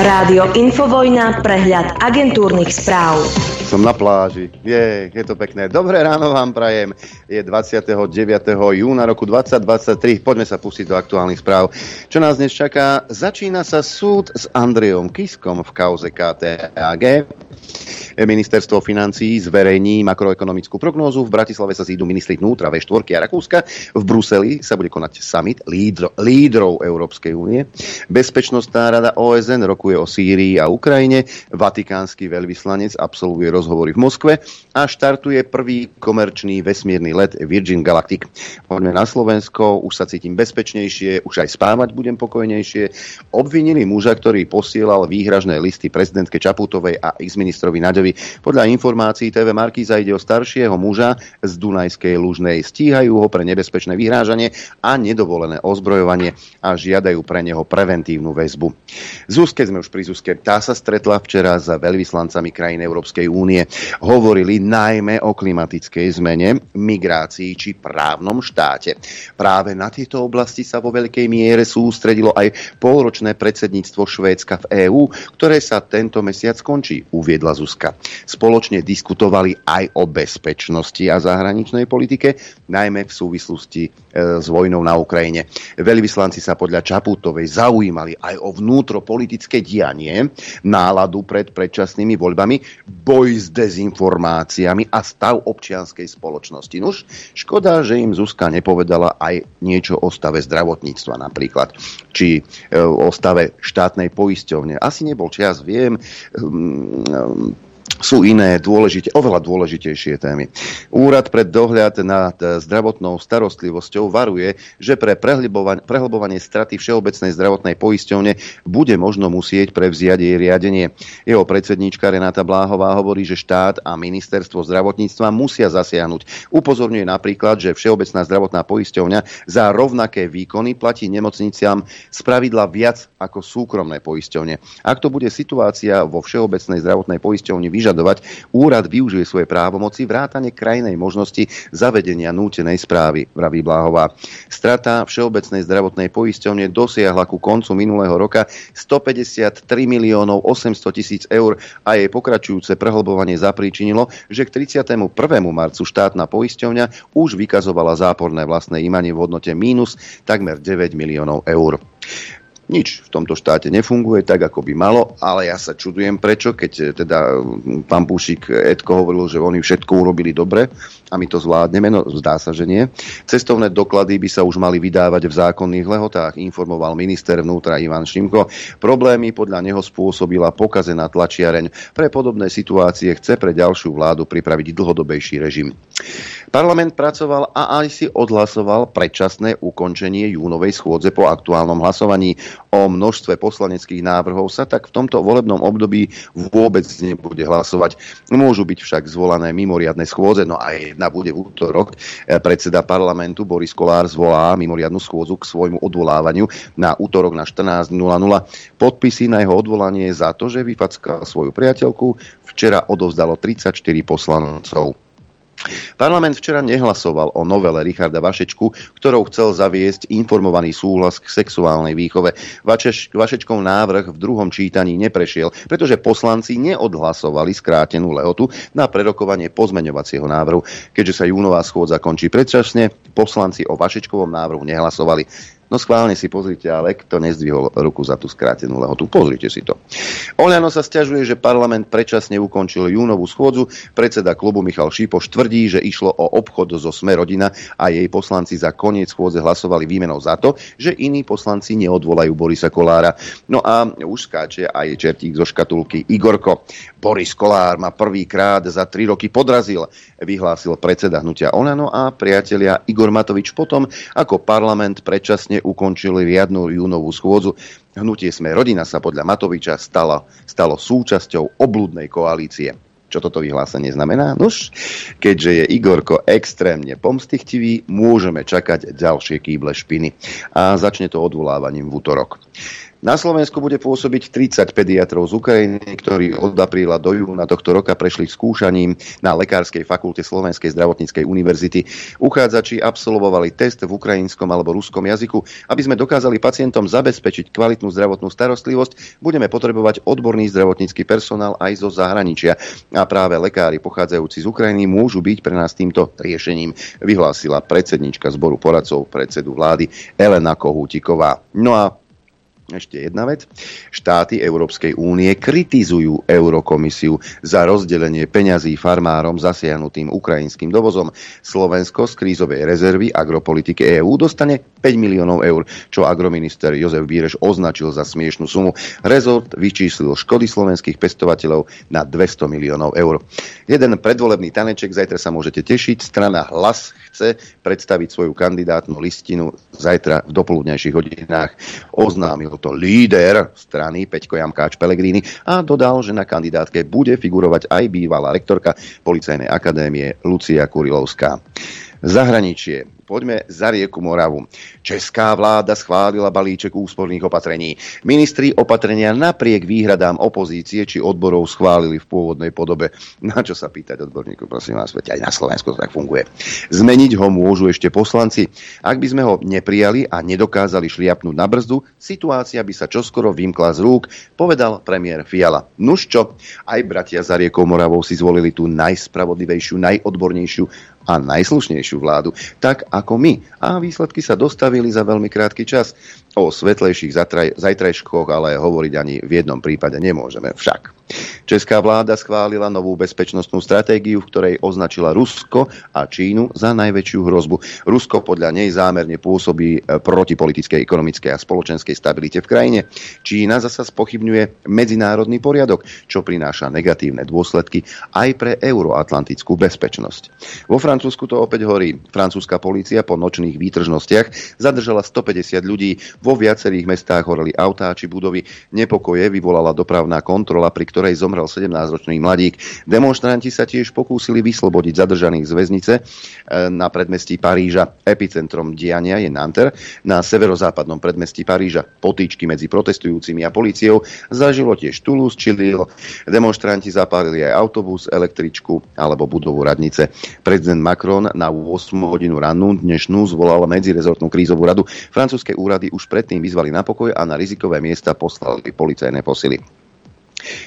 Rádio Infovojna, prehľad agentúrnych správ. Som na pláži. Je, je to pekné. Dobré ráno vám prajem. Je 29. júna roku 2023. Poďme sa pustiť do aktuálnych správ. Čo nás dnes čaká? Začína sa súd s Andrejom Kiskom v kauze KTAG. Ministerstvo financí zverejní makroekonomickú prognózu. V Bratislave sa zídu ministri vnútra V4 a Rakúska. V Bruseli sa bude konať summit lídro, lídrov Európskej únie. Bezpečnostná rada OSN rokuje o Sýrii a Ukrajine. Vatikánsky veľvyslanec absolvuje rozhovory v Moskve a štartuje prvý komerčný vesmírny let Virgin Galactic. Poďme na Slovensko, už sa cítim bezpečnejšie, už aj spávať budem pokojnejšie. Obvinili muža, ktorý posielal výhražné listy prezidentke Čaputovej a exministrovi Naďovi Markizovi. Podľa informácií TV Markiza ide o staršieho muža z Dunajskej Lužnej. Stíhajú ho pre nebezpečné vyhrážanie a nedovolené ozbrojovanie a žiadajú pre neho preventívnu väzbu. Zuzke sme už pri Zuzke. Tá sa stretla včera s veľvyslancami krajín Európskej únie. Hovorili najmä o klimatickej zmene, migrácii či právnom štáte. Práve na tieto oblasti sa vo veľkej miere sústredilo aj polročné predsedníctvo Švédska v EÚ, ktoré sa tento mesiac skončí, uviedla Zuzka. Spoločne diskutovali aj o bezpečnosti a zahraničnej politike, najmä v súvislosti e, s vojnou na Ukrajine. Veľvyslanci sa podľa Čaputovej zaujímali aj o vnútropolitické dianie, náladu pred predčasnými voľbami, boj s dezinformáciami a stav občianskej spoločnosti. Nuž, škoda, že im Zuzka nepovedala aj niečo o stave zdravotníctva napríklad, či e, o stave štátnej poisťovne. Asi nebol čas, viem, hm, sú iné dôležite, oveľa dôležitejšie témy. Úrad pre dohľad nad zdravotnou starostlivosťou varuje, že pre prehlbovanie straty Všeobecnej zdravotnej poisťovne bude možno musieť prevziať jej riadenie. Jeho predsedníčka Renáta Bláhová hovorí, že štát a ministerstvo zdravotníctva musia zasiahnuť. Upozorňuje napríklad, že Všeobecná zdravotná poisťovňa za rovnaké výkony platí nemocniciam spravidla viac ako súkromné poisťovne. Ak to bude situácia vo Všeobecnej zdravotnej poisťovni vyžadovať, vyžadovať, úrad využije svoje právomoci vrátane krajnej možnosti zavedenia nútenej správy, vraví Bláhová. Strata Všeobecnej zdravotnej poisťovne dosiahla ku koncu minulého roka 153 miliónov 800 tisíc eur a jej pokračujúce prehlbovanie zapríčinilo, že k 31. marcu štátna poisťovňa už vykazovala záporné vlastné imanie v hodnote mínus takmer 9 miliónov eur. Nič v tomto štáte nefunguje tak, ako by malo, ale ja sa čudujem prečo, keď eh, teda pán Pušik Edko hovoril, že oni všetko urobili dobre a my to zvládneme, no zdá sa, že nie. Cestovné doklady by sa už mali vydávať v zákonných lehotách, informoval minister vnútra Ivan Šimko. Problémy podľa neho spôsobila pokazená tlačiareň. Pre podobné situácie chce pre ďalšiu vládu pripraviť dlhodobejší režim. Parlament pracoval a aj si odhlasoval predčasné ukončenie júnovej schôdze po aktuálnom hlasovaní o množstve poslaneckých návrhov sa tak v tomto volebnom období vôbec nebude hlasovať. Môžu byť však zvolané mimoriadne schôdze, no a jedna bude v útorok. Predseda parlamentu Boris Kolár zvolá mimoriadnu schôdzu k svojmu odvolávaniu na útorok na 14.00. Podpisy na jeho odvolanie za to, že vyfackal svoju priateľku, včera odovzdalo 34 poslancov. Parlament včera nehlasoval o novele Richarda Vašečku, ktorou chcel zaviesť informovaný súhlas k sexuálnej výchove. Vašeš, Vašečkov návrh v druhom čítaní neprešiel, pretože poslanci neodhlasovali skrátenú lehotu na prerokovanie pozmeňovacieho návrhu. Keďže sa júnová schôdza končí predčasne, poslanci o Vašečkovom návrhu nehlasovali. No schválne si pozrite, ale kto nezdvihol ruku za tú skrátenú lehotu. Pozrite si to. Oliano sa stiažuje, že parlament predčasne ukončil júnovú schôdzu. Predseda klubu Michal Šípoš tvrdí, že išlo o obchod zo Sme rodina a jej poslanci za koniec schôdze hlasovali výmenou za to, že iní poslanci neodvolajú Borisa Kolára. No a už skáče aj čertík zo škatulky Igorko. Boris Kolár ma prvýkrát za tri roky podrazil, vyhlásil predseda hnutia Olano a priatelia Igor Matovič potom, ako parlament predčasne ukončili riadnu júnovú schôdzu. Hnutie Sme rodina sa podľa Matoviča stalo, stalo súčasťou oblúdnej koalície. Čo toto vyhlásenie znamená? Nuž, keďže je Igorko extrémne pomstichtivý, môžeme čakať ďalšie kýble špiny. A začne to odvolávaním v útorok. Na Slovensku bude pôsobiť 30 pediatrov z Ukrajiny, ktorí od apríla do júna tohto roka prešli skúšaním na Lekárskej fakulte Slovenskej zdravotníckej univerzity. Uchádzači absolvovali test v ukrajinskom alebo ruskom jazyku. Aby sme dokázali pacientom zabezpečiť kvalitnú zdravotnú starostlivosť, budeme potrebovať odborný zdravotnícky personál aj zo zahraničia. A práve lekári pochádzajúci z Ukrajiny môžu byť pre nás týmto riešením, vyhlásila predsednička zboru poradcov predsedu vlády Elena Kohútiková. No a ešte jedna vec. Štáty Európskej únie kritizujú Eurokomisiu za rozdelenie peňazí farmárom zasiahnutým ukrajinským dovozom. Slovensko z krízovej rezervy agropolitiky EÚ dostane 5 miliónov eur, čo agrominister Jozef Bíreš označil za smiešnú sumu. Rezort vyčíslil škody slovenských pestovateľov na 200 miliónov eur. Jeden predvolebný taneček, zajtra sa môžete tešiť. Strana Hlas chce predstaviť svoju kandidátnu listinu zajtra v dopoludnejších hodinách. Oznámil to líder strany Peťko Jamkáč Pelegrini a dodal, že na kandidátke bude figurovať aj bývalá rektorka Policajnej akadémie Lucia Kurilovská. Zahraničie poďme za rieku Moravu. Česká vláda schválila balíček úsporných opatrení. Ministri opatrenia napriek výhradám opozície či odborov schválili v pôvodnej podobe. Na čo sa pýtať odborníkov, prosím vás, veď aj na Slovensku to tak funguje. Zmeniť ho môžu ešte poslanci. Ak by sme ho neprijali a nedokázali šliapnúť na brzdu, situácia by sa čoskoro vymkla z rúk, povedal premiér Fiala. Nuž čo, aj bratia za riekou Moravou si zvolili tú najspravodlivejšiu, najodbornejšiu a najslušnejšiu vládu, tak ako my. A výsledky sa dostavili za veľmi krátky čas. O svetlejších zajtrajškoch ale hovoriť ani v jednom prípade nemôžeme však. Česká vláda schválila novú bezpečnostnú stratégiu, v ktorej označila Rusko a Čínu za najväčšiu hrozbu. Rusko podľa nej zámerne pôsobí e, proti politickej, ekonomickej a spoločenskej stabilite v krajine. Čína zasa spochybňuje medzinárodný poriadok, čo prináša negatívne dôsledky aj pre euroatlantickú bezpečnosť. Vo Francúzsku to opäť horí. Francúzska polícia po nočných výtržnostiach zadržala 150 ľudí. Vo viacerých mestách horeli autá či budovy. Nepokoje vyvolala dopravná kontrola, pri ktorej zomrel 17-ročný mladík. Demonstranti sa tiež pokúsili vyslobodiť zadržaných z väznice e, na predmestí Paríža. Epicentrom diania je Nanter na severozápadnom predmestí Paríža. Potýčky medzi protestujúcimi a policiou zažilo tiež Toulouse či Lille. Demonstranti zapálili aj autobus, električku alebo budovu radnice. Prezident Macron na 8 hodinu rannú dnešnú zvolal medzirezortnú krízovú radu. Francúzske úrady už predtým vyzvali na pokoj a na rizikové miesta poslali policajné posily.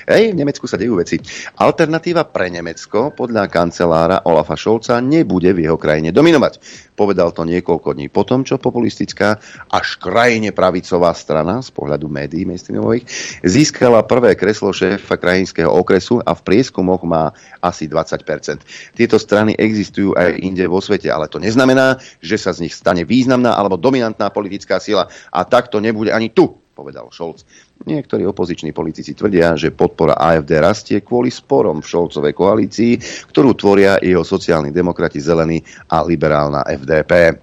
Hej, v Nemecku sa dejú veci. Alternatíva pre Nemecko podľa kancelára Olafa Šolca nebude v jeho krajine dominovať. Povedal to niekoľko dní potom, čo populistická až krajine pravicová strana z pohľadu médií mainstreamových získala prvé kreslo šéfa krajinského okresu a v prieskumoch má asi 20%. Tieto strany existujú aj inde vo svete, ale to neznamená, že sa z nich stane významná alebo dominantná politická sila. A tak to nebude ani tu, povedal Scholz. Niektorí opoziční politici tvrdia, že podpora AFD rastie kvôli sporom v Šolcovej koalícii, ktorú tvoria jeho sociálni demokrati zelení a liberálna FDP.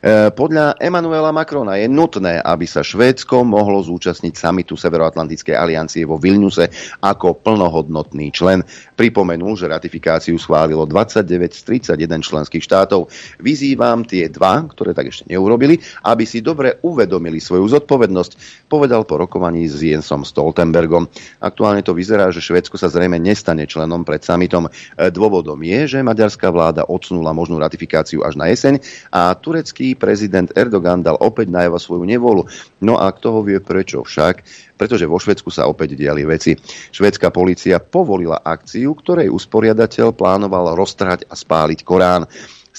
E, podľa Emanuela Macrona je nutné, aby sa Švédsko mohlo zúčastniť samitu Severoatlantickej aliancie vo Vilniuse ako plnohodnotný člen. Pripomenul, že ratifikáciu schválilo 29 z 31 členských štátov. Vyzývam tie dva, ktoré tak ešte neurobili, aby si dobre uvedomili svoju zodpovednosť, povedal po rokovaní s Jensom Stoltenbergom. Aktuálne to vyzerá, že Švédsko sa zrejme nestane členom pred samitom. E, dôvodom je, že maďarská vláda odsunula možnú ratifikáciu až na jeseň a turecký prezident Erdogan dal opäť najavo svoju nevolu. No a kto ho vie prečo však? Pretože vo Švedsku sa opäť diali veci. Švedská policia povolila akciu, ktorej usporiadateľ plánoval roztrhať a spáliť Korán.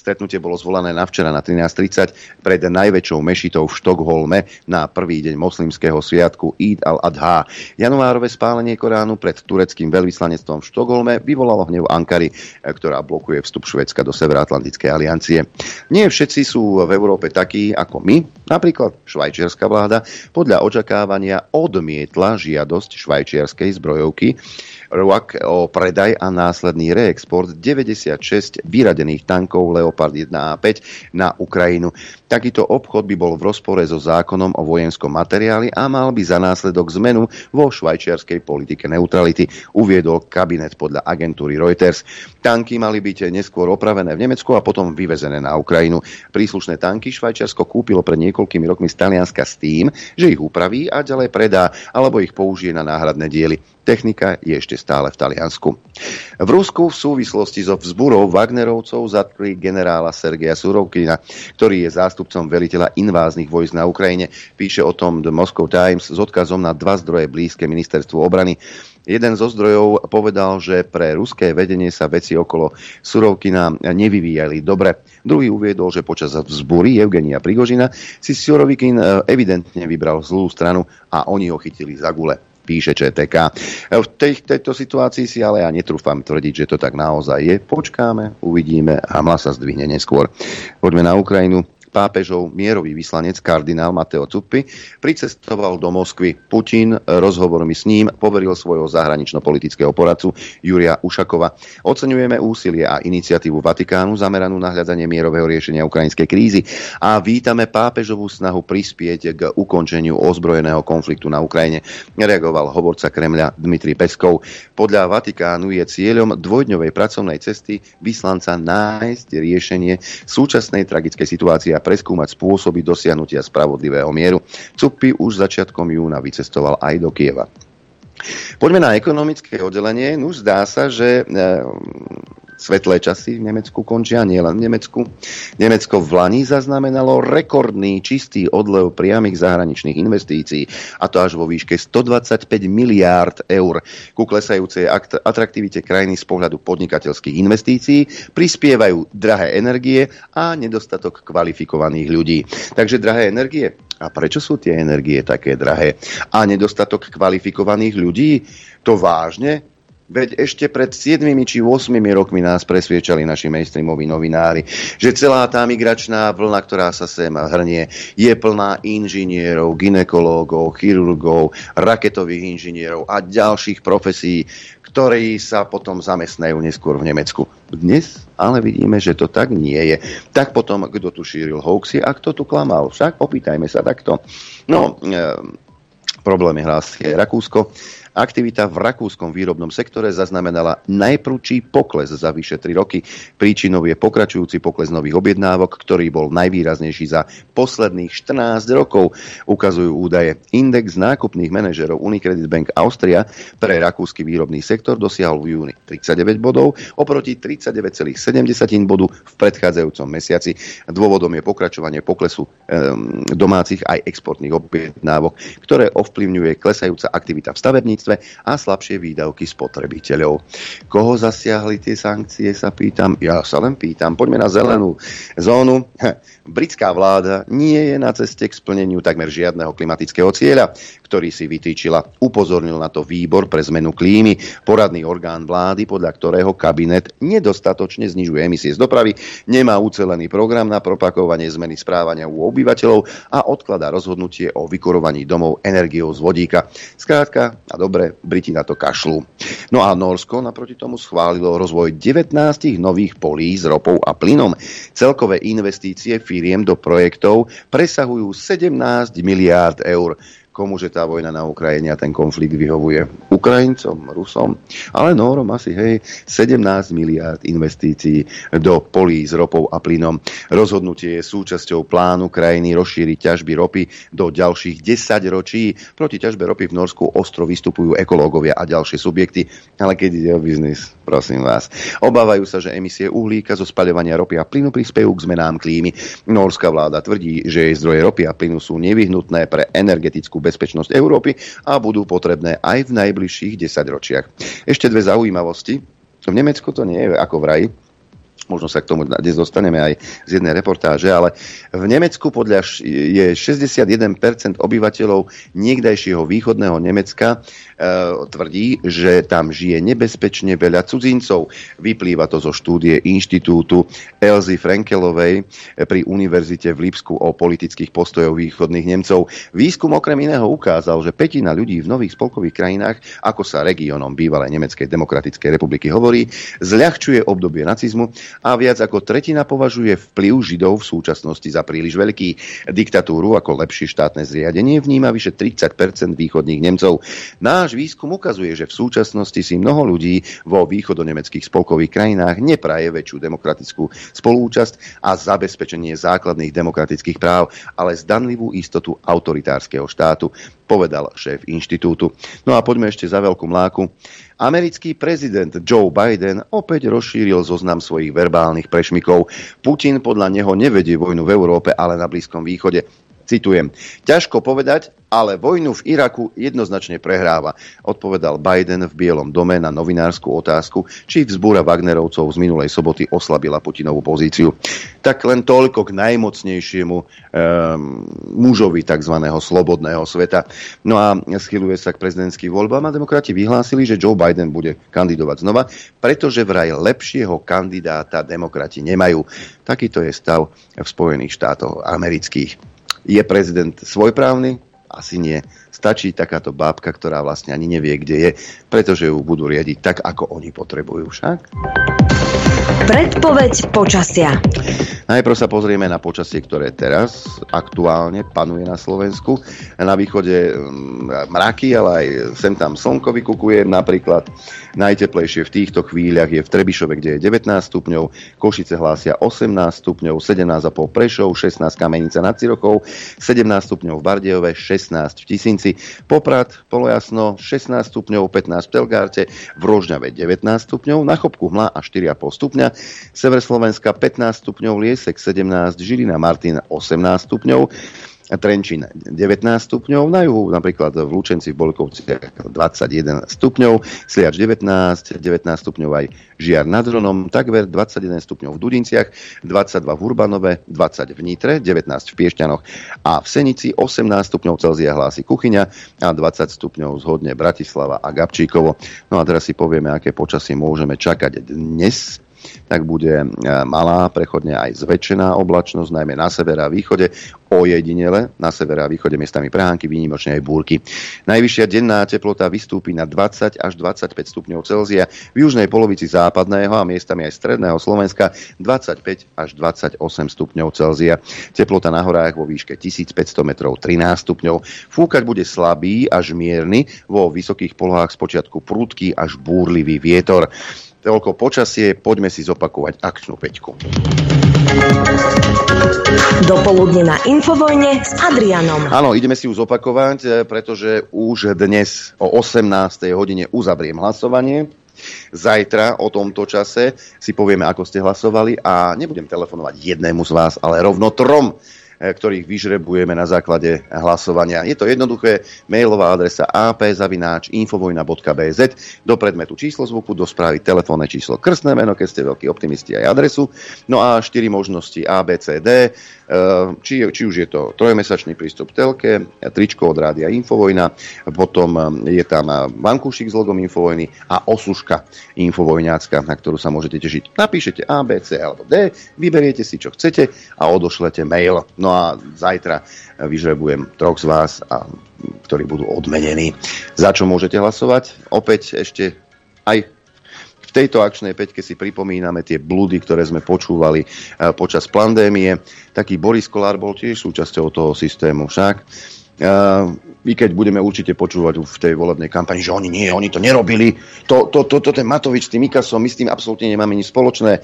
Stretnutie bolo zvolané na včera na 13.30 pred najväčšou mešitou v Štokholme na prvý deň moslimského sviatku Eid al-Adha. Januárové spálenie Koránu pred tureckým veľvyslanectvom v Štokholme vyvolalo hnev Ankary, ktorá blokuje vstup Švedska do Severoatlantickej aliancie. Nie všetci sú v Európe takí ako my, napríklad švajčiarska vláda podľa očakávania odmietla žiadosť švajčiarskej zbrojovky RUAK o predaj a následný reexport 96 vyradených tankov Leo Leopard 1 a 5 na Ukrajinu. Takýto obchod by bol v rozpore so zákonom o vojenskom materiáli a mal by za následok zmenu vo švajčiarskej politike neutrality, uviedol kabinet podľa agentúry Reuters. Tanky mali byť neskôr opravené v Nemecku a potom vyvezené na Ukrajinu. Príslušné tanky Švajčiarsko kúpilo pred niekoľkými rokmi z Talianska s tým, že ich upraví a ďalej predá alebo ich použije na náhradné diely. Technika je ešte stále v Taliansku. V Rusku v súvislosti so vzburou Wagnerovcov zatkli generála Sergeja Surovkina, ktorý je zástupcom veliteľa inváznych vojsk na Ukrajine. Píše o tom The Moscow Times s odkazom na dva zdroje blízke ministerstvu obrany. Jeden zo zdrojov povedal, že pre ruské vedenie sa veci okolo Surovkina nevyvíjali dobre. Druhý uviedol, že počas vzbúry Evgenia Prigožina si Surovikin evidentne vybral zlú stranu a oni ho chytili za gule píše ČTK. V tej, tejto situácii si ale ja netrúfam tvrdiť, že to tak naozaj je. Počkáme, uvidíme a mla sa zdvihne neskôr. Poďme na Ukrajinu pápežov mierový vyslanec kardinál Mateo Cuppi pricestoval do Moskvy. Putin rozhovormi s ním poveril svojho zahranično-politického poradcu Juria Ušakova. Oceňujeme úsilie a iniciatívu Vatikánu zameranú na hľadanie mierového riešenia ukrajinskej krízy a vítame pápežovú snahu prispieť k ukončeniu ozbrojeného konfliktu na Ukrajine, reagoval hovorca Kremľa Dmitri Peskov. Podľa Vatikánu je cieľom dvojdňovej pracovnej cesty vyslanca nájsť riešenie súčasnej tragickej situácie preskúmať spôsoby dosiahnutia spravodlivého mieru. Cupy už začiatkom júna vycestoval aj do Kieva. Poďme na ekonomické oddelenie. No zdá sa, že e, svetlé časy v Nemecku končia, nie len v Nemecku. Nemecko v Lani zaznamenalo rekordný čistý odlev priamých zahraničných investícií, a to až vo výške 125 miliárd eur. Ku klesajúcej atraktivite krajiny z pohľadu podnikateľských investícií prispievajú drahé energie a nedostatok kvalifikovaných ľudí. Takže drahé energie. A prečo sú tie energie také drahé? A nedostatok kvalifikovaných ľudí? To vážne Veď ešte pred 7 či 8 rokmi nás presviečali naši mainstreamoví novinári, že celá tá migračná vlna, ktorá sa sem hrnie, je plná inžinierov, ginekológov, chirurgov, raketových inžinierov a ďalších profesí, ktorí sa potom zamestnajú neskôr v Nemecku. Dnes ale vidíme, že to tak nie je. Tak potom, kto tu šíril hoaxy a kto tu klamal. Však opýtajme sa takto. No, e, problém je hlásie Rakúsko Aktivita v rakúskom výrobnom sektore zaznamenala najprúčší pokles za vyše 3 roky. Príčinou je pokračujúci pokles nových objednávok, ktorý bol najvýraznejší za posledných 14 rokov, ukazujú údaje. Index nákupných manažerov Unicredit Bank Austria pre rakúsky výrobný sektor dosiahol v júni 39 bodov oproti 39,7 bodu v predchádzajúcom mesiaci. Dôvodom je pokračovanie poklesu um, domácich aj exportných objednávok, ktoré ovplyvňuje klesajúca aktivita v stavebníctve zdravotníctve a slabšie výdavky spotrebiteľov. Koho zasiahli tie sankcie, sa pýtam. Ja sa len pýtam. Poďme na zelenú zónu. Britská vláda nie je na ceste k splneniu takmer žiadneho klimatického cieľa, ktorý si vytýčila. Upozornil na to výbor pre zmenu klímy, poradný orgán vlády, podľa ktorého kabinet nedostatočne znižuje emisie z dopravy, nemá ucelený program na propakovanie zmeny správania u obyvateľov a odkladá rozhodnutie o vykurovaní domov energiou z vodíka. Skrátka, a dobre, Briti na to kašľú. No a Norsko naproti tomu schválilo rozvoj 19 nových polí s ropou a plynom. Celkové investície firiem do projektov presahujú 17 miliárd eur komuže tá vojna na Ukrajine a ten konflikt vyhovuje Ukrajincom, Rusom, ale Nórom asi, hej, 17 miliard investícií do polí s ropou a plynom. Rozhodnutie je súčasťou plánu krajiny rozšíriť ťažby ropy do ďalších 10 ročí. Proti ťažbe ropy v Norsku ostro vystupujú ekológovia a ďalšie subjekty, ale keď ide o biznis, prosím vás. Obávajú sa, že emisie uhlíka zo spaľovania ropy a plynu prispejú k zmenám klímy. Norská vláda tvrdí, že jej zdroje ropy a plynu sú nevyhnutné pre energetickú bezpečnosť Európy a budú potrebné aj v najbližších desaťročiach. Ešte dve zaujímavosti. V Nemecku to nie je ako v raji, možno sa k tomu dnes dostaneme aj z jednej reportáže, ale v Nemecku podľa je 61% obyvateľov niekdajšieho východného Nemecka e, tvrdí, že tam žije nebezpečne veľa cudzincov. Vyplýva to zo štúdie inštitútu Elzy Frankelovej pri univerzite v Lipsku o politických postojoch východných Nemcov. Výskum okrem iného ukázal, že petina ľudí v nových spolkových krajinách, ako sa regiónom bývalej Nemeckej demokratickej republiky hovorí, zľahčuje obdobie nacizmu a viac ako tretina považuje vplyv Židov v súčasnosti za príliš veľký. Diktatúru ako lepšie štátne zriadenie vníma vyše 30% východných Nemcov. Náš výskum ukazuje, že v súčasnosti si mnoho ľudí vo východonemeckých spolkových krajinách nepraje väčšiu demokratickú spolúčasť a zabezpečenie základných demokratických práv, ale zdanlivú istotu autoritárskeho štátu, povedal šéf inštitútu. No a poďme ešte za veľkú mláku. Americký prezident Joe Biden opäť rozšíril zoznam svojich verbálnych prešmikov. Putin podľa neho nevedie vojnu v Európe, ale na Blízkom východe. Citujem, ťažko povedať, ale vojnu v Iraku jednoznačne prehráva, odpovedal Biden v Bielom dome na novinárskú otázku, či vzbúra Wagnerovcov z minulej soboty oslabila Putinovú pozíciu. Tak len toľko k najmocnejšiemu um, mužovi tzv. slobodného sveta. No a schyluje sa k prezidentským voľbám a demokrati vyhlásili, že Joe Biden bude kandidovať znova, pretože vraj lepšieho kandidáta demokrati nemajú. Takýto je stav v Spojených štátoch amerických. Je prezident svojprávny? Asi nie. Stačí takáto bábka, ktorá vlastne ani nevie, kde je, pretože ju budú riadiť tak, ako oni potrebujú však. Predpoveď počasia. Najprv sa pozrieme na počasie, ktoré teraz aktuálne panuje na Slovensku. Na východe mm, mraky, ale aj sem tam slnko vykukuje. Napríklad najteplejšie v týchto chvíľach je v Trebišove, kde je 19 stupňov, Košice hlásia 18 stupňov, 17,5 Prešov, 16 Kamenica nad Cirokou, 17 stupňov v Bardejove, 16 v Tisinci, Poprad, polojasno 16 stupňov, 15 v Telgárte, v Rožňave 19 stupňov, na Chopku hmla a 4,5 stupňa, Sever Slovenska 15 stupňov, Liesek 17, Žilina Martin 18 stupňov, Trenčín 19 stupňov, na juhu napríklad v Lučenci v Bolkovciach 21 stupňov, Sliač 19, 19 stupňov aj Žiar nad Hronom, takmer 21 stupňov v Dudinciach, 22 v Urbanove, 20 v Nitre, 19 v Piešťanoch a v Senici 18 stupňov Celzia hlási Kuchyňa a 20 stupňov zhodne Bratislava a Gabčíkovo. No a teraz si povieme, aké počasie môžeme čakať dnes tak bude e, malá, prechodne aj zväčšená oblačnosť, najmä na severe a východe, ojedinele na severe a východe miestami prehánky, výnimočne aj búrky. Najvyššia denná teplota vystúpi na 20 až 25 stupňov Celzia, v južnej polovici západného a miestami aj stredného Slovenska 25 až 28 stupňov Celzia. Teplota na horách vo výške 1500 metrov 13 stupňov. Fúkať bude slabý až mierny, vo vysokých polohách spočiatku prudký až búrlivý vietor. Toľko počasie, poďme si zopakovať akčnú peťku. Dopoludne na Infovojne s Adrianom. Áno, ideme si ju zopakovať, e, pretože už dnes o 18. hodine uzavriem hlasovanie. Zajtra o tomto čase si povieme, ako ste hlasovali a nebudem telefonovať jednému z vás, ale rovno trom ktorých vyžrebujeme na základe hlasovania. Je to jednoduché, mailová adresa ap.infovojna.bz do predmetu číslo zvuku, do správy telefónne číslo krstné meno, keď ste veľkí optimisti aj adresu. No a štyri možnosti ABCD, Ehm, či, či už je to trojmesačný prístup telke, tričko od rádia Infovojna, potom ehm, je tam vankúšik s logom Infovojny a osuška Infovojňácka, na ktorú sa môžete tešiť. Napíšete A, B, C alebo D, vyberiete si, čo chcete a odošlete mail. No a zajtra vyžrebujem troch z vás, a, ktorí budú odmenení. Za čo môžete hlasovať? Opäť ešte aj v tejto akčnej peťke si pripomíname tie blúdy, ktoré sme počúvali eh, počas pandémie. Taký Boris Kolár bol tiež súčasťou toho systému však. My eh, keď budeme určite počúvať v tej volebnej kampani, že oni nie, oni to nerobili, to, to, to, to ten Matovič s tým Mikasom, my s tým absolútne nemáme nič spoločné.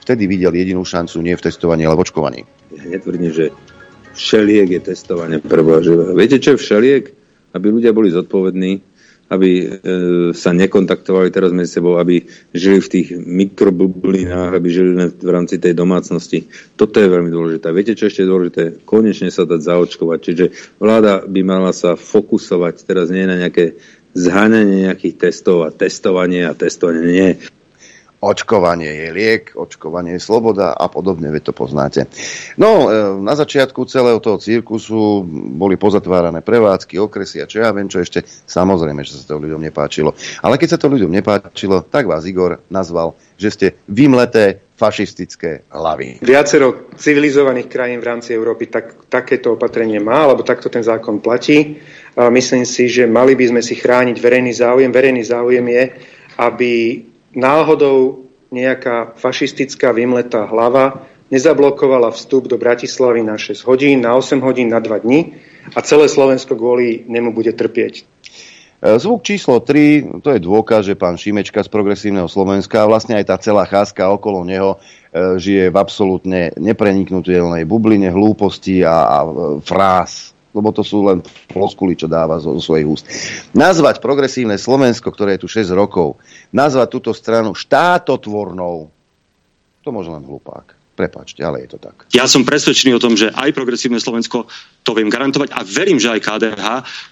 Vtedy videl jedinú šancu nie v testovaní, ale v očkovaní. Ja netvrdím, že všeliek je testovanie preboha živého. Viete, čo je všeliek? Aby ľudia boli zodpovední, aby e, sa nekontaktovali teraz medzi sebou, aby žili v tých mikrobublinách, aby žili v rámci tej domácnosti. Toto je veľmi dôležité. Viete, čo ešte je dôležité? Konečne sa dať zaočkovať. Čiže vláda by mala sa fokusovať teraz nie na nejaké zháňanie nejakých testov a testovanie a testovanie. Nie očkovanie je liek, očkovanie je sloboda a podobne, veď to poznáte. No, e, na začiatku celého toho cirkusu boli pozatvárané prevádzky, okresy a čo ja viem, čo ešte, samozrejme, že sa to ľuďom nepáčilo. Ale keď sa to ľuďom nepáčilo, tak vás Igor nazval, že ste vymleté fašistické hlavy. Viacero civilizovaných krajín v rámci Európy tak, takéto opatrenie má, alebo takto ten zákon platí. A myslím si, že mali by sme si chrániť verejný záujem. Verejný záujem je, aby náhodou nejaká fašistická vymletá hlava nezablokovala vstup do Bratislavy na 6 hodín, na 8 hodín, na 2 dní a celé Slovensko kvôli nemu bude trpieť. E, zvuk číslo 3, to je dôkaz, že pán Šimečka z Progresívneho Slovenska a vlastne aj tá celá cházka okolo neho e, žije v absolútne nepreniknutelnej bubline hlúposti a, a e, fráz lebo to sú len floskuly, čo dáva zo, zo svojich úst. Nazvať progresívne Slovensko, ktoré je tu 6 rokov, nazvať túto stranu štátotvornou, to môže len hlupák. Prepačte, ale je to tak. Ja som presvedčený o tom, že aj progresívne Slovensko to viem garantovať a verím, že aj KDH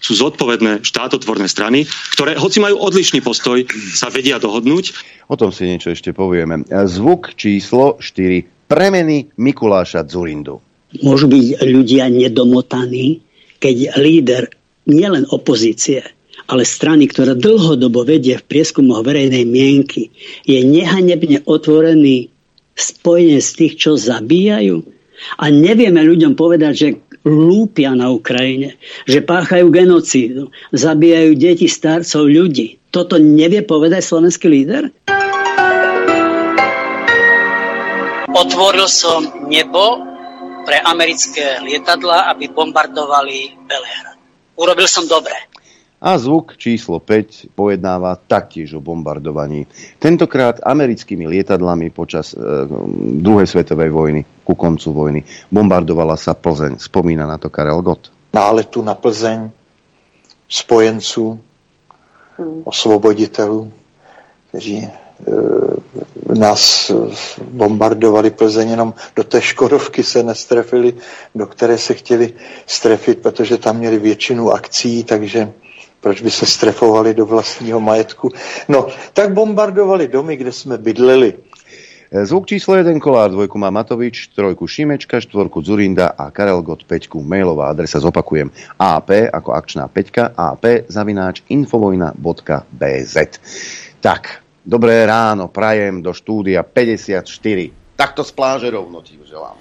sú zodpovedné štátotvorné strany, ktoré, hoci majú odlišný postoj, sa vedia dohodnúť. O tom si niečo ešte povieme. Zvuk číslo 4. Premeny Mikuláša Zurindu. Môžu byť ľudia nedomotaní, keď líder nielen opozície, ale strany, ktorá dlhodobo vedie v prieskumoch verejnej mienky, je nehanebne otvorený spojenie z tých, čo zabíjajú. A nevieme ľuďom povedať, že lúpia na Ukrajine, že páchajú genocídu, zabíjajú deti, starcov, ľudí. Toto nevie povedať slovenský líder? Otvoril som nebo pre americké lietadla, aby bombardovali Belehrad. Urobil som dobre. A zvuk číslo 5 pojednáva taktiež o bombardovaní. Tentokrát americkými lietadlami počas e, druhej svetovej vojny, ku koncu vojny. Bombardovala sa Plzeň. Spomína na to Karel Gott. Náletu na Plzeň spojenců, hmm. osvoboditelů, kteří e, nás bombardovali Plzeň, jenom do té Škodovky se nestrefili, do které se chtěli strefit, protože tam měli většinu akcí, takže proč by se strefovali do vlastního majetku. No, tak bombardovali domy, kde jsme bydleli. Zvuk číslo 1 Kolár, dvojku má Matovič, trojku Šimečka, štvorku Zurinda a Karel Gott, peťku. Mailová adresa zopakujem. AP ako akčná peťka, AP zavináč infovojna.bz. Tak, dobré ráno, prajem do štúdia 54. Takto z pláže rovno ti želám.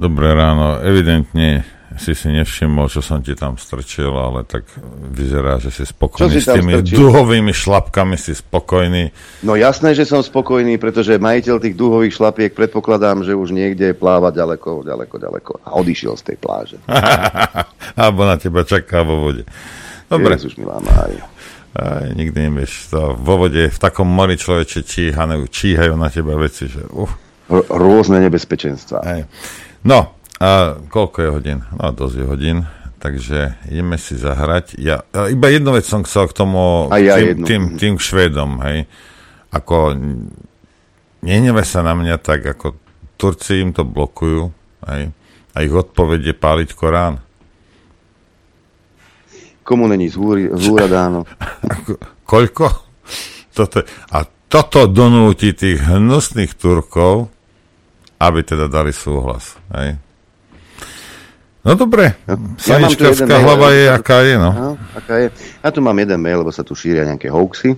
Dobré ráno, evidentne si si nevšimol, čo som ti tam strčil, ale tak vyzerá, že si spokojný si s tými strčil? duhovými šlapkami, si spokojný. No jasné, že som spokojný, pretože majiteľ tých duhových šlapiek predpokladám, že už niekde pláva ďaleko, ďaleko, ďaleko a odišiel z tej pláže. Alebo na teba čaká vo vode. Dobre. Jezus, milá Mária. Aj, nikdy nevieš. To vo vode, v takom mori človeče číhajú, číhajú na teba veci, že uh. R- rôzne nebezpečenstva. Aj. No, a koľko je hodín? No, dosť je hodín. Takže ideme si zahrať. Ja, iba jednu vec som chcel k tomu, ja tým, tým, tým Švédom, hej. Ako, nehneve sa na mňa tak, ako Turci im to blokujú, hej. A ich odpoveď je páliť Korán. Komu není zúra dáno? Koľko? Toto, a toto donúti tých hnusných Turkov, aby teda dali súhlas. Hej? No dobre, ja hlava je, aká je, no. Aha, aká je. Ja tu mám jeden mail, lebo sa tu šíria nejaké hoaxy.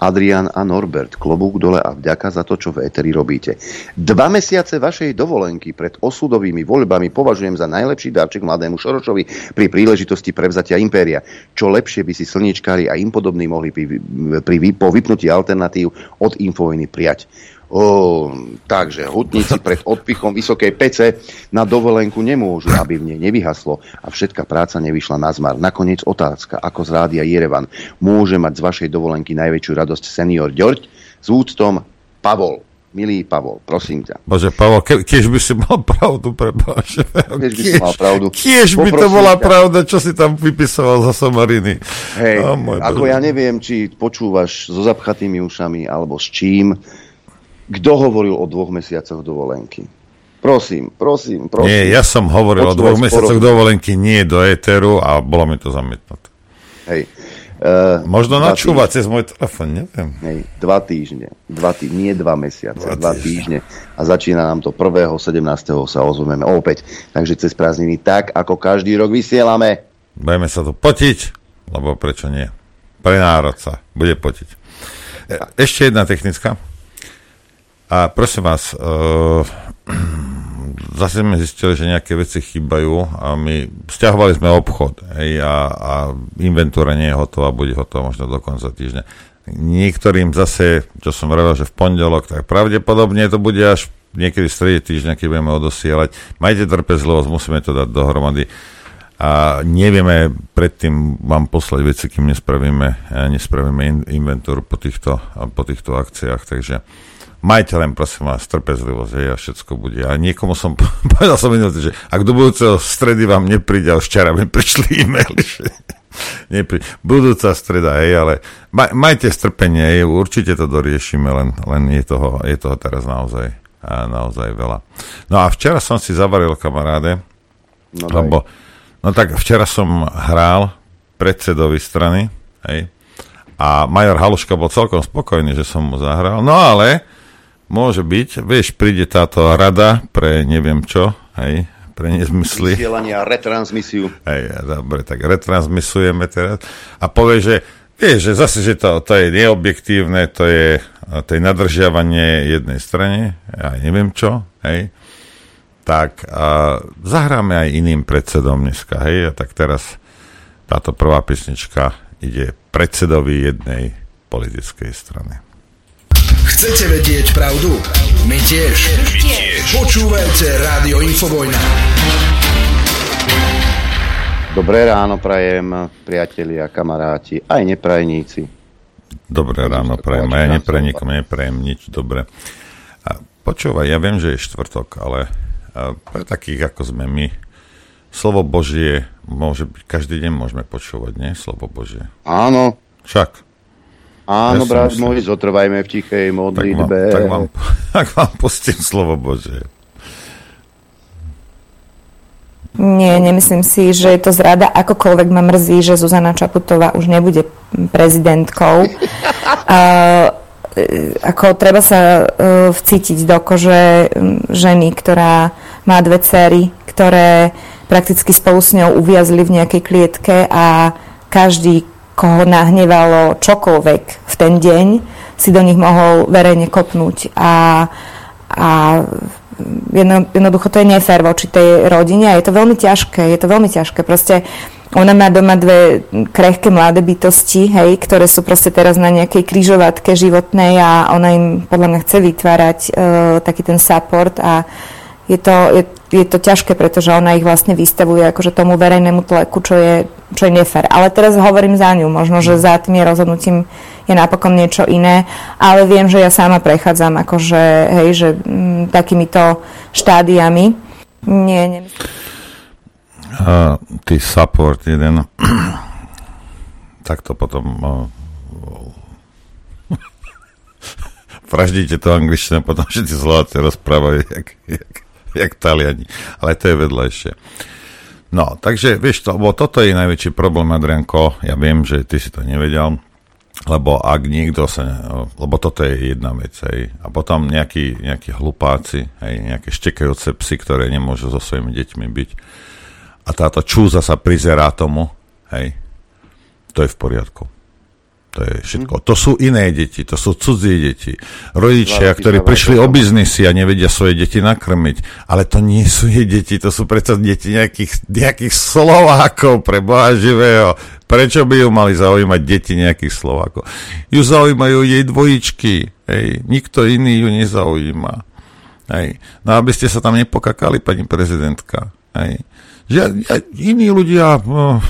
Adrian a Norbert, klobúk dole a vďaka za to, čo v Eteri robíte. Dva mesiace vašej dovolenky pred osudovými voľbami považujem za najlepší darček mladému Šoročovi pri príležitosti prevzatia impéria. Čo lepšie by si slničkári a im podobní mohli pri, pri, po vypnutí alternatív od infovojny prijať. O, takže hutníci pred odpichom vysokej pece na dovolenku nemôžu, aby v nej nevyhaslo a všetká práca nevyšla na zmar. Nakoniec otázka, ako z rádia Jerevan môže mať z vašej dovolenky najväčšiu radosť senior Ďorď s úctom Pavol. Milý Pavol, prosím ťa. Bože, Pavol, ke, kiež by si mal pravdu, prepáč. Kiež by si mal pravdu. Kiež by to bola ťa. pravda, čo si tam vypisoval za somariny. Hej, oh, ako ja neviem, či počúvaš so zapchatými ušami, alebo s čím, kto hovoril o dvoch mesiacoch dovolenky? Prosím, prosím, prosím. Nie, ja som hovoril Počúvať o dvoch mesiacoch dovolenky, nie do éteru a bolo mi to zamietnuté. Hej. Uh, Možno načúvať cez môj telefon, neviem. Hej, dva týždne, dva tý, nie dva mesiace, dva, dva týždne. A začína nám to 1. 17. sa ozveme opäť. Takže cez prázdniny tak, ako každý rok vysielame. Budeme sa tu potiť, lebo prečo nie? Pre národ sa bude potiť. E, ešte jedna technická. A prosím vás, uh, zase sme zistili, že nejaké veci chýbajú a my stiahovali sme obchod hej, a, a inventúra nie je hotová, bude hotová možno do konca týždňa. Niektorým zase, čo som vravel, že v pondelok, tak pravdepodobne to bude až niekedy v strede týždňa, keď budeme odosielať. Majte trpezlivosť, musíme to dať dohromady a nevieme predtým vám poslať veci, kým nespravíme, nespravíme inventúru po týchto, po týchto akciách, takže majte len prosím vás trpezlivosť a všetko bude. A niekomu som povedal som minulý, že ak do budúceho stredy vám nepríde, a včera mi prišli e-maily, že nepri... budúca streda, hej, ale maj, majte strpenie, hej, určite to doriešime, len, len je, toho, je toho teraz naozaj, a naozaj veľa. No a včera som si zavaril kamaráde, no lebo No tak včera som hral predsedovi strany, hej, a major Haluška bol celkom spokojný, že som mu zahral. No ale môže byť, vieš, príde táto rada pre neviem čo, hej, pre nezmysly. Vysielanie a retransmisiu. Hej, dobre, tak retransmisujeme teraz. A povie, že vieš, že zase, že to, to je neobjektívne, to je, to je nadržiavanie jednej strane, ja neviem čo, hej tak a zahráme aj iným predsedom dneska, hej, a tak teraz táto prvá pesnička ide predsedovi jednej politickej strany. Chcete vedieť pravdu? My tiež. My tiež. Počúvajte Rádio Infovojna. Dobré ráno prajem, priatelia, kamaráti, aj neprajníci. Dobré ráno prajem, ja neprenikom neprajem nič, dobre. A počúvaj, ja viem, že je štvrtok, ale pre takých, ako sme my, slovo Božie môže byť, každý deň môžeme počúvať, nie? Slovo Božie. Áno. Však. Áno, ja brat môj, zotrvajme v tichej modlitbe. Tak vám, tak vám, tak vám pustím slovo Božie. Nie, nemyslím si, že je to zrada. Akokoľvek ma mrzí, že Zuzana Čaputová už nebude prezidentkou. Uh, E, ako treba sa uh, vcítiť do kože ženy, ktorá má dve cery, ktoré prakticky spolu s ňou uviazli v nejakej klietke a každý, koho nahnevalo čokoľvek v ten deň, si do nich mohol verejne kopnúť. A, a jedno, jednoducho to je nefér voči tej rodine a je to veľmi ťažké, je to veľmi ťažké. Proste uh, ona má doma dve krehké mladé bytosti, hej, ktoré sú proste teraz na nejakej kryžovatke životnej a ona im podľa mňa chce vytvárať uh, taký ten support a je to, je, je to ťažké, pretože ona ich vlastne vystavuje akože tomu verejnému tleku, čo je, čo je nefér. Ale teraz hovorím za ňu, možno, že za tým je rozhodnutím je napokon niečo iné, ale viem, že ja sama prechádzam akože, hej, že m, takýmito štádiami. Nie, nemyslím uh, ty support jeden, tak to potom uh, vraždíte to angličtinu, potom všetci Slováci rozprávajú jak, jak, jak Taliani. Ale to je vedľajšie. No, takže vieš, to, bo toto je najväčší problém, Adrianko. Ja viem, že ty si to nevedel, lebo ak niekto sa, lebo toto je jedna vec, hej, a potom nejakí, nejakí hlupáci, hej, nejaké štekajúce psy, ktoré nemôžu so svojimi deťmi byť, a táto čúza sa prizerá tomu, hej, to je v poriadku. To je všetko. To sú iné deti, to sú cudzie deti. Rodičia, ktorí prišli o biznisy a nevedia svoje deti nakrmiť. Ale to nie sú jej deti, to sú predsa deti nejakých, nejakých Slovákov pre Boha živého. Prečo by ju mali zaujímať deti nejakých Slovákov? Ju zaujímajú jej dvojičky. Hej. Nikto iný ju nezaujíma. Hej. No aby ste sa tam nepokakali, pani prezidentka. Hej že iní ľudia, no,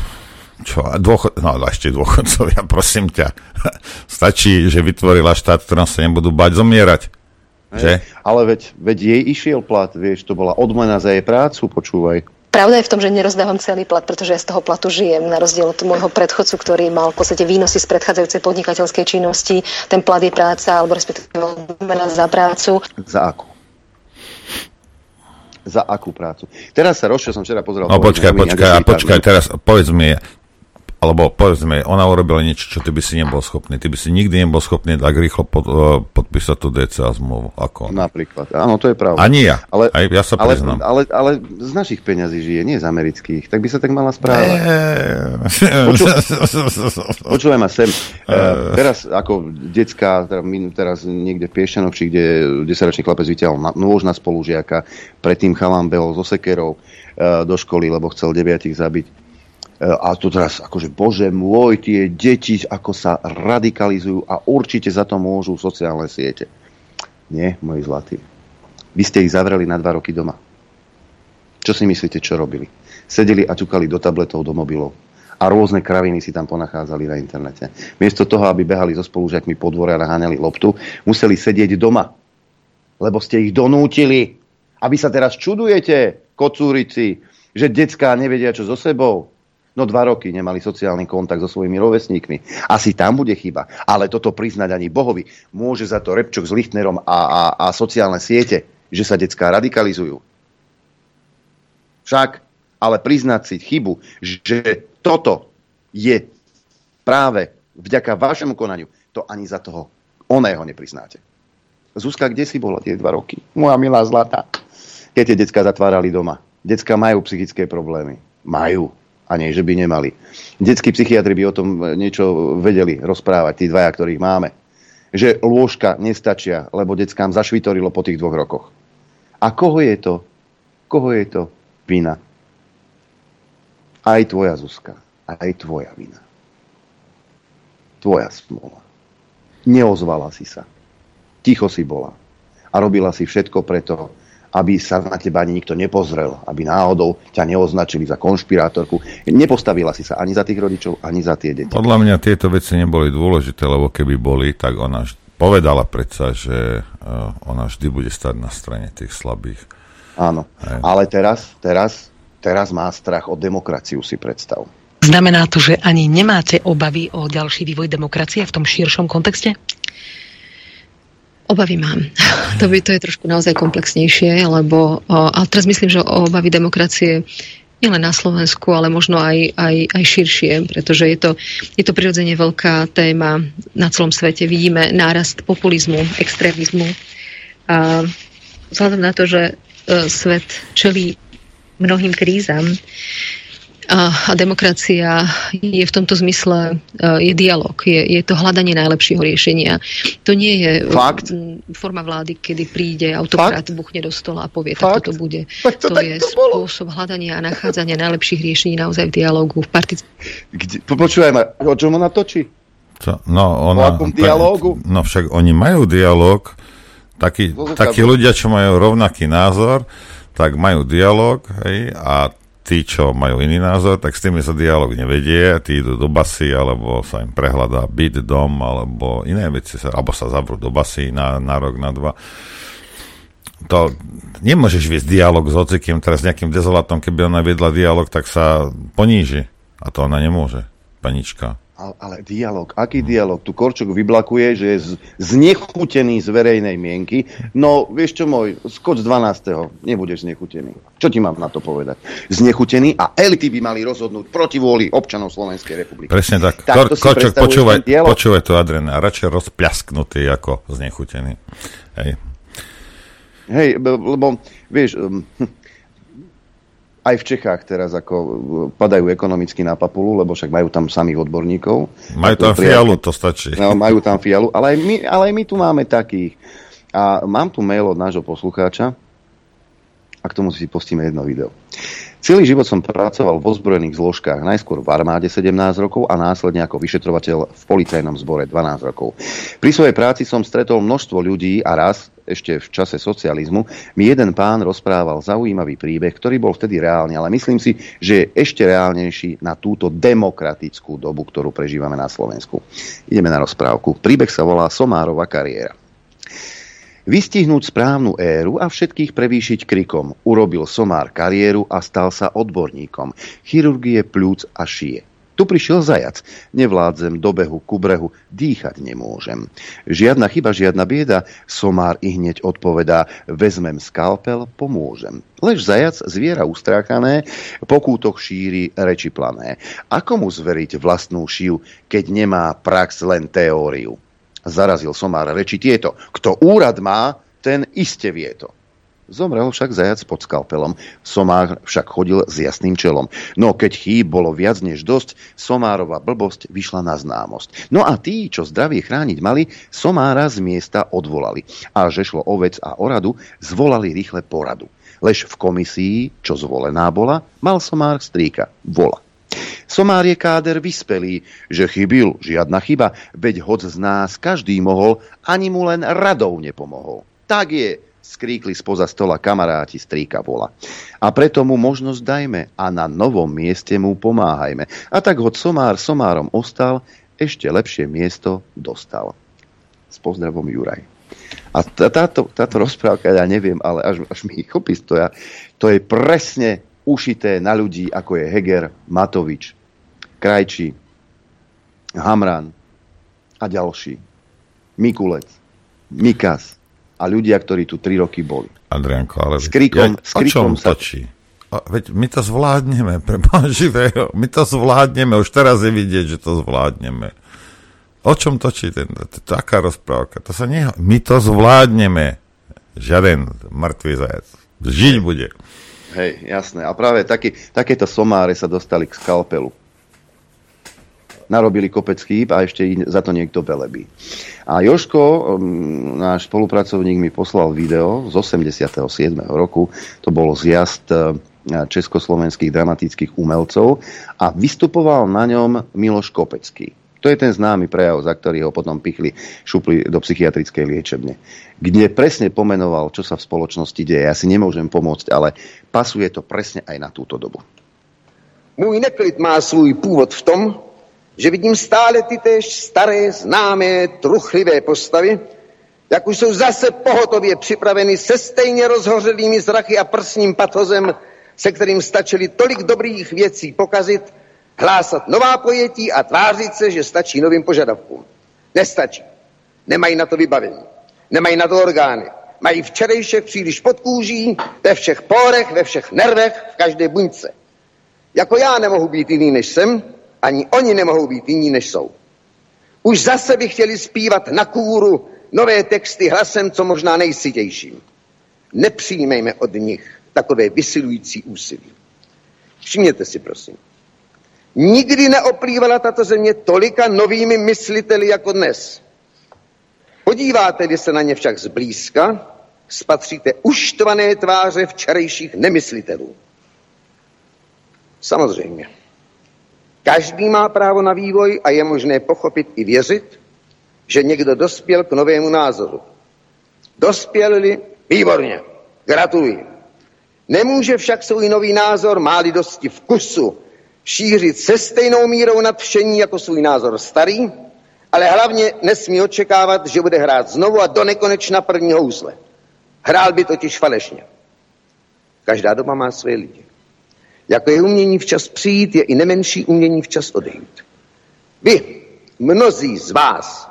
čo, dôchod, no ešte dôchodcovia, prosím ťa, stačí, že vytvorila štát, ktorom sa nebudú bať zomierať. Že? Ale veď, veď jej išiel plat, vieš, to bola odmena za jej prácu, počúvaj. Pravda je v tom, že nerozdávam celý plat, pretože ja z toho platu žijem, na rozdiel od môjho predchodcu, ktorý mal v podstate výnosy z predchádzajúcej podnikateľskej činnosti. Ten plat je práca, alebo respektíve odmena za prácu. Za akú? Za akú prácu. Teraz sa rozšiel, som včera pozeral... No počkaj, počkaj, počkaj, teraz povedz mi, alebo povedzme, ona urobila niečo, čo ty by si nebol schopný. Ty by si nikdy nebol schopný tak rýchlo pod, uh, podpísať tú DCA zmluvu. Ako. Napríklad. Áno, to je pravda. Ani ja. Ale, Aj ja sa ale, priznám. Ale, ale, z našich peňazí žije, nie z amerických. Tak by sa tak mala správať. Poču, počúvaj ma sem. Uh, teraz ako decka, teraz niekde v Piešťanovči, kde 10-ročný chlapec vyťahol nôž na spolužiaka, predtým chalám behol so sekerou uh, do školy, lebo chcel deviatich zabiť a tu teraz, akože bože môj, tie deti, ako sa radikalizujú a určite za to môžu sociálne siete. Nie, moji zlatí. Vy ste ich zavreli na dva roky doma. Čo si myslíte, čo robili? Sedeli a ťukali do tabletov, do mobilov. A rôzne kraviny si tam ponachádzali na internete. Miesto toho, aby behali so spolužiakmi po dvore a naháňali loptu, museli sedieť doma. Lebo ste ich donútili. A vy sa teraz čudujete, kocúrici, že decká nevedia, čo so sebou. No dva roky nemali sociálny kontakt so svojimi rovesníkmi. Asi tam bude chyba. Ale toto priznať ani Bohovi. Môže za to Repčok s Lichtnerom a, a, a sociálne siete, že sa detská radikalizujú. Však, ale priznať si chybu, že toto je práve vďaka vašemu konaniu, to ani za toho oného nepriznáte. Zuzka, kde si bola tie dva roky? Moja milá zlata. Keď tie decka zatvárali doma. Decka majú psychické problémy. Majú a nie, že by nemali. Detskí psychiatri by o tom niečo vedeli rozprávať, tí dvaja, ktorých máme. Že lôžka nestačia, lebo deckám zašvitorilo po tých dvoch rokoch. A koho je to? Koho je to vina? Aj tvoja Zuzka. Aj tvoja vina. Tvoja smola. Neozvala si sa. Ticho si bola. A robila si všetko preto, aby sa na teba ani nikto nepozrel, aby náhodou ťa neoznačili za konšpirátorku. Nepostavila si sa ani za tých rodičov, ani za tie deti. Podľa mňa tieto veci neboli dôležité, lebo keby boli, tak ona povedala predsa, že uh, ona vždy bude stať na strane tých slabých. Áno, Aj. ale teraz, teraz, teraz má strach o demokraciu, si predstav. Znamená to, že ani nemáte obavy o ďalší vývoj demokracie v tom širšom kontexte? Obavy mám. To, by, to je trošku naozaj komplexnejšie, lebo, ale teraz myslím, že obavy demokracie nielen na Slovensku, ale možno aj, aj, aj širšie, pretože je to, je to prirodzene veľká téma na celom svete. Vidíme nárast populizmu, extrémizmu. A vzhľadom na to, že e, svet čelí mnohým krízam, a, a demokracia je v tomto zmysle uh, je dialog, je, je to hľadanie najlepšieho riešenia. To nie je Fakt? forma vlády, kedy príde autokrát, Fakt? buchne do stola a povie, Fakt? tak toto bude. To, to je to spôsob hľadania a nachádzania najlepších riešení naozaj v dialogu, v partic- Kde, ma, o čom ona točí? Co? No, ona, o dialógu? No však oni majú dialog, takí, takí ľudia, čo majú rovnaký názor, tak majú dialog hej, a tí, čo majú iný názor, tak s tými sa dialog nevedie, tí idú do basy, alebo sa im prehľadá byt, dom, alebo iné veci, sa, alebo sa zavrú do basy na, na rok, na dva. To nemôžeš viesť dialog s hocikým, teraz nejakým dezolatom, keby ona viedla dialog, tak sa poníži. A to ona nemôže, panička. Ale, dialog, aký dialog? Tu Korčok vyblakuje, že je znechutený z verejnej mienky. No, vieš čo môj, skoč z 12. Nebudeš znechutený. Čo ti mám na to povedať? Znechutený a elity by mali rozhodnúť proti vôli občanov Slovenskej republiky. Presne tak. tak Kor- Korčok, počúvaj, počúvaj to, Adrian, radšej rozpľasknutý ako znechutený. Hej. Hej, lebo, vieš, um, aj v Čechách teraz ako e, padajú ekonomicky na papulu, lebo však majú tam samých odborníkov. Majú tam fialu, to stačí. No, majú tam fialu, ale aj, my, ale aj my tu máme takých. A mám tu mail od nášho poslucháča a k tomu si pustíme jedno video. Celý život som pracoval v ozbrojených zložkách, najskôr v armáde 17 rokov a následne ako vyšetrovateľ v policajnom zbore 12 rokov. Pri svojej práci som stretol množstvo ľudí a raz, ešte v čase socializmu, mi jeden pán rozprával zaujímavý príbeh, ktorý bol vtedy reálny, ale myslím si, že je ešte reálnejší na túto demokratickú dobu, ktorú prežívame na Slovensku. Ideme na rozprávku. Príbeh sa volá Somárova kariéra. Vystihnúť správnu éru a všetkých prevýšiť krikom. Urobil somár kariéru a stal sa odborníkom. Chirurgie plúc a šie. Tu prišiel zajac. Nevládzem do behu ku brehu, dýchať nemôžem. Žiadna chyba, žiadna bieda, somár i hneď odpovedá, vezmem skalpel, pomôžem. Lež zajac, zviera ustráchané, po kútoch šíri reči plané. Ako mu zveriť vlastnú šiu, keď nemá prax len teóriu? Zarazil somár reči tieto. Kto úrad má, ten iste vie to. Zomrel však zajac pod skalpelom. Somár však chodil s jasným čelom. No keď chýb bolo viac než dosť, Somárova blbosť vyšla na známosť. No a tí, čo zdravie chrániť mali, Somára z miesta odvolali. A že šlo o vec a o radu, zvolali rýchle poradu. Lež v komisii, čo zvolená bola, mal Somár strýka, vola. Somár je káder vyspelý, že chybil, žiadna chyba, veď hoď z nás každý mohol, ani mu len radou nepomohol. Tak je, skríkli spoza stola kamaráti strýka vola. A preto mu možnosť dajme a na novom mieste mu pomáhajme. A tak hoď somár somárom ostal, ešte lepšie miesto dostal. S pozdravom Juraj. A táto, táto rozprávka, ja neviem, ale až, až mi chopí stoja, to je presne ušité na ľudí, ako je Heger, Matovič, Krajči, Hamran a ďalší. Mikulec, Mikas, a ľudia, ktorí tu tri roky boli. Adrianko, ale... S krikom, ja, s krikom sa... točí? A, veď my to zvládneme, pre živého. My to zvládneme, už teraz je vidieť, že to zvládneme. O čom točí ten, taká rozprávka? To sa nie... My to zvládneme. Žiaden mŕtvý zajac. Žiť bude. Hej, jasné. A práve taký, takéto somáre sa dostali k skalpelu narobili kopec chýb a ešte za to niekto velebí. A Joško, um, náš spolupracovník, mi poslal video z 87. roku. To bol zjazd uh, československých dramatických umelcov a vystupoval na ňom Miloš Kopecký. To je ten známy prejav, za ktorý ho potom pichli, šupli do psychiatrickej liečebne. Kde presne pomenoval, čo sa v spoločnosti deje. Ja si nemôžem pomôcť, ale pasuje to presne aj na túto dobu. Môj neklid má svůj původ v tom, že vidím stále ty též staré, známé, truchlivé postavy, jak už jsou zase pohotově připraveny se stejně rozhořelými zrachy a prsním patozem, se kterým stačili tolik dobrých věcí pokazit, hlásat nová pojetí a tvářit se, že stačí novým požadavkům. Nestačí. Nemají na to vybavení. Nemají na to orgány. Mají včerejšek příliš pod kůží, ve všech pórech, ve všech nervech, v každé buňce. Jako já nemohu být jiný než jsem, ani oni nemohou být jiní, než jsou. Už zase by chtěli zpívat na kůru nové texty hlasem, co možná nejsitějším. Nepřijmejme od nich takové vysilující úsilí. Všimněte si, prosím. Nikdy neoplývala tato země tolika novými mysliteli jako dnes. Podíváte-li se na ně však zblízka, spatříte uštvané tváře včerejších nemyslitelů. Samozřejmě. Každý má právo na vývoj a je možné pochopit i věřit, že někdo dospěl k novému názoru. Dospěli výborně, gratuluji. Nemůže však svůj nový názor, máli dosti vkusu, šířit se stejnou mírou nadšení jako svůj názor starý, ale hlavně nesmí očekávat, že bude hrát znovu a do nekonečna první housle. Hrál by totiž falešně. Každá doba má své lidi. Jako je umění včas přijít, je i nemenší umění včas odejít. Vy, mnozí z vás,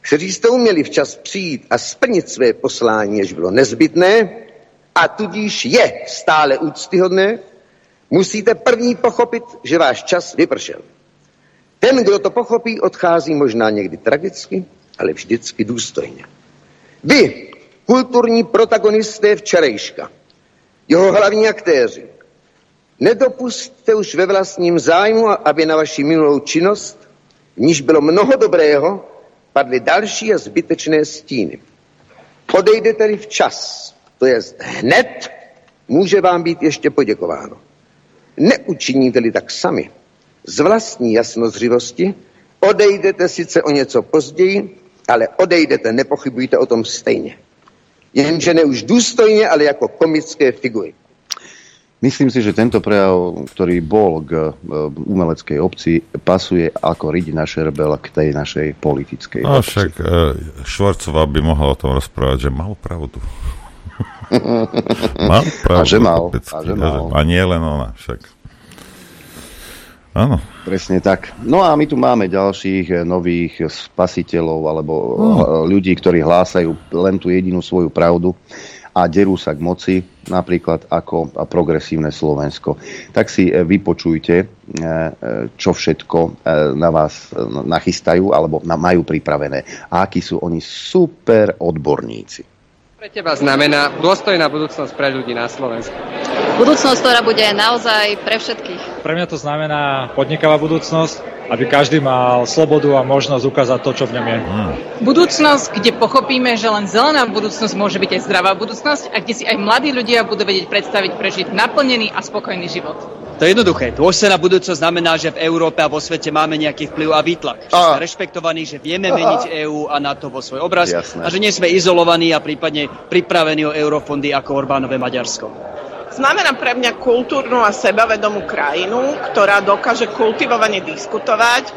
kteří jste uměli včas přijít a splnit své poslání, jež bylo nezbytné, a tudíž je stále úctyhodné, musíte první pochopit, že váš čas vypršel. Ten, kdo to pochopí, odchází možná někdy tragicky, ale vždycky důstojně. Vy, kulturní protagonisté včerejška, jeho hlavní aktéři, Nedopustte už ve vlastním zájmu, aby na vaši minulou činnost, v níž bylo mnoho dobrého, padly další a zbytečné stíny. Odejdete-li včas, to je hned, může vám být ještě poděkováno. Neučiníte-li tak sami, z vlastní jasnozřivosti, odejdete sice o něco později, ale odejdete, nepochybujte o tom stejně. Jenže ne už důstojně, ale jako komické figury. Myslím si, že tento prejav, ktorý bol k e, umeleckej obci, pasuje ako riť na šerbel k tej našej politickej no, obci. však uh, Švarcová by mohla o tom rozprávať, že mal pravdu. mal pravdu. A že mal. A, že mal. a nie len ona však. Áno. Presne tak. No a my tu máme ďalších eh, nových spasiteľov alebo No. ľudí, ktorí hlásajú len tú jedinú svoju pravdu a derú sa k moci, napríklad ako progresívne Slovensko. Tak si eh, vypočujte, čo všetko na vás nachystajú alebo majú pripravené. A akí sú oni super odborníci. Pre teba znamená dôstojná budúcnosť pre ľudí na Slovensku. Budúcnosť, ktorá bude naozaj pre všetkých. Pre mňa to znamená podnikavá budúcnosť, aby každý mal slobodu a možnosť ukázať to, čo v ňom je. Budúcnosť, kde pochopíme, že len zelená budúcnosť môže byť aj zdravá budúcnosť a kde si aj mladí ľudia budú vedieť predstaviť prežiť naplnený a spokojný život. To je jednoduché. Dôstojná budúcnosť znamená, že v Európe a vo svete máme nejaký vplyv a výtlak. Že sme rešpektovaní, že vieme meniť EÚ a NATO vo svoj obraz Jasné. a že nie sme izolovaní a prípadne pripravení o eurofondy ako Orbánové Maďarsko. Znamená pre mňa kultúrnu a sebavedomú krajinu, ktorá dokáže kultivovane diskutovať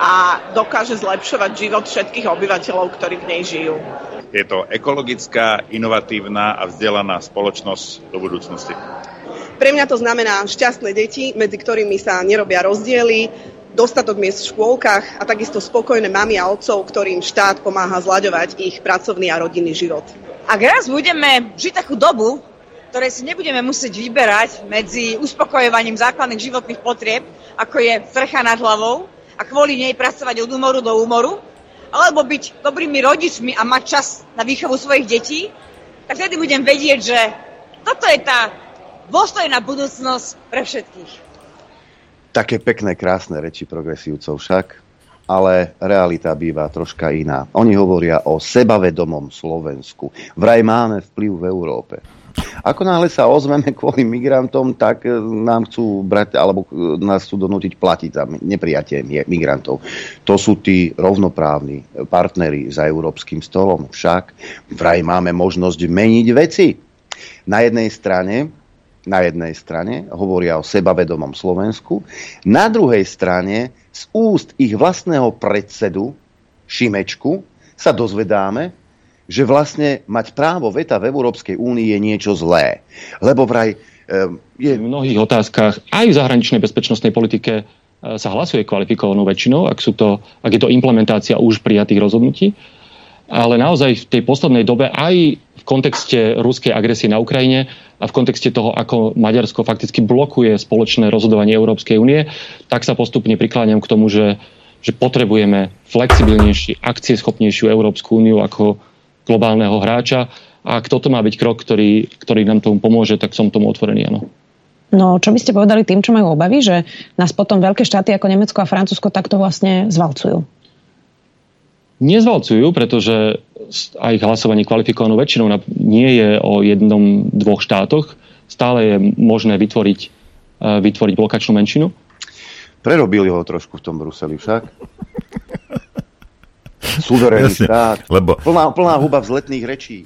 a dokáže zlepšovať život všetkých obyvateľov, ktorí v nej žijú. Je to ekologická, inovatívna a vzdelaná spoločnosť do budúcnosti. Pre mňa to znamená šťastné deti, medzi ktorými sa nerobia rozdiely, dostatok miest v škôlkach a takisto spokojné mamy a otcov, ktorým štát pomáha zlaďovať ich pracovný a rodinný život. Ak raz budeme žiť takú dobu, ktorej si nebudeme musieť vyberať medzi uspokojovaním základných životných potrieb, ako je strecha nad hlavou a kvôli nej pracovať od úmoru do úmoru, alebo byť dobrými rodičmi a mať čas na výchovu svojich detí, tak vtedy budem vedieť, že toto je tá dôstojná budúcnosť pre všetkých. Také pekné, krásne reči progresívcov však, ale realita býva troška iná. Oni hovoria o sebavedomom Slovensku. Vraj máme vplyv v Európe. Ako náhle sa ozveme kvôli migrantom, tak e, nám chcú brať, alebo e, nás chcú donútiť platiť za neprijatie mi- migrantov. To sú tí rovnoprávni partneri za európskym stolom. Však vraj máme možnosť meniť veci. Na jednej strane na jednej strane hovoria o sebavedomom Slovensku, na druhej strane z úst ich vlastného predsedu Šimečku sa dozvedáme, že vlastne mať právo veta v Európskej únii je niečo zlé. Lebo vraj um, je... V mnohých otázkach aj v zahraničnej bezpečnostnej politike e, sa hlasuje kvalifikovanou väčšinou, ak, sú to, ak je to implementácia už prijatých rozhodnutí. Ale naozaj v tej poslednej dobe aj v kontexte ruskej agresie na Ukrajine a v kontexte toho, ako Maďarsko fakticky blokuje spoločné rozhodovanie Európskej únie, tak sa postupne prikláňam k tomu, že, že potrebujeme flexibilnejší, akcieschopnejšiu Európsku úniu ako globálneho hráča. A ak toto má byť krok, ktorý, ktorý nám tomu pomôže, tak som tomu otvorený, áno. No, čo by ste povedali tým, čo majú obavy, že nás potom veľké štáty ako Nemecko a Francúzsko takto vlastne zvalcujú? Nezvalcujú, pretože aj hlasovanie kvalifikovanou väčšinou na- nie je o jednom, dvoch štátoch. Stále je možné vytvoriť, e, vytvoriť blokačnú menšinu. Prerobili ho trošku v tom Bruseli však. Suverénny Jasne, lebo- Plná, plná huba vzletných rečí.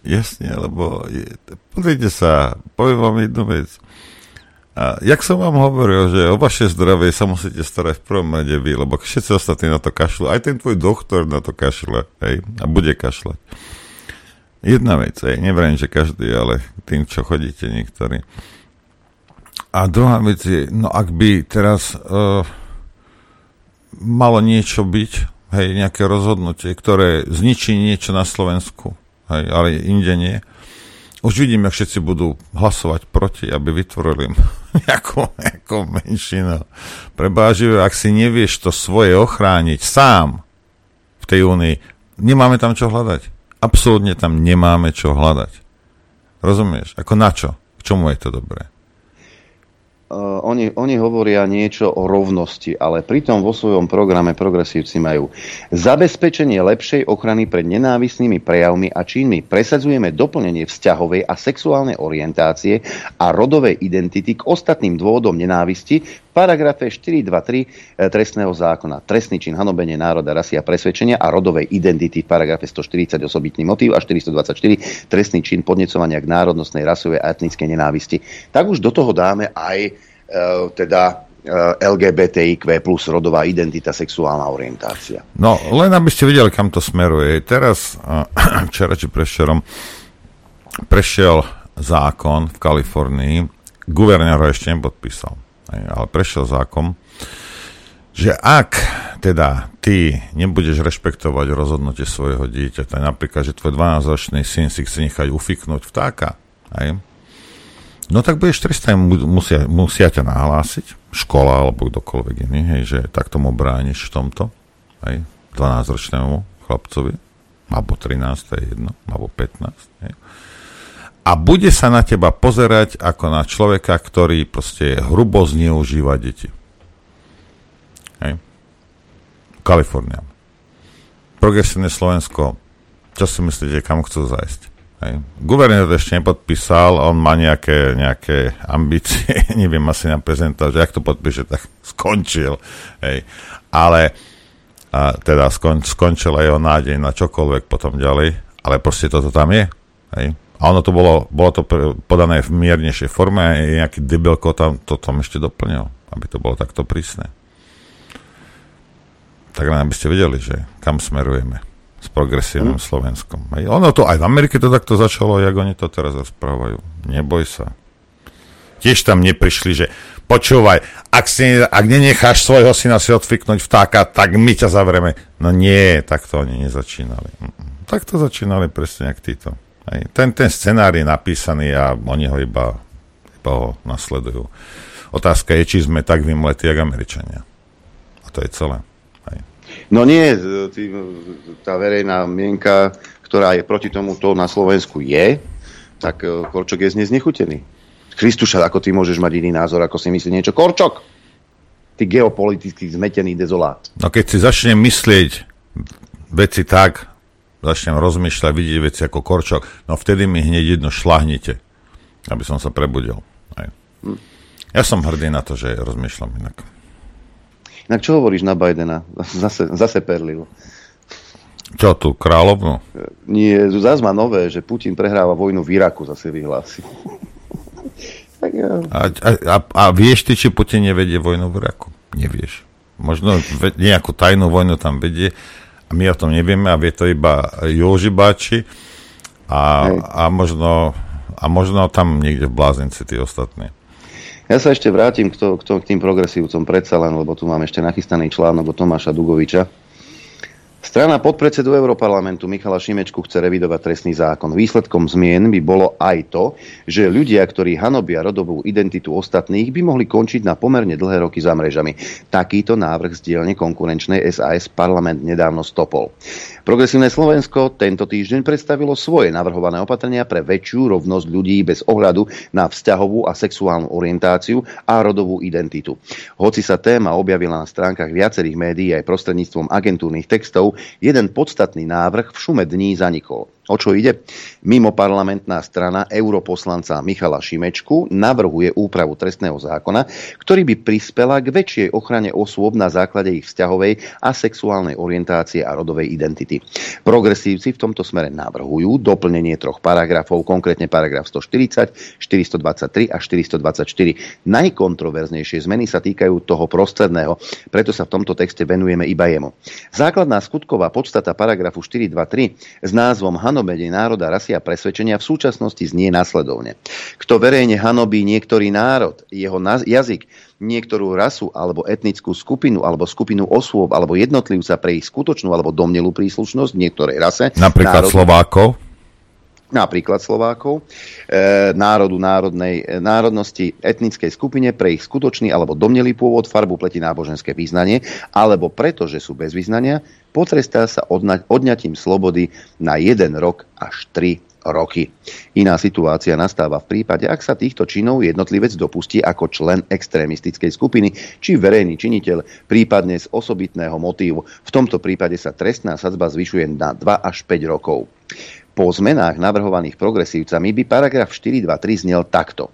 Jasne, lebo je, pozrite sa, poviem vám jednu vec. A jak som vám hovoril, že o vaše zdravie sa musíte starať v prvom rade vy, lebo všetci ostatní na to kašľú. Aj ten tvoj doktor na to kašle, hej, a bude kašľať. Jedna vec, hej, nevrajím, že každý, ale tým, čo chodíte niektorí. A druhá vec je, no ak by teraz uh, malo niečo byť, hej, nejaké rozhodnutie, ktoré zničí niečo na Slovensku, hej, ale inde nie, už vidím, jak všetci budú hlasovať proti, aby vytvorili nejakú, nejakú menšinu. Prebáživé, ak si nevieš to svoje ochrániť sám v tej únii, nemáme tam čo hľadať. Absolútne tam nemáme čo hľadať. Rozumieš? Ako na čo? K čomu je to dobré? Uh, oni, oni hovoria niečo o rovnosti, ale pritom vo svojom programe progresívci majú zabezpečenie lepšej ochrany pred nenávistnými prejavmi a činmi. Presadzujeme doplnenie vzťahovej a sexuálnej orientácie a rodovej identity k ostatným dôvodom nenávisti paragrafe 423 eh, trestného zákona. Trestný čin hanobenie národa, rasy a presvedčenia a rodovej identity v paragrafe 140 osobitný motív a 424 trestný čin podnecovania k národnostnej, rasovej a etnickej nenávisti. Tak už do toho dáme aj e, teda e, LGBTIQ plus rodová identita, sexuálna orientácia. No, len aby ste videli, kam to smeruje. Teraz, včera či prešerom, prešiel zákon v Kalifornii, guvernér ho ešte nepodpísal, ale prešiel zákon, že ak teda ty nebudeš rešpektovať rozhodnutie svojho dieťaťa, napríklad, že tvoj 12-ročný syn si chce nechať ufiknúť vtáka, hej, no tak budeš trestaný, musia, musia ťa nahlásiť, škola alebo kdokoľvek iný, hej, že tak tomu brániš v tomto, hej, 12-ročnému chlapcovi, alebo 13, to je jedno, alebo 15, hej. A bude sa na teba pozerať ako na človeka, ktorý proste hrubo zneužíva deti. Hej. Kalifornia. Progresívne Slovensko, čo si myslíte, kam chcú zajsť? Hej. Guvernér to ešte nepodpísal, on má nejaké, nejaké ambície, neviem asi na prezentovať, že ak to podpíše, tak skončil. Hej. Ale a teda skon, skončila jeho nádej na čokoľvek potom ďalej, ale proste toto tam je. Hej. A ono to bolo, bolo to podané v miernejšej forme a nejaký debelko tam to tam ešte doplnil, aby to bolo takto prísne. Tak len aby ste vedeli, že kam smerujeme s progresívnym mm. Slovenskom. Hej. Ono to aj v Amerike to takto začalo, jak oni to teraz rozprávajú. Neboj sa. Tiež tam neprišli, že počúvaj, ak, si, ak nenecháš svojho syna si odfiknúť vtáka, tak my ťa zavrieme. No nie, tak to oni nezačínali. Tak to začínali presne jak títo. Hej. Ten, ten scenár je napísaný a oni ho iba, iba ho nasledujú. Otázka je, či sme tak vymletí, ako Američania. A to je celé. Hej. No nie, tý, tá verejná mienka, ktorá je proti tomu, to na Slovensku je, tak e, Korčok je z nej znechutený. Kristuša, ako ty môžeš mať iný názor, ako si myslí niečo Korčok? Ty geopoliticky zmetený dezolát. No keď si začne myslieť veci tak, začnem rozmýšľať, vidieť veci ako korčok, no vtedy mi hneď jedno šlahnite, aby som sa prebudil. Aj. Ja som hrdý na to, že rozmýšľam inak. Inak čo hovoríš na Bidena? Zase, zase perlivo. Čo tu, kráľovnu? Nie, zase má nové, že Putin prehráva vojnu v Iraku, zase vyhlási. tak ja. a, a, a vieš ty, či Putin nevedie vojnu v Iraku? Nevieš. Možno nejakú tajnú vojnu tam vedie, a my o tom nevieme a vie to iba Joži Báči a, a, možno, a možno tam niekde v Blázenci tí ostatní. Ja sa ešte vrátim k, to, k, to, k tým progresívcom predsa len, lebo tu mám ešte nachystaný článok od Tomáša Dugoviča Strana podpredsedu Európarlamentu Michala Šimečku chce revidovať trestný zákon. Výsledkom zmien by bolo aj to, že ľudia, ktorí hanobia rodovú identitu ostatných, by mohli končiť na pomerne dlhé roky za mrežami. Takýto návrh z dielne konkurenčnej SAS parlament nedávno stopol. Progresívne Slovensko tento týždeň predstavilo svoje navrhované opatrenia pre väčšiu rovnosť ľudí bez ohľadu na vzťahovú a sexuálnu orientáciu a rodovú identitu. Hoci sa téma objavila na stránkach viacerých médií aj prostredníctvom agentúrnych textov, jeden podstatný návrh v šume dní zanikol. O čo ide? Mimo parlamentná strana europoslanca Michala Šimečku navrhuje úpravu trestného zákona, ktorý by prispela k väčšej ochrane osôb na základe ich vzťahovej a sexuálnej orientácie a rodovej identity. Progresívci v tomto smere navrhujú doplnenie troch paragrafov, konkrétne paragraf 140, 423 a 424. Najkontroverznejšie zmeny sa týkajú toho prostredného, preto sa v tomto texte venujeme iba jemu. Základná skutková podstata paragrafu 423 s názvom Hano hanobenie národa, rasy a presvedčenia v súčasnosti znie následovne. Kto verejne hanobí niektorý národ, jeho jazyk, niektorú rasu alebo etnickú skupinu alebo skupinu osôb alebo jednotlivca pre ich skutočnú alebo domnelú príslušnosť niektorej rase. Napríklad národu, Slovákov napríklad Slovákov, e, národu, národnej, e, národnosti, etnickej skupine pre ich skutočný alebo domnelý pôvod, farbu pleti náboženské význanie, alebo preto, že sú bez význania, potrestá sa odna- odňatím slobody na jeden rok až 3 roky. Iná situácia nastáva v prípade, ak sa týchto činov jednotlivec dopustí ako člen extrémistickej skupiny či verejný činiteľ, prípadne z osobitného motívu. V tomto prípade sa trestná sadzba zvyšuje na 2 až 5 rokov. Po zmenách navrhovaných progresívcami by paragraf 423 znel takto.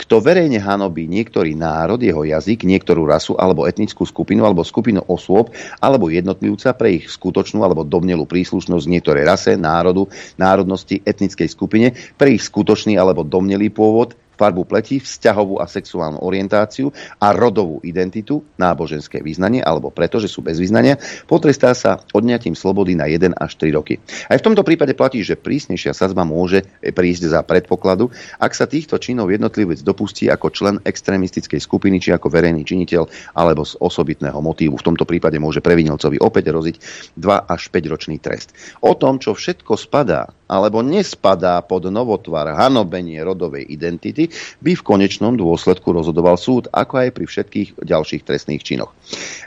Kto verejne hanobí niektorý národ, jeho jazyk, niektorú rasu alebo etnickú skupinu alebo skupinu osôb alebo jednotlivca pre ich skutočnú alebo domnelú príslušnosť niektorej rase, národu, národnosti, etnickej skupine, pre ich skutočný alebo domnelý pôvod, farbu pleti, vzťahovú a sexuálnu orientáciu a rodovú identitu, náboženské význanie alebo preto, že sú bez význania, potrestá sa odňatím slobody na 1 až 3 roky. Aj v tomto prípade platí, že prísnejšia sazba môže prísť za predpokladu, ak sa týchto činov jednotlivec dopustí ako člen extrémistickej skupiny či ako verejný činiteľ alebo z osobitného motívu. V tomto prípade môže previnilcovi opäť roziť 2 až 5 ročný trest. O tom, čo všetko spadá alebo nespadá pod novotvar hanobenie rodovej identity, by v konečnom dôsledku rozhodoval súd, ako aj pri všetkých ďalších trestných činoch.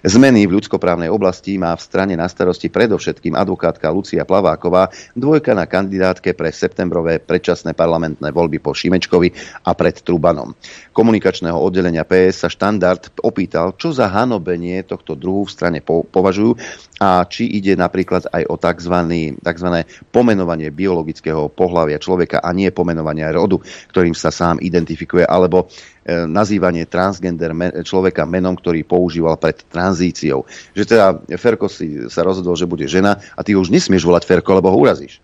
Zmeny v ľudskoprávnej oblasti má v strane na starosti predovšetkým advokátka Lucia Plaváková, dvojka na kandidátke pre septembrové predčasné parlamentné voľby po Šimečkovi a pred Trubanom. Komunikačného oddelenia PS sa štandard opýtal, čo za hanobenie tohto druhu v strane považujú a či ide napríklad aj o tzv. tzv. pomenovanie biologického pohľavia človeka a nie pomenovanie rodu, ktorým sa sám identifikuje, alebo e, nazývanie transgender človeka menom, ktorý používal pred tranzíciou. Že teda Ferko si sa rozhodol, že bude žena a ty už nesmieš volať Ferko, lebo ho urazíš.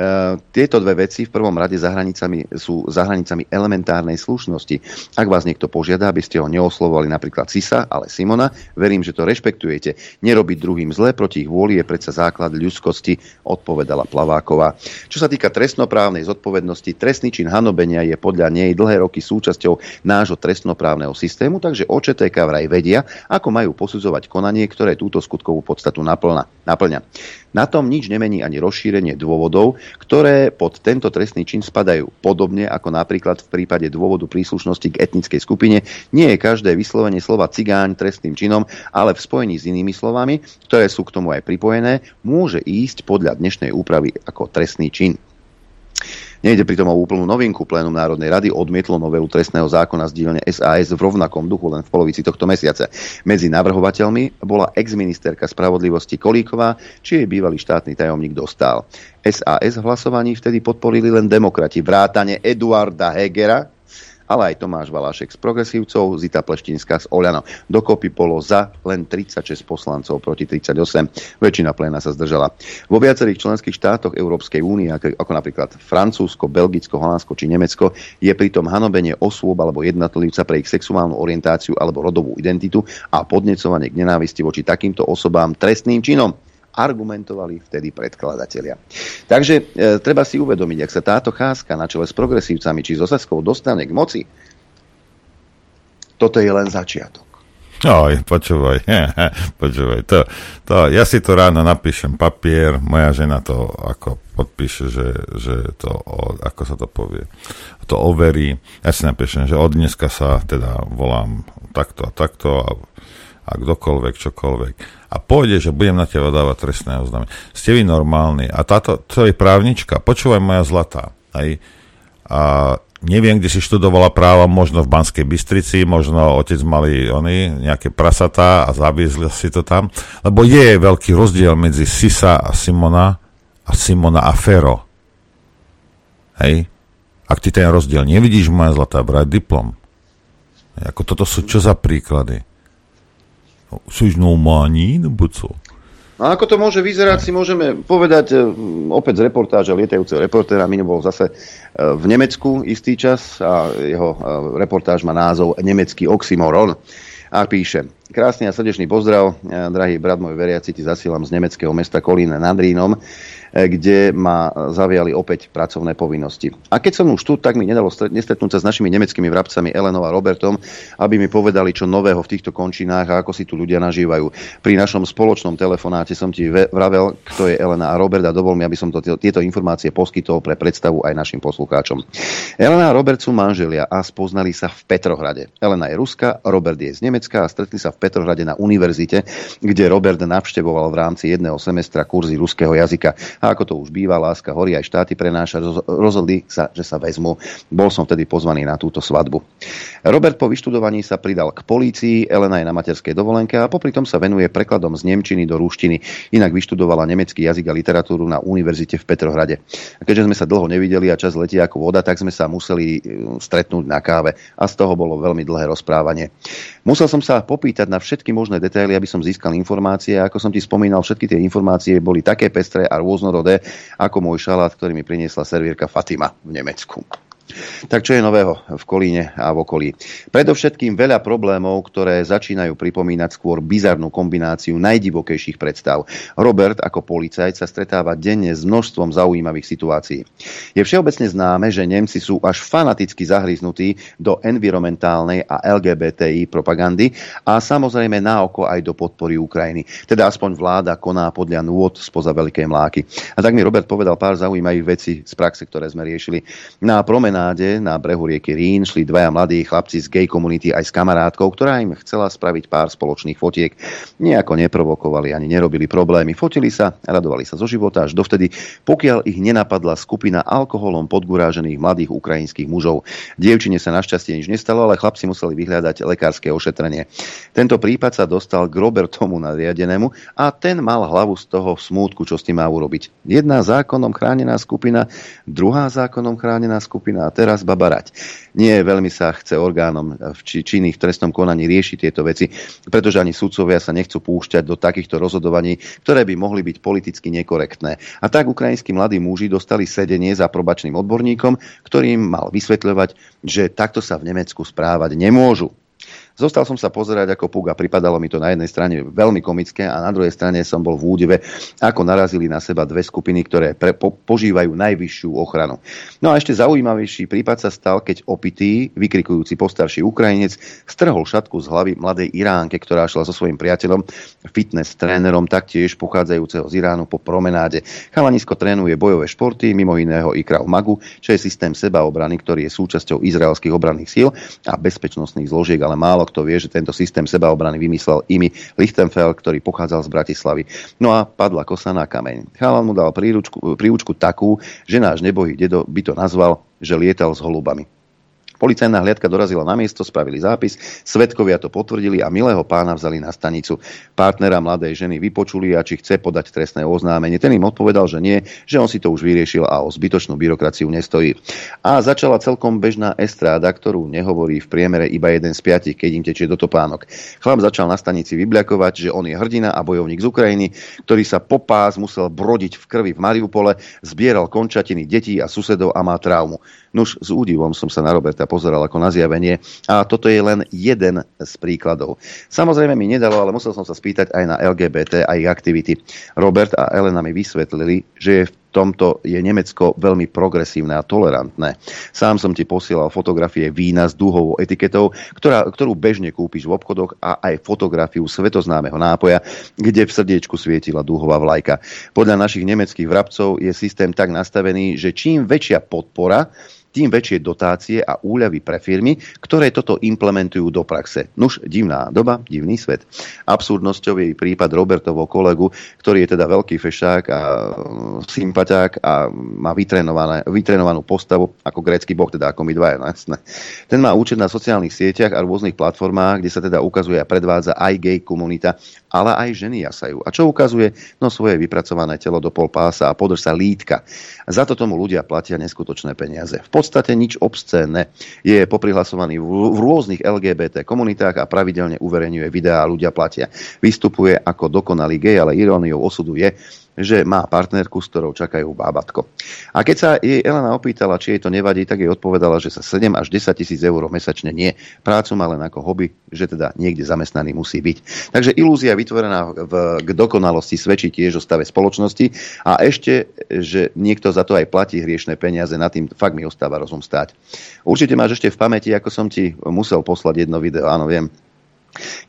E, tieto dve veci v prvom rade za hranicami, sú za hranicami elementárnej slušnosti. Ak vás niekto požiada, aby ste ho neoslovovali napríklad Cisa, ale Simona, verím, že to rešpektujete. Nerobiť druhým zle proti ich vôli je predsa základ ľudskosti, odpovedala Plaváková. Čo sa týka trestnoprávnej zodpovednosti, trestný čin hanobenia je podľa nej dlhé roky súčasťou nášho trestnoprávneho systému, takže OČTK vraj vedia, ako majú posudzovať konanie, ktoré túto skutkovú podstatu naplňa. Na tom nič nemení ani rozšírenie dôvodov, ktoré pod tento trestný čin spadajú. Podobne ako napríklad v prípade dôvodu príslušnosti k etnickej skupine, nie je každé vyslovenie slova cigáň trestným činom, ale v spojení s inými slovami, ktoré sú k tomu aj pripojené, môže ísť podľa dnešnej úpravy ako trestný čin. Nejde pritom o úplnú novinku. Plénum Národnej rady odmietlo novelu trestného zákona z dielne SAS v rovnakom duchu len v polovici tohto mesiaca. Medzi navrhovateľmi bola ex-ministerka spravodlivosti Kolíková, či jej bývalý štátny tajomník dostal. SAS hlasovaní vtedy podporili len demokrati vrátane Eduarda Hegera, ale aj Tomáš Valášek z progresívcov, Zita Pleštinská z Oľano. Dokopy bolo za len 36 poslancov proti 38. Väčšina pléna sa zdržala. Vo viacerých členských štátoch Európskej únie, ako napríklad Francúzsko, Belgicko, Holandsko či Nemecko, je pritom hanobenie osôb alebo jednotlivca pre ich sexuálnu orientáciu alebo rodovú identitu a podnecovanie k nenávisti voči takýmto osobám trestným činom argumentovali vtedy predkladatelia. Takže e, treba si uvedomiť, ak sa táto cházka na čele s progresívcami či s Osaskou dostane k moci, toto je len začiatok. Oj, počúvaj, počúvaj, to, to, ja si to ráno napíšem papier, moja žena to ako podpíše, že, že to, ako sa to povie, to overí. Ja si napíšem, že od dneska sa teda volám takto a takto a a kdokoľvek, čokoľvek. A pôjde, že budem na teba dávať trestné oznámenie. Ste vy normálni. A táto, to je právnička. Počúvaj moja zlatá. Aj, a neviem, kde si študovala práva, možno v Banskej Bystrici, možno otec mali oni, nejaké prasatá a zaviezli si to tam. Lebo je veľký rozdiel medzi Sisa a Simona a Simona a Fero. Hej? Ak ty ten rozdiel nevidíš, moja zlatá, brať diplom. Ako toto sú čo za príklady? Sú normální, nebo co? No ako to môže vyzerať, si môžeme povedať e, opäť z reportáža lietajúceho reportéra. Mino bol zase e, v Nemecku istý čas a jeho e, reportáž má názov Nemecký oxymoron. A píše, krásny a srdečný pozdrav, drahý brat môj veriaci, ti zasielam z nemeckého mesta Kolín nad Rínom. E, kde ma zaviali opäť pracovné povinnosti. A keď som už tu, tak mi nedalo nestretnúť sa s našimi nemeckými vrabcami Elenou a Robertom, aby mi povedali, čo nového v týchto končinách a ako si tu ľudia nažívajú. Pri našom spoločnom telefonáte som ti vravel, kto je Elena a Robert a dovol mi, aby som to, tieto informácie poskytol pre predstavu aj našim poslucháčom. Elena a Robert sú manželia a spoznali sa v Petrohrade. Elena je Ruska, Robert je z Nemecka a stretli sa v Petrohrade na univerzite, kde Robert navštevoval v rámci jedného semestra kurzy ruského jazyka. A ako to už býva, láska horí aj štáty prenáša, rozhodli sa, že sa vezmu. Bol som vtedy pozvaný na túto svadbu. Robert po vyštudovaní sa pridal k polícii, Elena je na materskej dovolenke a popri tom sa venuje prekladom z Nemčiny do rúštiny. Inak vyštudovala nemecký jazyk a literatúru na univerzite v Petrohrade. A keďže sme sa dlho nevideli a čas letí ako voda, tak sme sa museli e, stretnúť na káve a z toho bolo veľmi dlhé rozprávanie. Musel som sa popýtať na všetky možné detaily, aby som získal informácie a ako som ti spomínal, všetky tie informácie boli také pestré a rôzno rôznorodé, ako môj šalát, ktorý mi priniesla servírka Fatima v Nemecku. Tak čo je nového v Kolíne a v okolí? Predovšetkým veľa problémov, ktoré začínajú pripomínať skôr bizarnú kombináciu najdivokejších predstav. Robert ako policajt sa stretáva denne s množstvom zaujímavých situácií. Je všeobecne známe, že Nemci sú až fanaticky zahryznutí do environmentálnej a LGBTI propagandy a samozrejme na oko aj do podpory Ukrajiny. Teda aspoň vláda koná podľa nôd spoza veľkej mláky. A tak mi Robert povedal pár zaujímavých vecí z praxe, ktoré sme riešili. Na promenáde na brehu rieky Rín šli dvaja mladí chlapci z gay komunity aj s kamarátkou, ktorá im chcela spraviť pár spoločných fotiek. Nejako neprovokovali ani nerobili problémy. Fotili sa, radovali sa zo života až dovtedy, pokiaľ ich nenapadla skupina alkoholom podgurážených mladých ukrajinských mužov. Dievčine sa našťastie nič nestalo, ale chlapci museli vyhľadať lekárske ošetrenie. Tento prípad sa dostal k Robertomu nadriadenému a ten mal hlavu z toho smútku, čo s tým má urobiť. Jedna zákonom chránená skupina, druhá zákonom chránená skupina teraz babarať. Nie veľmi sa chce orgánom v činných trestnom konaní riešiť tieto veci, pretože ani sudcovia sa nechcú púšťať do takýchto rozhodovaní, ktoré by mohli byť politicky nekorektné. A tak ukrajinskí mladí muži dostali sedenie za probačným odborníkom, ktorým mal vysvetľovať, že takto sa v Nemecku správať nemôžu. Zostal som sa pozerať ako púk a pripadalo mi to na jednej strane veľmi komické a na druhej strane som bol v údive, ako narazili na seba dve skupiny, ktoré pre, po, požívajú najvyššiu ochranu. No a ešte zaujímavejší prípad sa stal, keď opitý, vykrikujúci postarší Ukrajinec, strhol šatku z hlavy mladej Iránke, ktorá šla so svojím priateľom, fitness trénerom, taktiež pochádzajúceho z Iránu po promenáde. Chalanisko trénuje bojové športy, mimo iného i Krav Magu, čo je systém sebaobrany, ktorý je súčasťou izraelských obranných síl a bezpečnostných zložiek, ale málo kto vie, že tento systém sebaobrany vymyslel Imi Lichtenfeld, ktorý pochádzal z Bratislavy. No a padla kosa na kameň. Chalan mu dal príručku, príučku takú, že náš nebohý dedo by to nazval, že lietal s holubami. Policajná hliadka dorazila na miesto, spravili zápis, svetkovia to potvrdili a milého pána vzali na stanicu. Partnera mladej ženy vypočuli a či chce podať trestné oznámenie. Ten im odpovedal, že nie, že on si to už vyriešil a o zbytočnú byrokraciu nestojí. A začala celkom bežná estráda, ktorú nehovorí v priemere iba jeden z piatich, keď im tečie do topánok. Chlap začal na stanici vybliakovať, že on je hrdina a bojovník z Ukrajiny, ktorý sa popás musel brodiť v krvi v Mariupole, zbieral končatiny detí a susedov a má traumu. Nuž s údivom som sa na Roberta pozeral ako na zjavenie a toto je len jeden z príkladov. Samozrejme mi nedalo, ale musel som sa spýtať aj na LGBT a ich aktivity. Robert a Elena mi vysvetlili, že je v tomto je Nemecko veľmi progresívne a tolerantné. Sám som ti posielal fotografie vína s dúhovou etiketou, ktorá, ktorú bežne kúpiš v obchodoch a aj fotografiu svetoznámeho nápoja, kde v srdiečku svietila dúhová vlajka. Podľa našich nemeckých vrabcov je systém tak nastavený, že čím väčšia podpora, tým väčšie dotácie a úľavy pre firmy, ktoré toto implementujú do praxe. Nuž, divná doba, divný svet. Absurdnosťou je prípad Robertovho kolegu, ktorý je teda veľký fešák a mm, sympaťák a má vytrenovanú postavu ako grécky boh, teda ako my dvaja. No, jasné. Ten má účet na sociálnych sieťach a rôznych platformách, kde sa teda ukazuje a predvádza aj gay komunita, ale aj ženy jasajú. A čo ukazuje? No svoje vypracované telo do pol pása a podrž sa lítka. Za to tomu ľudia platia neskutočné peniaze. V podstate nič obscénne. Je poprihlasovaný v rôznych LGBT komunitách a pravidelne uverejňuje videá a ľudia platia. Vystupuje ako dokonalý gej, ale iróniou osudu je, že má partnerku, s ktorou čakajú bábatko. A keď sa jej Elena opýtala, či jej to nevadí, tak jej odpovedala, že sa 7 až 10 tisíc eur mesačne nie. Prácu má len ako hobby, že teda niekde zamestnaný musí byť. Takže ilúzia vytvorená v, k dokonalosti svedčí tiež o stave spoločnosti a ešte, že niekto za to aj platí hriešne peniaze, na tým fakt mi ostáva rozum stáť. Určite máš ešte v pamäti, ako som ti musel poslať jedno video, áno, viem,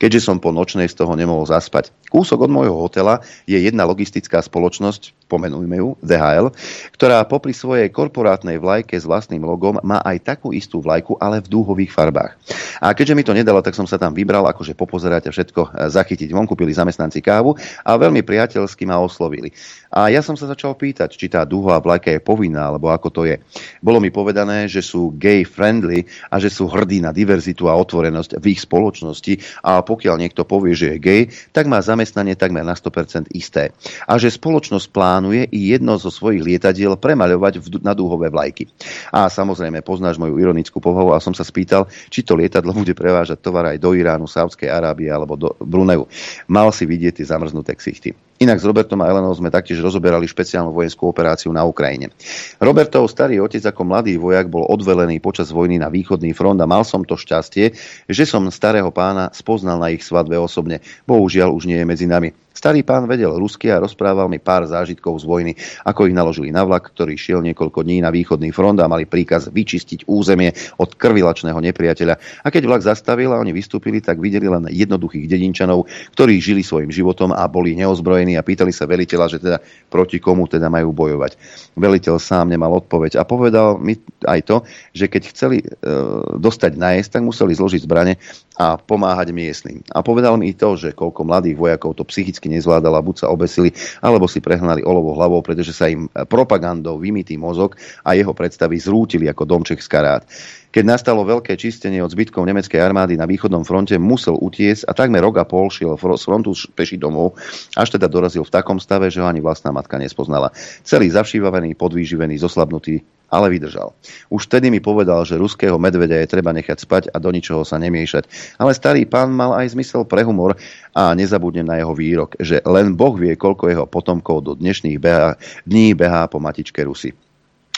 keďže som po nočnej z toho nemohol zaspať. Kúsok od môjho hotela je jedna logistická spoločnosť, pomenujme ju, DHL, ktorá popri svojej korporátnej vlajke s vlastným logom má aj takú istú vlajku, ale v dúhových farbách. A keďže mi to nedalo, tak som sa tam vybral, akože popozerať a všetko e, zachytiť. Von kúpili zamestnanci kávu a veľmi priateľsky ma oslovili. A ja som sa začal pýtať, či tá dúhová vlajka je povinná, alebo ako to je. Bolo mi povedané, že sú gay friendly a že sú hrdí na diverzitu a otvorenosť v ich spoločnosti a pokiaľ niekto povie, že je gay, tak má zamestnanie takmer na 100% isté. A že spoločnosť plán plánuje i jedno zo svojich lietadiel premaľovať na dúhové vlajky. A samozrejme, poznáš moju ironickú povahu a som sa spýtal, či to lietadlo bude prevážať tovar aj do Iránu, Saudskej Arábie alebo do Bruneu. Mal si vidieť tie zamrznuté ksichty. Inak s Robertom a Elenou sme taktiež rozoberali špeciálnu vojenskú operáciu na Ukrajine. Robertov starý otec ako mladý vojak bol odvelený počas vojny na východný front a mal som to šťastie, že som starého pána spoznal na ich svadbe osobne. Bohužiaľ už nie je medzi nami. Starý pán vedel rusky a rozprával mi pár zážitkov z vojny, ako ich naložili na vlak, ktorý šiel niekoľko dní na východný front a mali príkaz vyčistiť územie od krvilačného nepriateľa. A keď vlak zastavil a oni vystúpili, tak videli len jednoduchých dedinčanov, ktorí žili svojim životom a boli neozbrojení a pýtali sa veliteľa, že teda proti komu teda majú bojovať. Veliteľ sám nemal odpoveď a povedal mi aj to, že keď chceli e, dostať nájsť, tak museli zložiť zbrane a pomáhať miestnym. A povedal mi to, že koľko mladých vojakov to psychicky nezvládala, buď sa obesili, alebo si prehnali olovo hlavou, pretože sa im propagandou vymitý mozog a jeho predstavy zrútili ako domček z karát. Keď nastalo veľké čistenie od zbytkov nemeckej armády na východnom fronte, musel utiesť a takmer rok a pol šiel z frontu peši domov, až teda dorazil v takom stave, že ho ani vlastná matka nespoznala. Celý zavšívavený, podvýživený, zoslabnutý, ale vydržal. Už vtedy mi povedal, že ruského medvedia je treba nechať spať a do ničoho sa nemiešať. Ale starý pán mal aj zmysel pre humor a nezabudnem na jeho výrok, že len Boh vie, koľko jeho potomkov do dnešných beha, dní behá po matičke Rusy.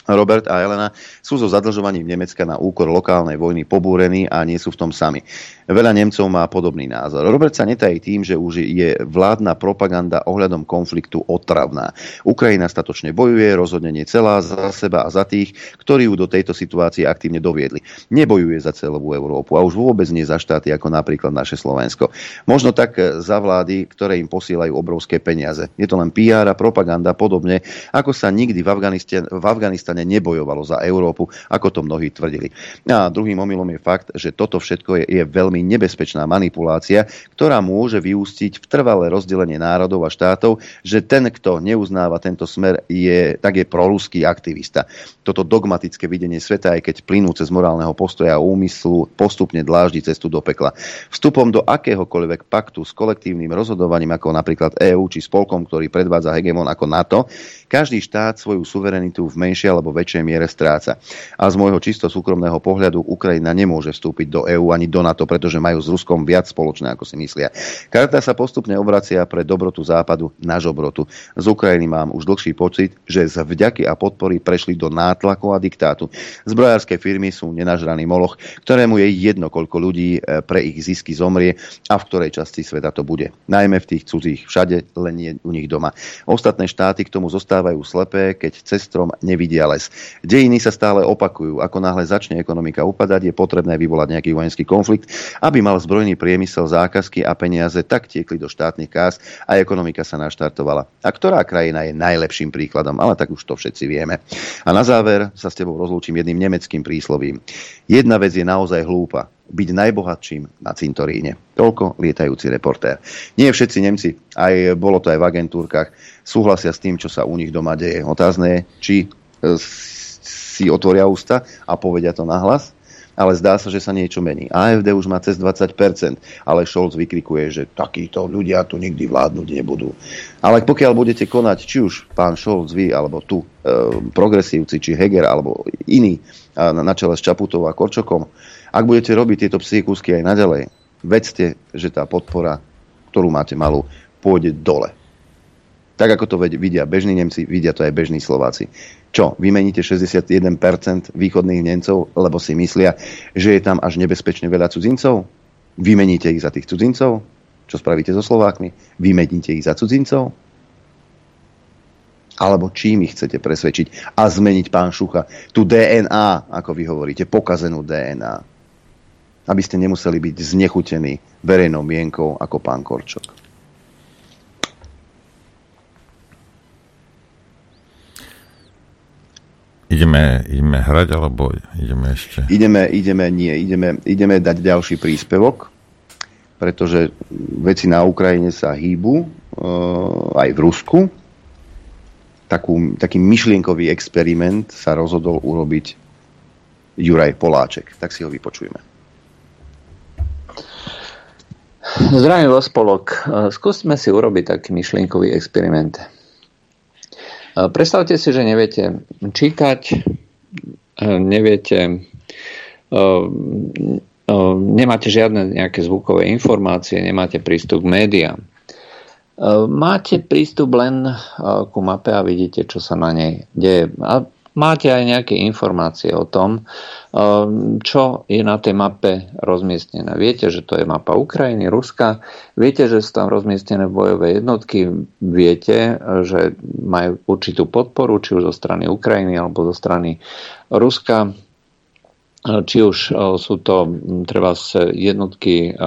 Robert a Elena sú so zadlžovaním Nemecka na úkor lokálnej vojny pobúrení a nie sú v tom sami. Veľa Nemcov má podobný názor. Robert sa netají tým, že už je vládna propaganda ohľadom konfliktu otravná. Ukrajina statočne bojuje, rozhodne nie celá za seba a za tých, ktorí ju do tejto situácie aktívne doviedli. Nebojuje za celú Európu a už vôbec nie za štáty ako napríklad naše Slovensko. Možno tak za vlády, ktoré im posielajú obrovské peniaze. Je to len PR a propaganda podobne, ako sa nikdy v, Afganistane, v Afganistane nebojovalo za Európu, ako to mnohí tvrdili. A druhým omylom je fakt, že toto všetko je, je veľmi nebezpečná manipulácia, ktorá môže vyústiť v trvalé rozdelenie národov a štátov, že ten, kto neuznáva tento smer, je, tak je proruský aktivista. Toto dogmatické videnie sveta, aj keď plynú cez morálneho postoja a úmyslu, postupne dláždi cestu do pekla. Vstupom do akéhokoľvek paktu s kolektívnym rozhodovaním, ako napríklad EÚ či spolkom, ktorý predvádza hegemon ako NATO, každý štát svoju suverenitu v menšej alebo väčšej miere stráca. A z môjho čisto súkromného pohľadu Ukrajina nemôže vstúpiť do EÚ ani do NATO, pretože majú s Ruskom viac spoločné, ako si myslia. Karta sa postupne obracia pre dobrotu západu na žobrotu. Z Ukrajiny mám už dlhší pocit, že z vďaky a podpory prešli do nátlaku a diktátu. Zbrojárske firmy sú nenažraný moloch, ktorému je jedno, koľko ľudí e, pre ich zisky zomrie a v ktorej časti sveta to bude. Najmä v tých cudzích, všade, len nie u nich doma. Ostatné štáty k tomu zostávajú slepé, keď cestrom nevidia les. Dejiny sa stále opakujú. Ako náhle začne ekonomika upadať, je potrebné vyvolať nejaký vojenský konflikt aby mal zbrojný priemysel zákazky a peniaze tak tiekli do štátnych kás a ekonomika sa naštartovala. A ktorá krajina je najlepším príkladom, ale tak už to všetci vieme. A na záver sa s tebou rozlúčim jedným nemeckým príslovím. Jedna vec je naozaj hlúpa byť najbohatším na cintoríne. Toľko lietajúci reportér. Nie všetci Nemci, aj bolo to aj v agentúrkach, súhlasia s tým, čo sa u nich doma deje. Otázne je, či si otvoria ústa a povedia to nahlas, ale zdá sa, že sa niečo mení. AFD už má cez 20%, ale Scholz vykrikuje, že takíto ľudia tu nikdy vládnuť nebudú. Ale pokiaľ budete konať, či už pán Scholz, vy, alebo tu, e, progresívci, či Heger, alebo iní, na čele s Čaputou a Korčokom, ak budete robiť tieto psíkusky aj naďalej, vedzte, že tá podpora, ktorú máte malú, pôjde dole. Tak ako to vidia bežní Nemci, vidia to aj bežní Slováci. Čo, vymeníte 61% východných Nemcov, lebo si myslia, že je tam až nebezpečne veľa cudzincov? Vymeníte ich za tých cudzincov? Čo spravíte so Slovákmi? Vymeníte ich za cudzincov? Alebo čím ich chcete presvedčiť a zmeniť pán Šucha tú DNA, ako vy hovoríte, pokazenú DNA. Aby ste nemuseli byť znechutení verejnou mienkou ako pán Korčok. Ideme, ideme hrať, alebo ideme ešte? Ideme, ideme, nie, ideme, ideme dať ďalší príspevok, pretože veci na Ukrajine sa hýbu, e, aj v Rusku. Takú, taký myšlienkový experiment sa rozhodol urobiť Juraj Poláček. Tak si ho vypočujeme. Zdravím vás, spolok. Skúsme si urobiť taký myšlienkový experiment. Predstavte si, že neviete čítať, neviete, nemáte žiadne nejaké zvukové informácie, nemáte prístup k médiám. Máte prístup len ku mape a vidíte, čo sa na nej deje. A máte aj nejaké informácie o tom, um, čo je na tej mape rozmiestnené. Viete, že to je mapa Ukrajiny, Ruska, viete, že sú tam rozmiestnené bojové jednotky, viete, že majú určitú podporu, či už zo strany Ukrajiny alebo zo strany Ruska či už e, sú to treba jednotky e,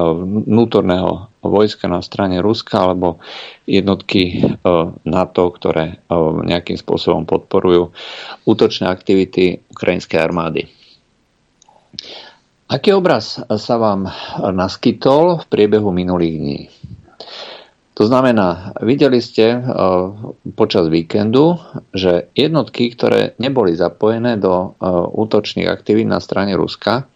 vnútorného vojska na strane Ruska alebo jednotky e, NATO, ktoré nejakým spôsobom podporujú útočné aktivity ukrajinskej armády. Aký obraz sa vám naskytol v priebehu minulých dní? To znamená, videli ste eh, počas víkendu, že jednotky, ktoré neboli zapojené do eh, útočných aktivít na strane Ruska,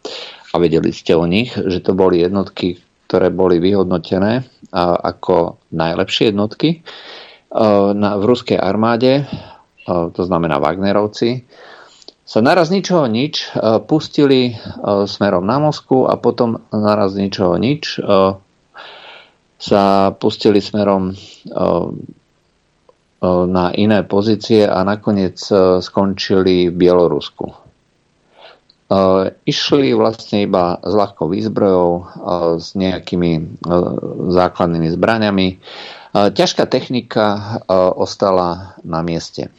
a vedeli ste o nich, že to boli jednotky, ktoré boli vyhodnotené ako najlepšie jednotky eh, v ruskej armáde, to znamená Wagnerovci, sa naraz ničoho nič pustili smerom na Moskvu a potom naraz ničoho nič sa pustili smerom na iné pozície a nakoniec skončili v Bielorusku. Išli vlastne iba s ľahkou výzbrojou, s nejakými základnými zbraniami. Ťažká technika ostala na mieste.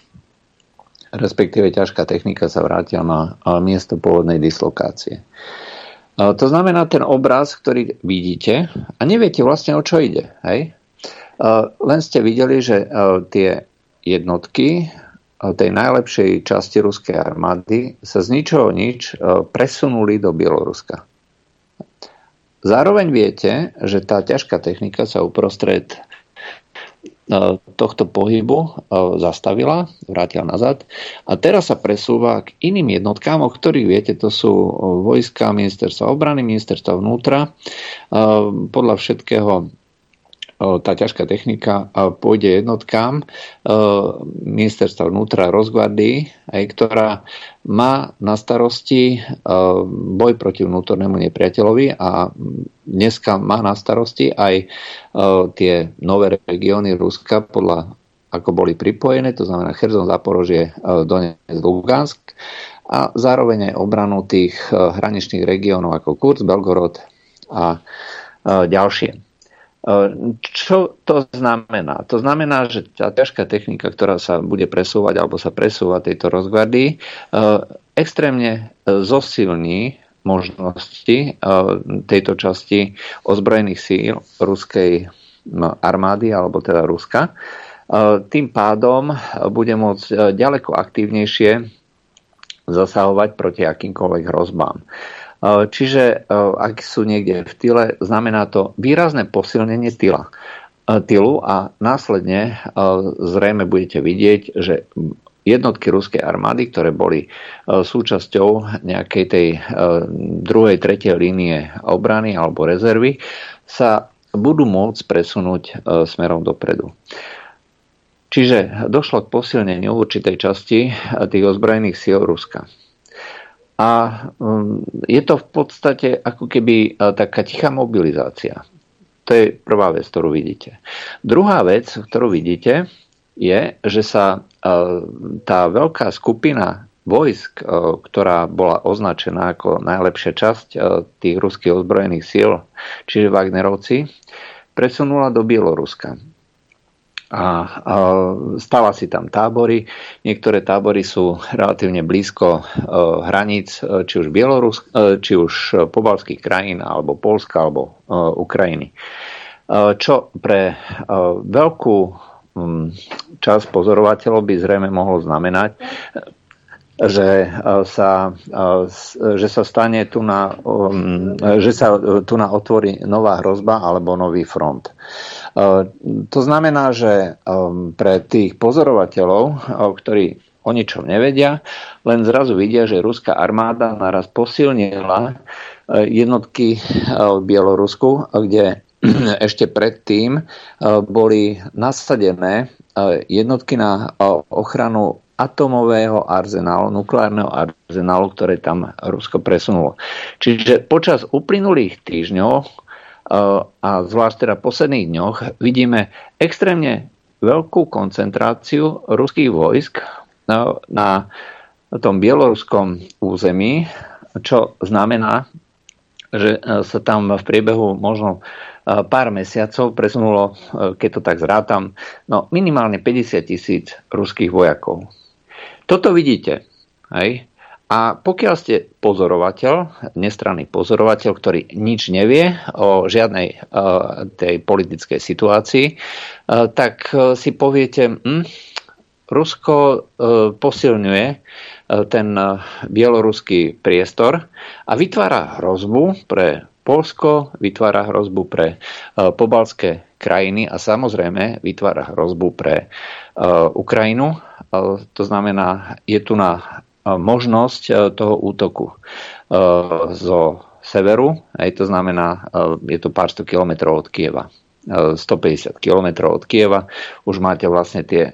Respektíve ťažká technika sa vrátila na miesto pôvodnej dislokácie. To znamená ten obraz, ktorý vidíte a neviete vlastne o čo ide. Hej? Len ste videli, že tie jednotky tej najlepšej časti ruskej armády sa z ničoho nič presunuli do Bieloruska. Zároveň viete, že tá ťažká technika sa uprostred E, tohto pohybu e, zastavila, vrátila nazad a teraz sa presúva k iným jednotkám, o ktorých viete, to sú vojska ministerstva obrany, ministerstva vnútra. E, podľa všetkého tá ťažká technika pôjde jednotkám ministerstva vnútra rozgvardii, aj ktorá má na starosti boj proti vnútornému nepriateľovi a dneska má na starosti aj tie nové regióny Ruska podľa ako boli pripojené, to znamená Cherzon, Zaporožie, Donetsk, Lugansk a zároveň aj obranu tých hraničných regiónov ako Kurz, Belgorod a ďalšie. Čo to znamená? To znamená, že tá ťažká technika, ktorá sa bude presúvať alebo sa presúva tejto rozgvardii, e, extrémne e, zosilní možnosti e, tejto časti ozbrojených síl ruskej armády alebo teda Ruska. Tým pádom bude môcť ďaleko aktívnejšie zasahovať proti akýmkoľvek hrozbám. Eh, čiže eh, ak sú niekde v tyle, znamená to výrazné posilnenie tyla, eh, tylu a následne zrejme budete vidieť, že jednotky ruskej armády, ktoré boli súčasťou nejakej tej druhej, tretej línie obrany alebo rezervy, sa budú môcť presunúť smerom dopredu. Čiže došlo k posilneniu určitej časti tých ozbrojených síl Ruska. A um, je to v podstate ako keby e, taká tichá mobilizácia. To je prvá vec, ktorú vidíte. Druhá vec, ktorú vidíte, je, že sa e, tá veľká skupina vojsk, e, ktorá bola označená ako najlepšia časť tých ruských ozbrojených síl, čiže Wagnerovci, presunula do Bieloruska a, a stala si tam tábory. Niektoré tábory sú relatívne blízko e, hraníc e, či už Bielorusk, e, či už pobalských krajín alebo Polska alebo e, Ukrajiny. E, čo pre e, veľkú m, časť pozorovateľov by zrejme mohlo znamenať, že sa, že sa stane tu na, um, že sa tu na otvorí nová hrozba alebo nový front. To znamená, že um, pre tých pozorovateľov, ktorí o ničom nevedia, len zrazu vidia, že ruská armáda naraz posilnila jednotky v Bielorusku, kde ešte predtým boli nasadené jednotky na ochranu atomového arzenálu, nukleárneho arzenálu, ktoré tam Rusko presunulo. Čiže počas uplynulých týždňov a zvlášť teda posledných dňoch vidíme extrémne veľkú koncentráciu ruských vojsk na tom bieloruskom území, čo znamená, že sa tam v priebehu možno pár mesiacov presunulo, keď to tak zrátam, no minimálne 50 tisíc ruských vojakov. Toto vidíte. Hej? A pokiaľ ste pozorovateľ, nestranný pozorovateľ, ktorý nič nevie o žiadnej uh, tej politickej situácii, uh, tak uh, si poviete, hm, Rusko uh, posilňuje uh, ten uh, bieloruský priestor a vytvára hrozbu pre Polsko, vytvára hrozbu pre uh, pobalské krajiny a samozrejme vytvára hrozbu pre uh, Ukrajinu. Uh, to znamená, je tu na možnosť e, toho útoku zo severu, aj to znamená, je to pár sto kilometrov od Kieva. 150 kilometrov od Kieva už máte vlastne tie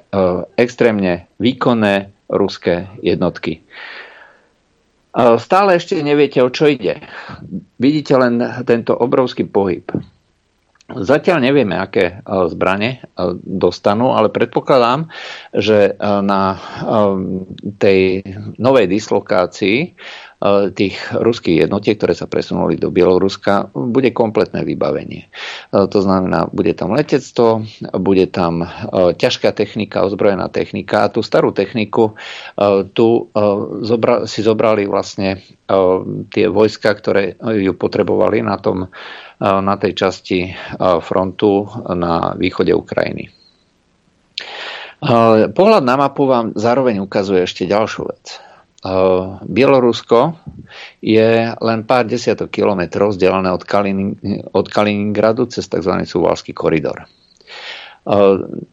extrémne výkonné ruské jednotky. Stále ešte neviete, o čo ide. Vidíte len tento obrovský pohyb. Zatiaľ nevieme, aké e, zbranie e, dostanú, ale predpokladám, že e, na tej novej dislokácii tých ruských jednotiek, ktoré sa presunuli do Bieloruska, bude kompletné vybavenie. To znamená, bude tam letectvo, bude tam ťažká technika, ozbrojená technika a tú starú techniku tu si zobrali vlastne tie vojska, ktoré ju potrebovali na tom na tej časti frontu na východe Ukrajiny. Pohľad na mapu vám zároveň ukazuje ešte ďalšiu vec. Bielorusko je len pár desiatok kilometrov vzdialené od, Kalin- od Kaliningradu cez tzv. Suvalský koridor.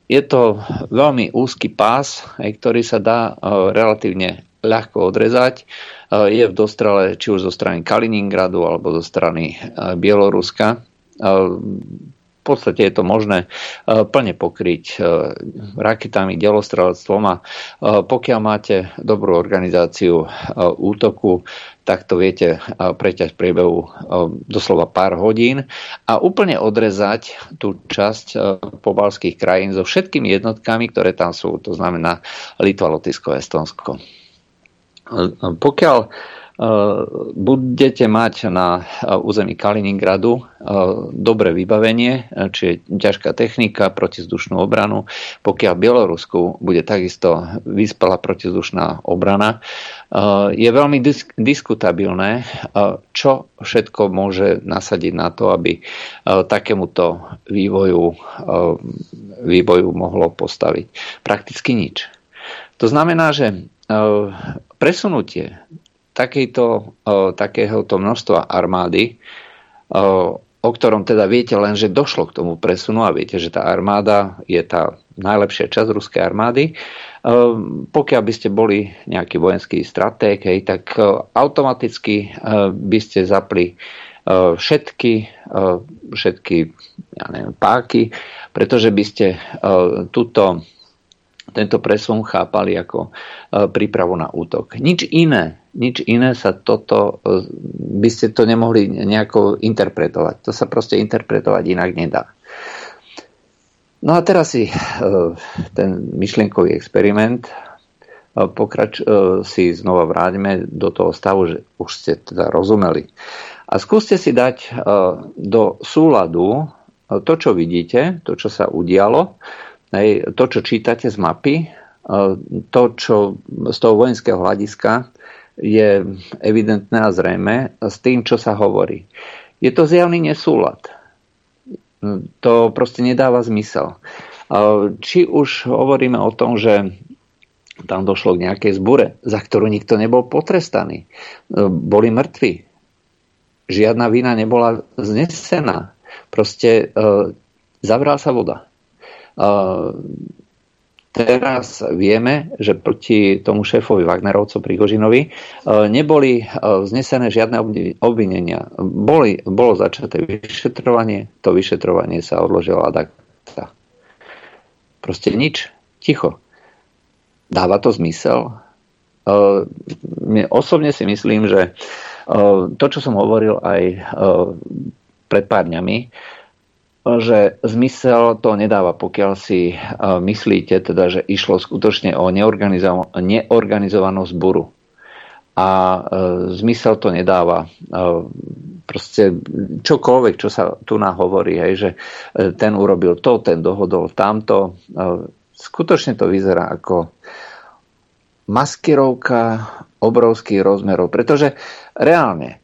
Je to veľmi úzky pás, ktorý sa dá relatívne ľahko odrezať je v dostrele či už zo strany Kaliningradu alebo zo strany Bieloruska. E, v podstate je to možné e, plne pokryť raketami, delostrelectvom a pokiaľ máte dobrú organizáciu útoku, tak to viete preťať v priebehu doslova pár hodín a úplne odrezať tú časť pobalských krajín so všetkými jednotkami, ktoré tam sú, to znamená Litva, Lotyšsko, Estonsko. Pokiaľ e, budete mať na e, území Kaliningradu e, dobré vybavenie, čiže ťažká technika, protizdušnú obranu. Pokiaľ v Bielorusku bude takisto vyspelá protizdušná obrana, je veľmi disk- diskutabilné, čo všetko môže nasadiť na to, aby takémuto vývoju, vývoju mohlo postaviť. Prakticky nič. To znamená, že presunutie takejto, takéhoto množstva armády, o ktorom teda viete len, že došlo k tomu presunu a viete, že tá armáda je tá najlepšia časť ruskej armády. Pokiaľ by ste boli nejaký vojenský stratég, hej, tak automaticky by ste zapli všetky, všetky ja neviem, páky, pretože by ste túto tento presun chápali ako e, prípravu na útok. Nič iné, nič iné sa toto, e, by ste to nemohli nejako interpretovať. To sa proste interpretovať inak nedá. No a teraz si e, ten myšlienkový experiment pokrač, si znova vráťme do toho stavu, že už ste teda rozumeli. A skúste si dať do súladu to, čo vidíte, to, čo sa udialo, Hej, to, čo čítate z mapy, e, to, čo z toho vojenského hľadiska je evidentné a zrejme s tým, čo sa hovorí. Je to zjavný nesúlad. To proste nedáva zmysel. E, či už hovoríme o tom, že tam došlo k nejakej zbure, za ktorú nikto nebol potrestaný. E, boli mŕtvi. Žiadna vina nebola znesená. Proste zavral sa voda teraz vieme, že proti tomu šéfovi Wagnerovcov Prigožinovi neboli znesené žiadne obvinenia. Boli, bolo začaté vyšetrovanie, to vyšetrovanie sa odložilo ad acta. Proste nič, ticho. Dáva to zmysel? Osobne si myslím, že to, čo som hovoril aj pred pár dňami, že zmysel to nedáva, pokiaľ si myslíte, teda, že išlo skutočne o neorganizovanú zburu. A zmysel to nedáva. Proste čokoľvek, čo sa tu hovorí, hej, že e, ten urobil to, ten dohodol tamto. Skutočne to vyzerá ako maskirovka obrovských rozmerov, pretože reálne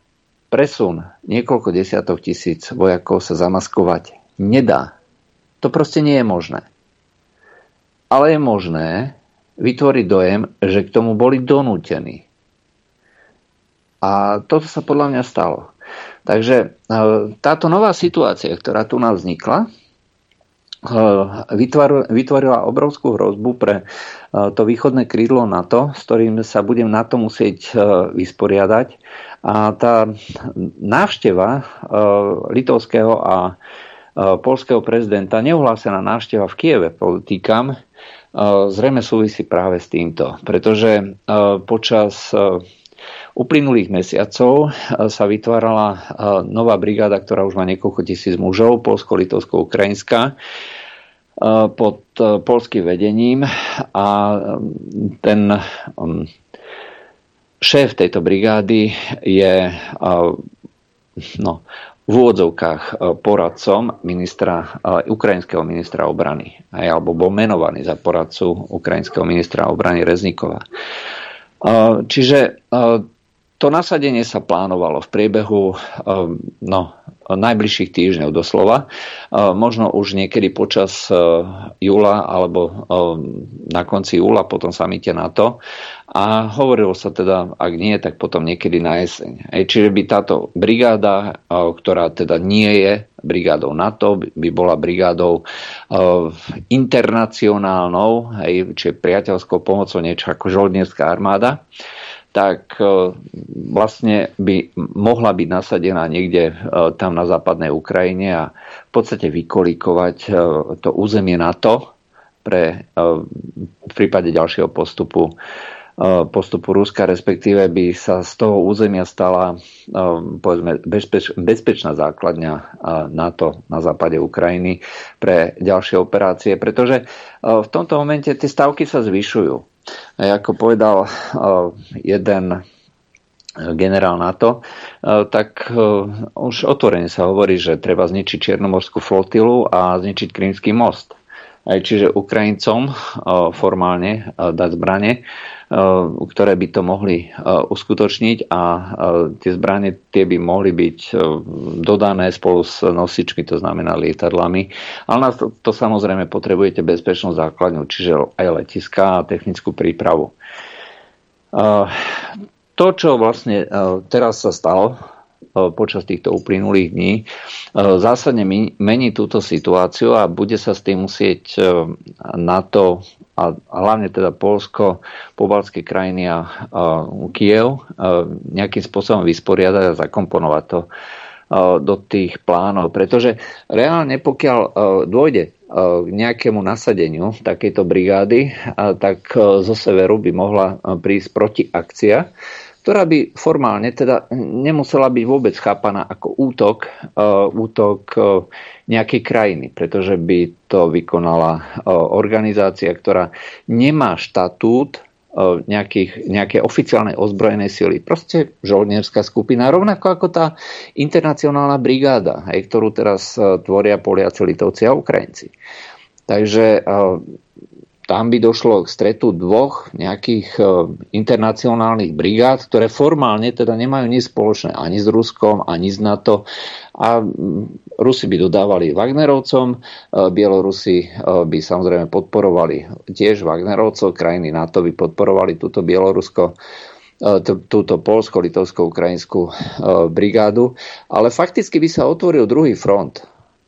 presun niekoľko desiatok tisíc vojakov sa zamaskovať nedá. To proste nie je možné. Ale je možné vytvoriť dojem, že k tomu boli donútení. A toto sa podľa mňa stalo. Takže e, táto nová situácia, ktorá tu nám vznikla, vytvorila obrovskú hrozbu pre e, to východné krídlo NATO, s ktorým sa budem na to musieť e, vysporiadať. A tá návšteva e, litovského a polského prezidenta, neuhlásená návšteva v Kieve, podotýkam, zrejme súvisí práve s týmto. Pretože počas uplynulých mesiacov sa vytvárala nová brigáda, ktorá už má niekoľko tisíc mužov, polsko-litovsko-ukrajinská, pod polským vedením a ten šéf tejto brigády je no, v úvodzovkách poradcom ministra, ukrajinského ministra obrany, alebo bol menovaný za poradcu ukrajinského ministra obrany Reznikova. Čiže to nasadenie sa plánovalo v priebehu no, najbližších týždňov doslova. Možno už niekedy počas júla alebo na konci júla, potom samite NATO. A hovorilo sa teda, ak nie, tak potom niekedy na jeseň. Čiže by táto brigáda, ktorá teda nie je brigádou NATO, by bola brigádou internacionálnou, čiže priateľskou pomocou niečo ako žoldnierská armáda tak e, vlastne by mohla byť nasadená niekde e, tam na západnej Ukrajine a v podstate vykolikovať e, to územie NATO pre v prípade ďalšieho postupu postupu Ruska, respektíve by sa z toho územia stala povedzme, bezpeč, bezpečná základňa NATO na západe Ukrajiny pre ďalšie operácie, pretože v tomto momente tie stavky sa zvyšujú. Ako povedal jeden generál NATO, tak už otvorene sa hovorí, že treba zničiť Čiernomorskú flotilu a zničiť Krímsky most. Čiže Ukrajincom formálne dať zbranie, ktoré by to mohli uskutočniť a tie zbranie tie by mohli byť dodané spolu s nosičmi, to znamená lietadlami. Ale na to, to samozrejme potrebujete bezpečnú základňu, čiže aj letiska a technickú prípravu. To, čo vlastne teraz sa stalo, počas týchto uplynulých dní zásadne mení túto situáciu a bude sa s tým musieť e, NATO a hlavne teda Polsko, pobalské krajiny a Kiev nejakým spôsobom vysporiadať a zakomponovať to do tých plánov. Pretože reálne pokiaľ dôjde k nejakému nasadeniu takejto brigády, tak zo severu by mohla prísť protiakcia ktorá by formálne teda nemusela byť vôbec chápaná ako útok, uh, útok uh, nejakej krajiny, pretože by to vykonala uh, organizácia, ktorá nemá štatút nejakých, nejaké oficiálnej ozbrojenej sily. Proste žoldnierská skupina, rovnako ako tá internacionálna brigáda, aj, ktorú teraz tvoria Poliaci, Litovci a Ukrajinci. Takže tam by došlo k stretu dvoch nejakých e, internacionálnych brigád, ktoré formálne teda nemajú nič spoločné ani s Ruskom, ani s NATO. A Rusi by dodávali Wagnerovcom, e, Bielorusi e, by samozrejme podporovali tiež Wagnerovcov, krajiny NATO by podporovali túto Bielorusko túto polsko-litovsko-ukrajinskú brigádu. Ale fakticky by sa otvoril druhý front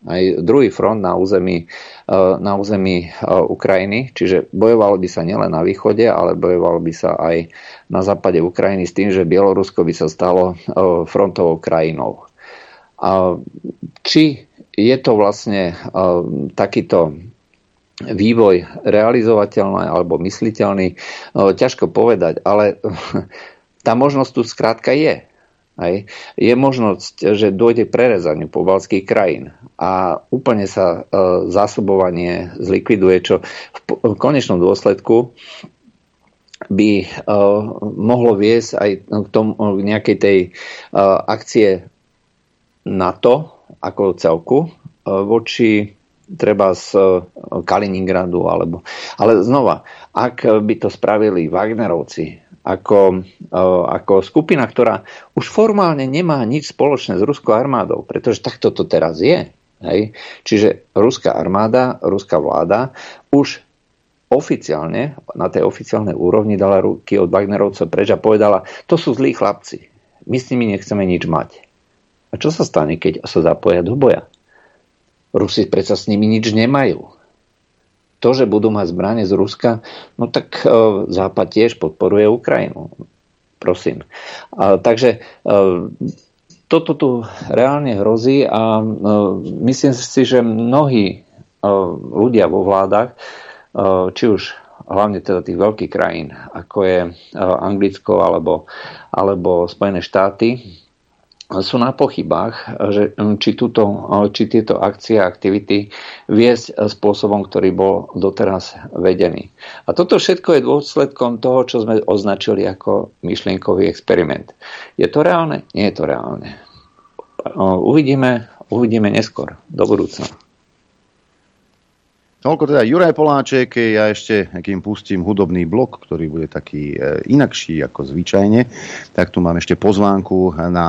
aj druhý front na území, e, na území e, Ukrajiny, čiže bojovalo by sa nielen na východe, ale bojovalo by sa aj na západe Ukrajiny s tým, že Bielorusko by sa stalo e, frontovou krajinou. A či je to vlastne takýto vývoj realizovateľný alebo mysliteľný, ťažko povedať, ale tá možnosť tu skrátka je. Hej. Je možnosť, že dôjde k prerezaniu pobalských krajín a úplne sa e, zásobovanie zlikviduje, čo v, v konečnom dôsledku by e, mohlo viesť aj k, tomu, k nejakej tej e, akcie NATO ako celku e, voči treba z e, Kaliningradu alebo... Ale znova, ak by to spravili Wagnerovci, ako, ako skupina, ktorá už formálne nemá nič spoločné s ruskou armádou, pretože takto to teraz je. Hej? Čiže ruská armáda, ruská vláda už oficiálne, na tej oficiálnej úrovni dala ruky od Wagnerovcov preč a povedala, to sú zlí chlapci, my s nimi nechceme nič mať. A čo sa stane, keď sa zapoja do boja? Rusi predsa s nimi nič nemajú to, že budú mať zbranie z Ruska, no tak e, Západ tiež podporuje Ukrajinu. Prosím. A, takže e, toto tu reálne hrozí a e, myslím si, že mnohí ľudia vo vládach, či už hlavne teda tých veľkých krajín, ako je Anglicko alebo, alebo Spojené štáty, sú na pochybách, že hm, či, túto, či tieto akcie a aktivity viesť spôsobom, ktorý bol doteraz vedený. A toto všetko je dôsledkom toho, čo sme označili ako myšlienkový experiment. Je to reálne? Nie je to reálne. Uvidíme, uvidíme neskôr, do budúcna. Toľko teda Juraj Poláček, ja ešte, kým pustím hudobný blok, ktorý bude taký e, inakší ako zvyčajne, tak tu mám ešte pozvánku na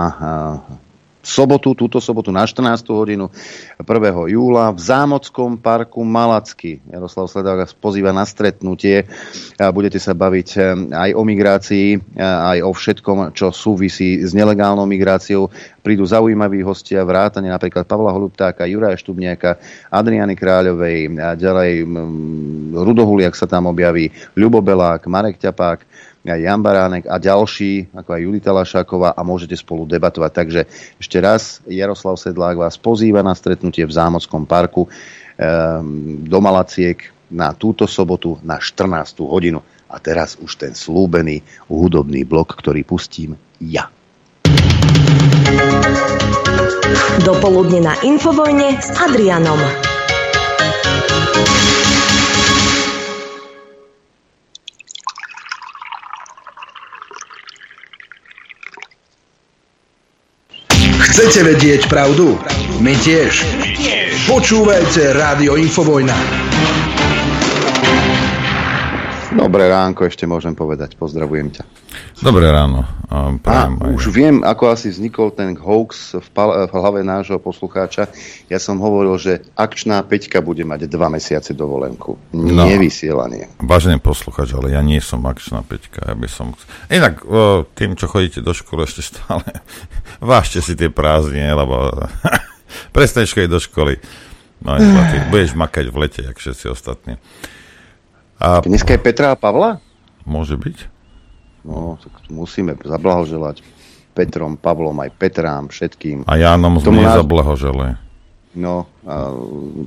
sobotu, túto sobotu na 14. hodinu 1. júla v Zámockom parku Malacky. Jaroslav Sledák vás pozýva na stretnutie. Budete sa baviť eh, aj o migrácii, eh, aj o všetkom, čo súvisí s nelegálnou migráciou. Prídu zaujímaví hostia, vrátane napríklad Pavla Holubtáka, Juraja Štubniaka, Adriany Kráľovej, a ďalej mm, Rudohuliak sa tam objaví, Ľubo Belák, Marek Ťapák, aj Jan Baránek a ďalší, ako aj Julita Lašáková a môžete spolu debatovať. Takže ešte raz Jaroslav Sedlák vás pozýva na stretnutie v Zámockom parku ehm, do Malaciek na túto sobotu na 14. hodinu. A teraz už ten slúbený hudobný blok, ktorý pustím ja. Dopoludne na Infovojne s Adrianom. Chcete vedieť pravdu? My tiež. Počúvajte Rádio Infovojna. Dobré ránko, ešte môžem povedať. Pozdravujem ťa. Dobré ráno. A, už viem, ako asi vznikol ten hoax v, pal- v hlave nášho poslucháča. Ja som hovoril, že akčná peťka bude mať dva mesiace dovolenku. No, Nevysielanie. Vážený poslucháč, ale ja nie som akčná peťka. Ja by som... Inak o, tým, čo chodíte do školy, ešte stále vážte si tie prázdnie, lebo prestaneš chodiť do školy. No, budeš makať v lete, jak všetci ostatní. A... Dneska je Petra a Pavla? Môže byť. No, tak musíme zablahoželať Petrom, Pavlom, aj Petrám, všetkým. A Jánom sme nezablahoželé. No, a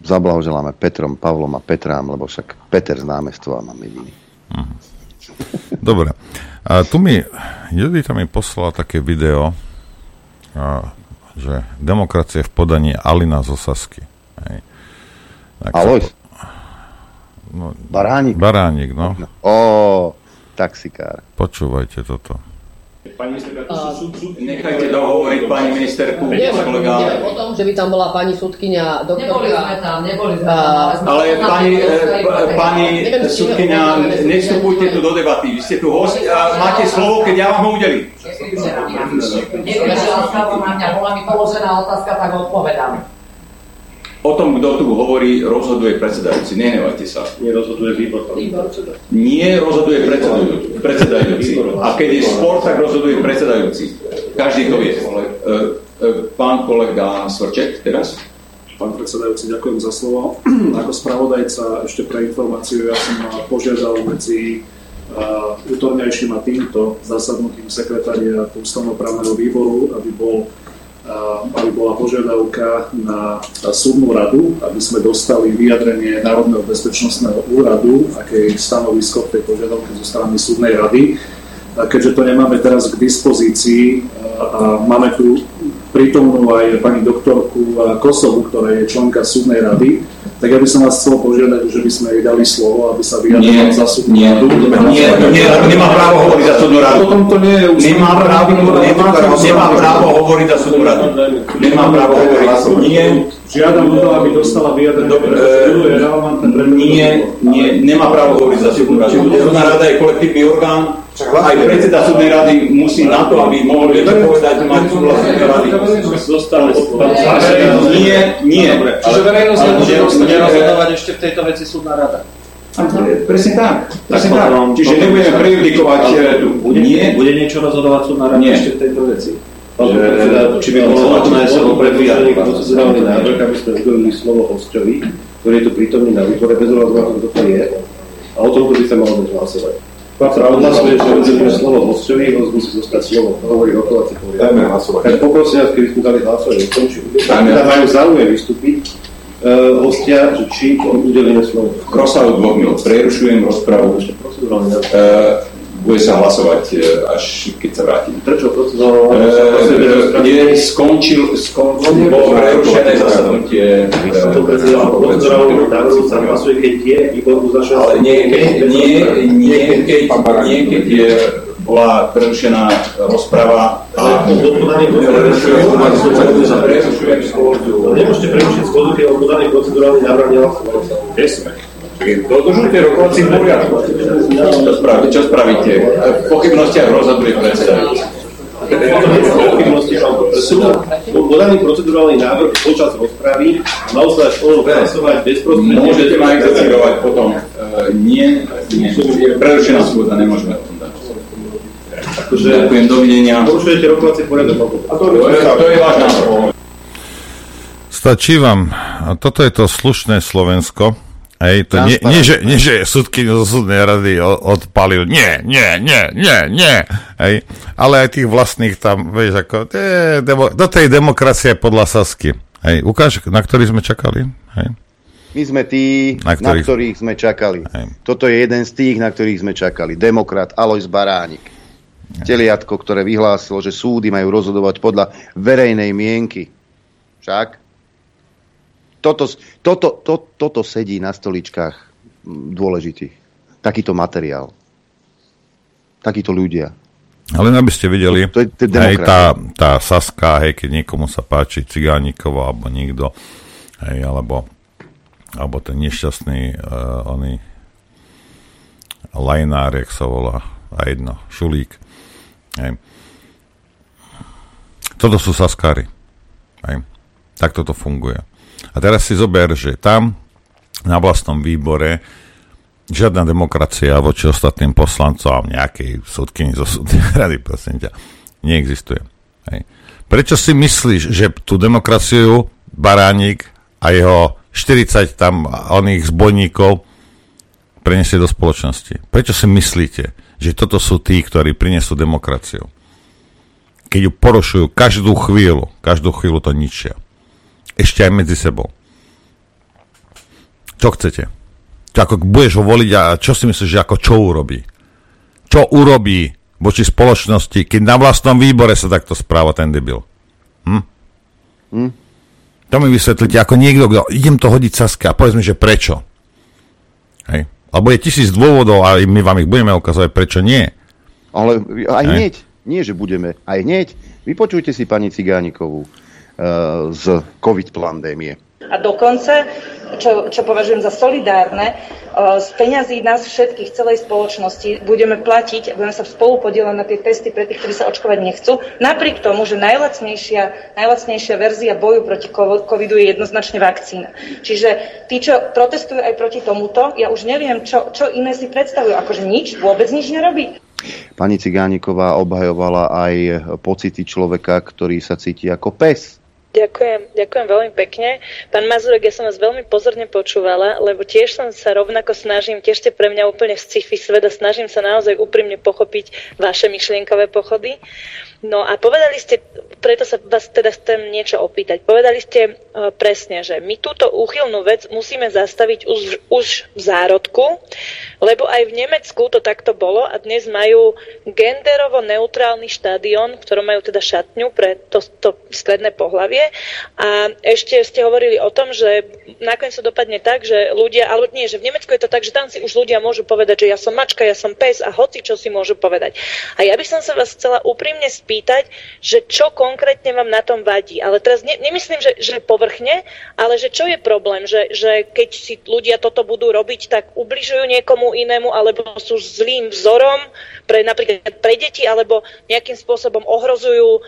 zablahoželáme Petrom, Pavlom a Petrám, lebo však Peter z námestva mám jediný. Uh-huh. Dobre. A tu mi, Judita mi poslala také video, a, že demokracie v podaní Alina z Osasky. Hej. Alojs? No, Baránik. Baránik, no. no. Ó, taxikár. Počúvajte toto. Pani ministerka, nechajte dohovoriť pani ministerku, kolega. o tom, že by tam bola pani sudkynia doktorka. Neboli sme tam, neboli sme tam. Ale pani, e, pani sudkynia, nevstupujte tu do debaty. Vy ste tu host a máte slovo, keď ja vám ho udelím. Neviem, že na mňa bola mi položená otázka, tak odpovedám. O tom, kto tu hovorí, rozhoduje predsedajúci. Nenevajte sa. Nie rozhoduje výbor. Nie rozhoduje predsedajúci. A keď je spor, tak rozhoduje predsedajúci. Každý to vie. E, e, pán kolega Svrček teraz. Pán predsedajúci, ďakujem za slovo. Ako spravodajca ešte pre informáciu, ja som požiadal medzi uh, útornejším a týmto zasadnutím sekretária ústavnoprávneho výboru, aby, bol, aby bola požiadavka na súdnu radu, aby sme dostali vyjadrenie Národného bezpečnostného úradu, aké je stanovisko tej požiadavke zo strany súdnej rady. A keďže to nemáme teraz k dispozícii a máme tu prítomnú aj pani doktorku Kosovu, ktorá je členka súdnej rady, tak ja by som vás chcel požiadať, že by sme jej dali slovo, aby sa vyjadrila za súdnu nie, radu. Nie, nie, nemá právo hovoriť za súdnu radu. Potom to nie je už... Nemá právo, nemá, nemá právo hovoriť za súdnu radu. Nemá právo hovoriť. Nie. Žiadam o to, aby dostala vyjadrenie, pretože je relevantné pre Nie, nie, nemá právo hovoriť za súdnu radu. Súdna rada je kolektívny orgán, aj predseda súdnej rady musí na to, aby mohol niečo povedať, mať súhlas súdnej rady. Nie, nie. Čiže verejnosť nemôže rozhodovať ešte v tejto veci súdna rada. Presne tak. Presne tak. Čiže nebudeme prejudikovať tu. Nie. Bude niečo rozhodovať súdna rada ešte v tejto veci? Že, či by bolo možné sa predvíjať procedurálny návrh, aby sme udelili slovo hostovi, ktorý je tu prítomný na výbore, bez ohľadu na to, kto je. A o tomto by sa malo hlasovať. Pravda odhlasuje, že udelíme slovo hostovi, host musí zostať slovo, hovorí rokovací poriadok. Dajme hlasovať. Tak poprosím vás, keby sme dali hlasovať, ukončím. Teda majú záujem vystúpiť, hostia, že či udelíme slovo. V rozsahu dvoch minút prerušujem rozpravu. Ešte procedurálne uh, bude sa hlasovať e, až keď sa vrátim. Prečo procedurálne? Je skončil, skončil, bolo prerušené zasadnutie. Sa hlasuje, keď je výbor uzašel. Ale nie, nie, nie, keď, nie, keď je bola prerušená rozprava a Nemôžete prerušiť schôdzu, keď vám podaný procedurálny návrh nehlasovať. Kde sme? Dodržujte rokovací poriadok. Čo spravíte? Čo spravíte? V pochybnostiach rozhoduje predsedajúci. Sú podaný procedurálny návrh počas rozpravy a mal sa až ono hlasovať bezprostredne. Môžete ma exercirovať potom. Nie, nie. Je prerušená schôdza, nemôžeme. Akože, Ďakujem, dovidenia. Porušujete rokovací poriadok. A to, je, to je váš názor. Stačí vám, a toto je to slušné Slovensko, Hej, to nie, nie, že, nie, že súdky zo súdnej rady odpalil, nie, nie, nie, nie, nie, hej, ale aj tých vlastných tam, vieš, ako, je, demo, do tej demokracie podľa Sasky, hej, ukáž, na ktorý sme čakali, hej. My sme tí, na ktorých, na ktorých sme čakali. Hej. Toto je jeden z tých, na ktorých sme čakali. Demokrat Alois Baránik. Teliatko, ktoré vyhlásilo, že súdy majú rozhodovať podľa verejnej mienky. Však? toto, toto, to, toto sedí na stoličkách dôležitých. Takýto materiál. Takíto ľudia. Ale aby ste videli, to, je, to je hej, tá, tá Saska, hej, keď niekomu sa páči Cigánikova alebo niekto, hej, alebo, alebo ten nešťastný uh, oný Lajnár, jak sa volá, a jedno, Šulík. Hej. Toto sú Saskári. Hej. Tak toto funguje. A teraz si zober, že tam na vlastnom výbore žiadna demokracia voči ostatným poslancom nejakej súdkyni zo súdnej rady, prosím ťa, neexistuje. Hej. Prečo si myslíš, že tú demokraciu Baránik a jeho 40 tam oných zbojníkov preniesie do spoločnosti? Prečo si myslíte, že toto sú tí, ktorí prinesú demokraciu? Keď ju porušujú každú chvíľu, každú chvíľu to ničia ešte aj medzi sebou. Čo chcete? Čo ako budeš ho voliť a čo si myslíš, že ako čo urobí? Čo urobí voči spoločnosti, keď na vlastnom výbore sa takto správa ten debil? Hm? Hm? To mi vysvetlíte ako niekto, kto idem to hodiť Saske a povedz mi, že prečo. Hej. Lebo je tisíc dôvodov a my vám ich budeme ukazovať, prečo nie. Ale aj hneď. Nie, že budeme. Aj hneď. Vypočujte si pani Cigánikovú z COVID pandémie. A dokonca, čo, čo považujem za solidárne, z peňazí nás všetkých, celej spoločnosti budeme platiť, budeme sa spolu podielať na tie testy pre tých, ktorí sa očkovať nechcú, napriek tomu, že najlacnejšia, najlacnejšia verzia boju proti covidu je jednoznačne vakcína. Čiže tí, čo protestujú aj proti tomuto, ja už neviem, čo, čo iné si predstavujú. Akože nič, vôbec nič nerobí. Pani Cigániková obhajovala aj pocity človeka, ktorý sa cíti ako pes Ďakujem, ďakujem veľmi pekne. Pán Mazurek, ja som vás veľmi pozorne počúvala, lebo tiež som sa rovnako snažím, tiež ste pre mňa úplne sci-fi svet a snažím sa naozaj úprimne pochopiť vaše myšlienkové pochody. No a povedali ste, preto sa vás teda chcem niečo opýtať. Povedali ste uh, presne, že my túto úchylnú vec musíme zastaviť už, už v zárodku, lebo aj v Nemecku to takto bolo a dnes majú genderovo neutrálny štadión, v ktorom majú teda šatňu pre to, to stredné pohlavie. A ešte ste hovorili o tom, že nakoniec to dopadne tak, že ľudia, alebo nie, že v Nemecku je to tak, že tam si už ľudia môžu povedať, že ja som mačka, ja som pes a hoci čo si môžu povedať. A ja by som sa vás chcela úprimne spýtať, že čo konkrétne vám na tom vadí. Ale teraz ne, nemyslím, že, že povrchne, ale že čo je problém, že, že keď si ľudia toto budú robiť, tak ubližujú niekomu inému, alebo sú zlým vzorom pre napríklad pre deti, alebo nejakým spôsobom ohrozujú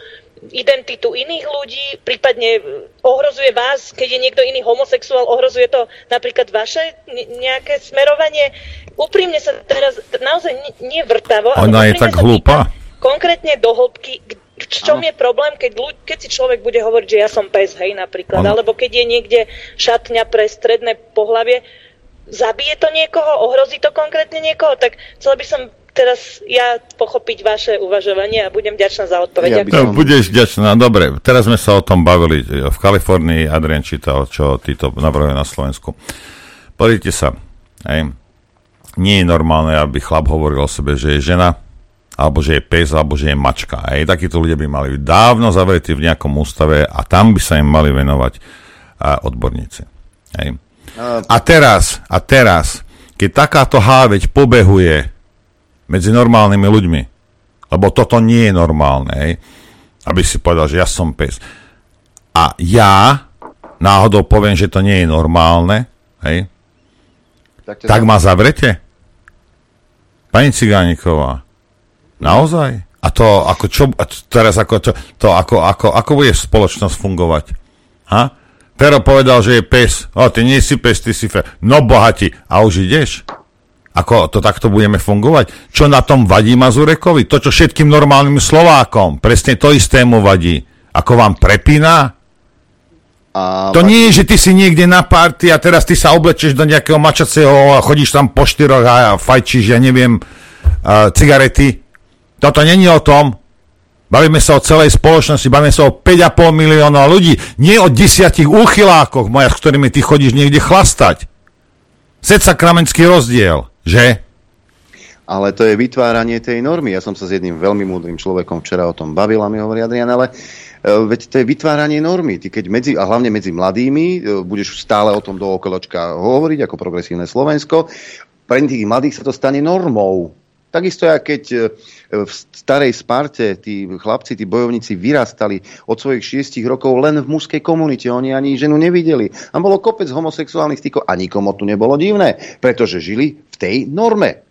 identitu iných ľudí, prípadne ohrozuje vás, keď je niekto iný homosexuál, ohrozuje to napríklad vaše nejaké smerovanie. Úprimne sa teraz naozaj nevrtavo. Ona je tak hlúpa konkrétne do hĺbky, v čom je problém, keď, ľuď, keď si človek bude hovoriť, že ja som pes, hej, napríklad, ano. alebo keď je niekde šatňa pre stredné pohlavie, zabije to niekoho, ohrozí to konkrétne niekoho, tak chcela by som teraz ja pochopiť vaše uvažovanie a budem ďačná za odpoveď. Ja som... no, budeš ďačná, dobre. Teraz sme sa o tom bavili. V Kalifornii Adrian čítal, čo títo navrhujú na Slovensku. Pozrite sa, hej. nie je normálne, aby chlap hovoril o sebe, že je žena, alebo že je pes, alebo že je mačka. Aj takíto ľudia by mali byť dávno zavretí v nejakom ústave a tam by sa im mali venovať a, odborníci. Aj. A teraz, a teraz, keď takáto háveť pobehuje medzi normálnymi ľuďmi, lebo toto nie je normálne, aj, aby si povedal, že ja som pes. A ja náhodou poviem, že to nie je normálne, hej, tak, tak ma zavrete? Pani Cigániková, Naozaj? A to ako čo, a teraz ako, to, to ako, ako, ako bude spoločnosť fungovať? Ha? Pero povedal, že je pes. O, ty nie si pes, ty si fe. No bohati. A už ideš? Ako to takto budeme fungovať? Čo na tom vadí Mazurekovi? To, čo všetkým normálnym Slovákom. Presne to isté mu vadí. Ako vám prepína? A to nie je, že ty si niekde na party a teraz ty sa oblečeš do nejakého mačacieho a chodíš tam po štyroch a fajčíš, ja neviem, uh, cigarety toto není o tom. Bavíme sa o celej spoločnosti, bavíme sa o 5,5 milióna ľudí, nie o desiatich úchylákoch, moja, s ktorými ty chodíš niekde chlastať. Seď sa kramenský rozdiel, že? Ale to je vytváranie tej normy. Ja som sa s jedným veľmi múdrym človekom včera o tom bavil a mi hovorí Adrian, ale e, veď to je vytváranie normy. Ty keď medzi, a hlavne medzi mladými, e, budeš stále o tom do okoločka hovoriť ako progresívne Slovensko, pre tých mladých sa to stane normou. Takisto, ako keď e, v starej Sparte tí chlapci, tí bojovníci vyrastali od svojich šiestich rokov len v mužskej komunite. Oni ani ženu nevideli. A bolo kopec homosexuálnych stykov a nikomu tu nebolo divné, pretože žili v tej norme.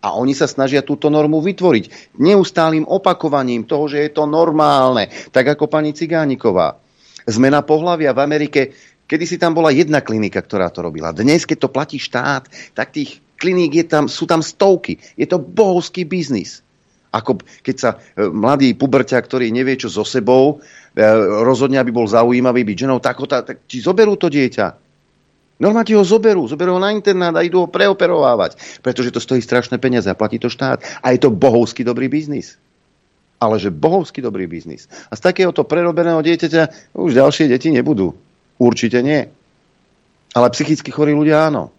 A oni sa snažia túto normu vytvoriť neustálým opakovaním toho, že je to normálne. Tak ako pani Cigániková. Zmena pohľavia v Amerike, kedy si tam bola jedna klinika, ktorá to robila. Dnes, keď to platí štát, tak tých kliník je tam, sú tam stovky. Je to bohovský biznis. Ako keď sa e, mladý puberťa, ktorý nevie čo so sebou, e, rozhodne, aby bol zaujímavý byť ženou, tak, ho ta, tak ti zoberú to dieťa. Normálne ho zoberú, zoberú ho na internát a idú ho preoperovávať, pretože to stojí strašné peniaze a platí to štát. A je to bohovský dobrý biznis. Ale že bohovský dobrý biznis. A z takéhoto prerobeného dieťaťa už ďalšie deti nebudú. Určite nie. Ale psychicky chorí ľudia áno.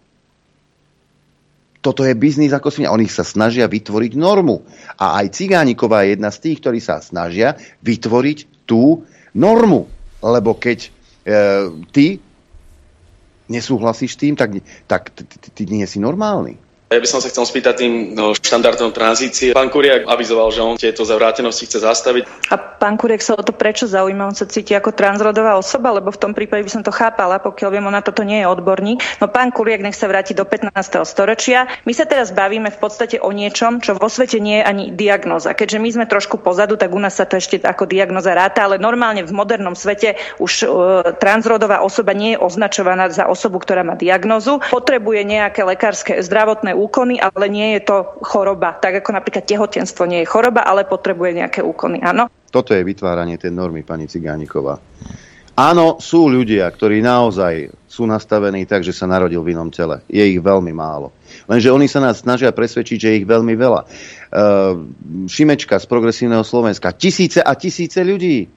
Toto je biznis ako svinia. Oni sa snažia vytvoriť normu. A aj Cigániková je jedna z tých, ktorí sa snažia vytvoriť tú normu. Lebo keď e, ty nesúhlasíš s tým, tak, tak ty, ty, ty nie si normálny. Ja by som sa chcel spýtať tým no, štandardom tranzície. Pán Kuriak avizoval, že on tieto zavrátenosti chce zastaviť. A pán Kuriak sa o to prečo zaujíma? On sa cíti ako transrodová osoba, lebo v tom prípade by som to chápala, pokiaľ viem, ona toto nie je odborník. No pán Kuriak nech sa vráti do 15. storočia. My sa teraz bavíme v podstate o niečom, čo vo svete nie je ani diagnoza. Keďže my sme trošku pozadu, tak u nás sa to ešte ako diagnoza ráta, ale normálne v modernom svete už uh, transrodová osoba nie je označovaná za osobu, ktorá má diagnozu. Potrebuje nejaké lekárske zdravotné úkony, ale nie je to choroba. Tak ako napríklad tehotenstvo nie je choroba, ale potrebuje nejaké úkony, áno? Toto je vytváranie tej normy, pani Cigániková. Áno, sú ľudia, ktorí naozaj sú nastavení tak, že sa narodil v inom tele. Je ich veľmi málo. Lenže oni sa nás snažia presvedčiť, že je ich veľmi veľa. Uh, Šimečka z Progresívneho Slovenska. Tisíce a tisíce ľudí.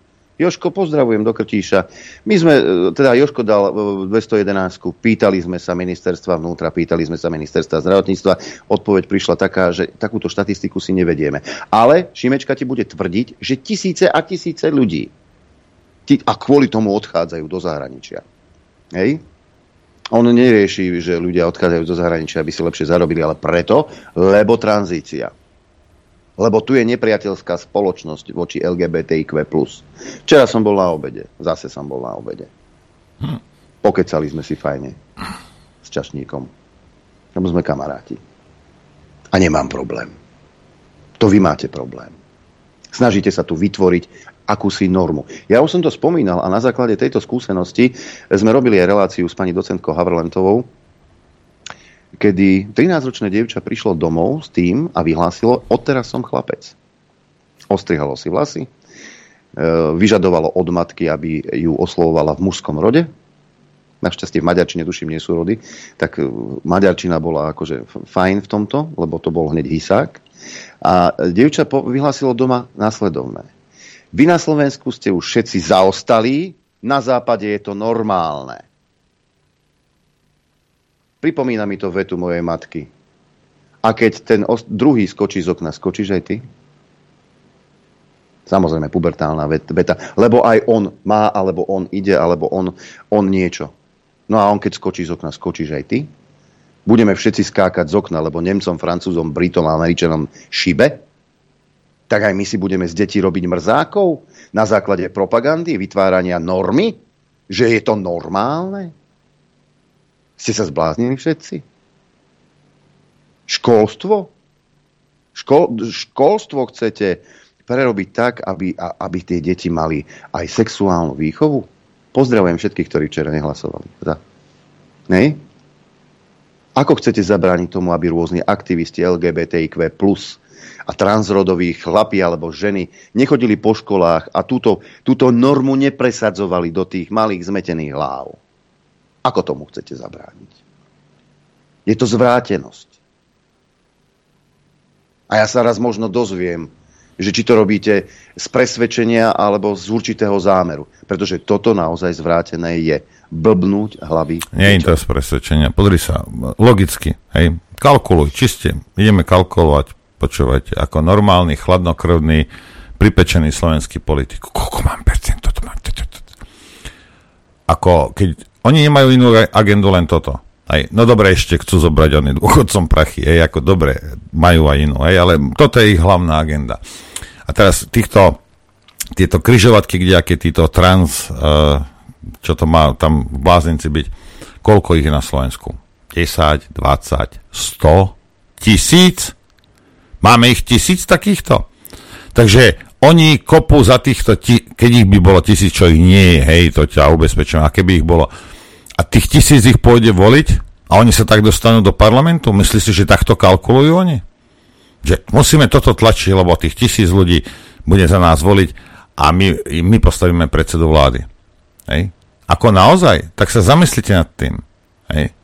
Joško, pozdravujem do Krtíša. My sme, e, teda Joško dal 211, pýtali sme sa ministerstva vnútra, pýtali sme sa ministerstva zdravotníctva. Odpoveď prišla taká, že takúto štatistiku si nevedieme. Ale Šimečka ti bude tvrdiť, že tisíce a tisíce ľudí a kvôli tomu odchádzajú do zahraničia. Hej? On nerieši, že ľudia odchádzajú do zahraničia, aby si lepšie zarobili, ale preto, lebo tranzícia. Lebo tu je nepriateľská spoločnosť voči LGBTIQ+. Včera som bol na obede. Zase som bol na obede. Hm. Pokecali sme si fajne. S čašníkom. Lebo sme kamaráti. A nemám problém. To vy máte problém. Snažíte sa tu vytvoriť akúsi normu. Ja už som to spomínal a na základe tejto skúsenosti sme robili aj reláciu s pani docentkou Havrlentovou, kedy 13-ročné dievča prišlo domov s tým a vyhlásilo, odteraz som chlapec. Ostrihalo si vlasy, e, vyžadovalo od matky, aby ju oslovovala v mužskom rode. Našťastie v Maďarčine, tuším, nie sú rody. Tak e, Maďarčina bola akože fajn v tomto, lebo to bol hneď hysák. A dievča vyhlásilo doma následovné. Vy na Slovensku ste už všetci zaostali, na západe je to normálne. Pripomína mi to vetu mojej matky. A keď ten druhý skočí z okna, skočíš aj ty? Samozrejme, pubertálna veta. Lebo aj on má, alebo on ide, alebo on, on niečo. No a on keď skočí z okna, skočíš aj ty? Budeme všetci skákať z okna, lebo Nemcom, Francúzom, Britom a Američanom šibe? Tak aj my si budeme z detí robiť mrzákov na základe propagandy, vytvárania normy? Že je to normálne? Ste sa zbláznili všetci? Školstvo? Škol, školstvo chcete prerobiť tak, aby, aby tie deti mali aj sexuálnu výchovu? Pozdravujem všetkých, ktorí včera nehlasovali. Teda. Nej? Ako chcete zabrániť tomu, aby rôzni aktivisti LGBTIQ+, a transrodoví chlapi alebo ženy nechodili po školách a túto, túto normu nepresadzovali do tých malých zmetených hlav? Ako tomu chcete zabrániť? Je to zvrátenosť. A ja sa raz možno dozviem, že či to robíte z presvedčenia alebo z určitého zámeru. Pretože toto naozaj zvrátené je. Blbnúť hlavy. Nie je to z presvedčenia. Podri sa, logicky, hej, kalkuluj, čiste. Ideme kalkulovať, počúvať, ako normálny, chladnokrvný, pripečený slovenský politik. Koľko mám percent? Toto mám, Ako, keď oni nemajú inú agendu, len toto. Aj, no dobre, ešte chcú zobrať oni dôchodcom prachy, aj, ako dobre, majú aj inú, aj, ale toto je ich hlavná agenda. A teraz týchto, tieto kryžovatky, kde aké títo trans, uh, čo to má tam v blázenci byť, koľko ich je na Slovensku? 10, 20, 100, tisíc? Máme ich tisíc takýchto? Takže oni kopú za týchto, keď ich by bolo tisíc, čo ich nie je, hej, to ťa ubezpečujem, a keby ich bolo a tých tisíc ich pôjde voliť a oni sa tak dostanú do parlamentu? Myslí si, že takto kalkulujú oni? Že musíme toto tlačiť, lebo tých tisíc ľudí bude za nás voliť a my, my postavíme predsedu vlády. Hej? Ako naozaj? Tak sa zamyslite nad tým. Hej?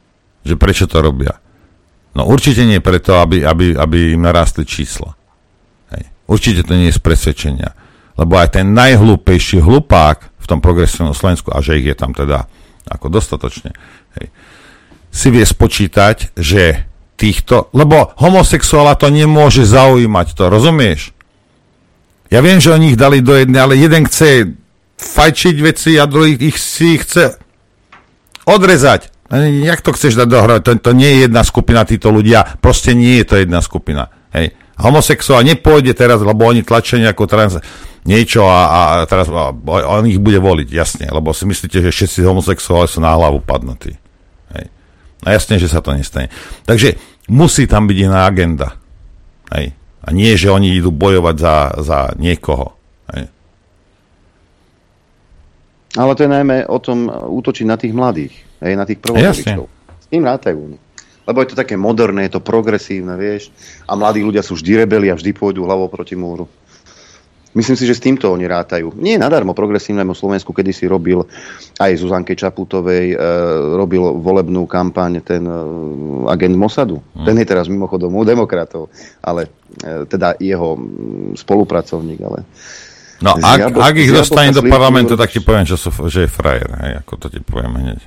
Že prečo to robia. No určite nie preto, aby, aby, aby im narástli čísla. Hej. Určite to nie je z presvedčenia. Lebo aj ten najhlúpejší hlupák v tom progresívnom Slovensku, a že ich je tam teda ako dostatočne, hej, si vie spočítať, že týchto, lebo homosexuála to nemôže zaujímať, to rozumieš? Ja viem, že oni ich dali do jednej, ale jeden chce fajčiť veci a druhý ich si chce odrezať. Jak to chceš dať dohromady? To, to nie je jedna skupina títo ľudia, proste nie je to jedna skupina. Hej. Homosexuál nepôjde teraz, lebo oni tlačia nejakú trans niečo a, a teraz a, on ich bude voliť, jasne, lebo si myslíte, že všetci homosexuáli sú na hlavu padnutí. Hej. A jasne, že sa to nestane. Takže musí tam byť iná agenda. Hej. A nie, že oni idú bojovať za, za niekoho. Hej. Ale to je najmä o tom útočiť na tých mladých, hej, na tých prvovoličov. S tým rátajú. Lebo je to také moderné, je to progresívne, vieš. A mladí ľudia sú vždy rebeli a vždy pôjdu hlavou proti múru. Myslím si, že s týmto oni rátajú. Nie nadarmo progresívnemu Slovensku, kedy si robil aj Zuzanke Čaputovej, e, robil volebnú kampaň ten e, agent Mosadu. Hmm. Ten je teraz mimochodom u demokratov, ale e, teda jeho spolupracovník, ale No, ak, ak ich dostane do parlamentu, tak ti poviem, že, sú, že je frajer, hej, ako to ti poviem hneď.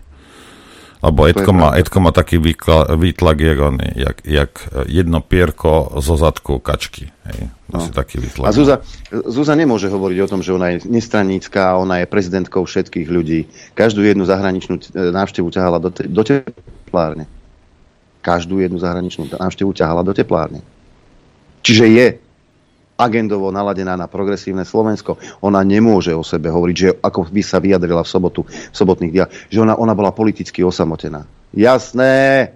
Lebo Edko má, Edko má taký výkla, výtlak, jak, on, jak, jak jedno pierko zo zadku kačky. Hej. No. Taký výtlak. A Zúza, Zúza nemôže hovoriť o tom, že ona je nestranícká, ona je prezidentkou všetkých ľudí. Každú jednu zahraničnú e, návštevu ťahala do, te, do teplárne. Každú jednu zahraničnú návštevu ťahala do teplárne. Čiže je agendovo naladená na progresívne Slovensko. Ona nemôže o sebe hovoriť, že ako by sa vyjadrila v sobotu, v sobotných diach, že ona, ona bola politicky osamotená. Jasné,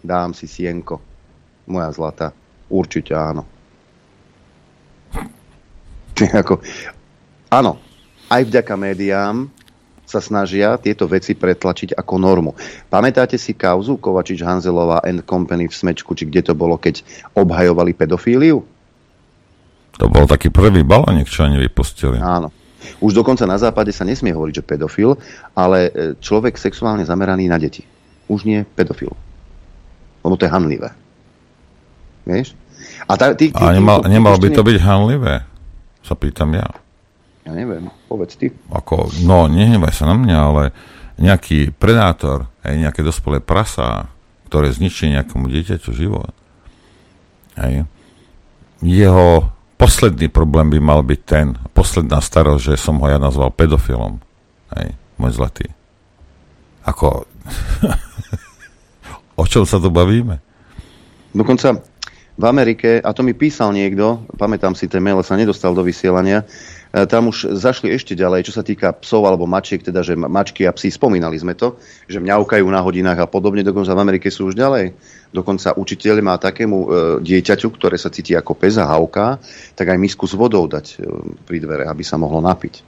dám si sienko. Moja zlata. Určite áno. ako, áno, aj vďaka médiám sa snažia tieto veci pretlačiť ako normu. Pamätáte si kauzu Kovačič Hanzelová and Company v Smečku, či kde to bolo, keď obhajovali pedofíliu? To bol taký prvý balónik, čo oni vypustili. Áno. Už dokonca na západe sa nesmie hovoriť, že pedofil, ale e, človek sexuálne zameraný na deti. Už nie pedofil. Lebo to je hanlivé. Vieš? A, tá, ty, ty, a nemal, nemal by to byť hanlivé? Sa pýtam ja. Ja neviem, povedz ty. Ako, no, nehnevaj sa na mňa, ale nejaký predátor, aj nejaké dospelé prasa, ktoré zničí nejakomu dieťaťu život, aj, jeho posledný problém by mal byť ten, posledná starosť, že som ho ja nazval pedofilom. Hej, môj zlatý. Ako... o čom sa tu bavíme? Dokonca v Amerike, a to mi písal niekto, pamätám si ten mail, sa nedostal do vysielania, e, tam už zašli ešte ďalej, čo sa týka psov alebo mačiek, teda že mačky a psi, spomínali sme to, že mňaukajú na hodinách a podobne, dokonca v Amerike sú už ďalej. Dokonca učiteľ má takému e, dieťaťu, ktoré sa cíti ako pes a hauká, tak aj misku s vodou dať e, pri dvere, aby sa mohlo napiť.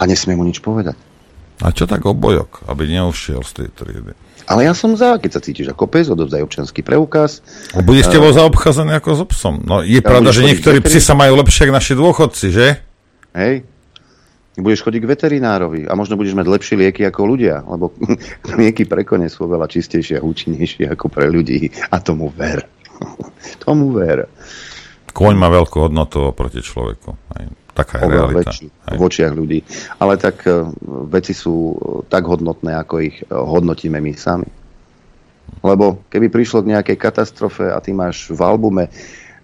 A nesmie mu nič povedať. A čo tak obojok, aby neušiel z tej triedy? Ale ja som za, keď sa cítiš ako pes, odovzdaj občanský preukaz. A bude s tebou uh, zaobchádzaný ako s so psom. No je ja pravda, že niektorí psi sa majú lepšie ako naši dôchodci, že? Hej, budeš chodiť k veterinárovi a možno budeš mať lepšie lieky ako ľudia, lebo lieky pre kone sú veľa čistejšie a účinnejšie ako pre ľudí. A tomu ver. tomu ver. Kôň má veľkú hodnotu oproti človeku. Aj, taká je realita. Väčšiu, v očiach ľudí. Ale tak uh, veci sú uh, tak hodnotné, ako ich uh, hodnotíme my sami. Lebo keby prišlo k nejakej katastrofe a ty máš v albume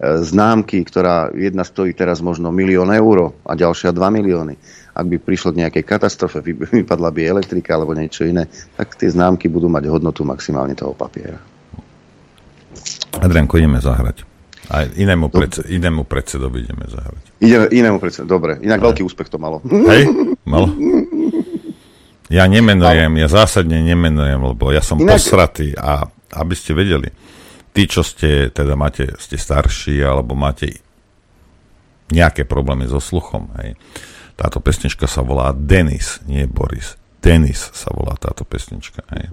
známky, ktorá jedna stojí teraz možno milión eur a ďalšia 2 milióny, ak by prišlo k nejakej katastrofe, vypadla by elektrika alebo niečo iné, tak tie známky budú mať hodnotu maximálne toho papiera. Adrianko, ideme zahrať. Aj inému, predse, inému predsedovi ideme zahrať. Ideme, inému predsedovi, dobre. Inak Aj. veľký úspech to malo. Hej, malo. Ja nemenujem, ja zásadne nemenujem, lebo ja som Inak... posratý a aby ste vedeli, tí, čo ste, teda máte, ste starší alebo máte nejaké problémy so sluchom, hej, táto pesnička sa volá Denis, nie Boris. Denis sa volá táto pesnička. Hej.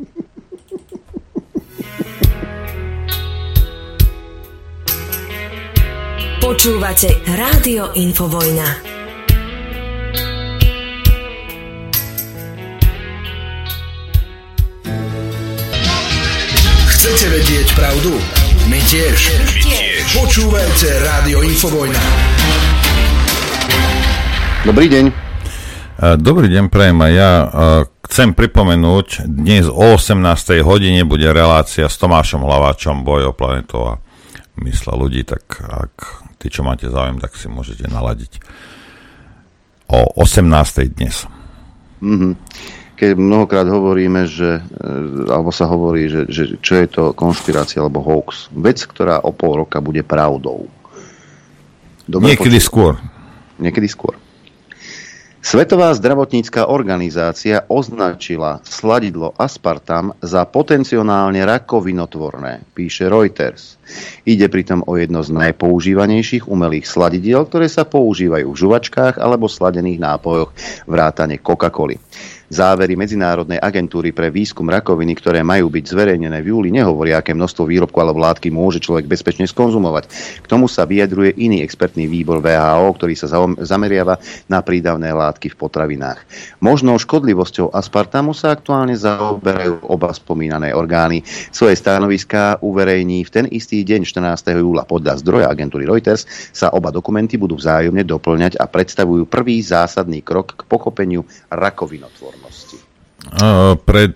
Počúvate Rádio Infovojna. Chcete vedieť pravdu? My tiež. My tiež. Počúvajte Rádio Infovojna. Dobrý deň. Dobrý deň, prejem a ja chcem pripomenúť, dnes o 18. hodine bude relácia s Tomášom Hlaváčom Boj o planetu a mysle ľudí, tak ak tí, čo máte záujem, tak si môžete naladiť o 18. dnes. Mm-hmm. Keď mnohokrát hovoríme, že, e, alebo sa hovorí, že, že čo je to konšpirácia alebo hoax, vec, ktorá o pol roka bude pravdou. Dobre Niekedy počuť. skôr. Niekedy skôr. Svetová zdravotnícká organizácia označila sladidlo aspartam za potenciálne rakovinotvorné, píše Reuters. Ide pritom o jedno z najpoužívanejších umelých sladidiel, ktoré sa používajú v žuvačkách alebo sladených nápojoch vrátane Coca-Coly. Závery Medzinárodnej agentúry pre výskum rakoviny, ktoré majú byť zverejnené v júli, nehovoria, aké množstvo výrobku alebo látky môže človek bezpečne skonzumovať. K tomu sa vyjadruje iný expertný výbor VHO, ktorý sa zameriava na prídavné látky v potravinách. Možnou škodlivosťou aspartamu sa aktuálne zaoberajú oba spomínané orgány. Svoje stanoviská uverejní v ten istý deň 14. júla. Podľa zdroja agentúry Reuters sa oba dokumenty budú vzájomne doplňať a predstavujú prvý zásadný krok k pochopeniu rakovinotvornosti. Uh, pred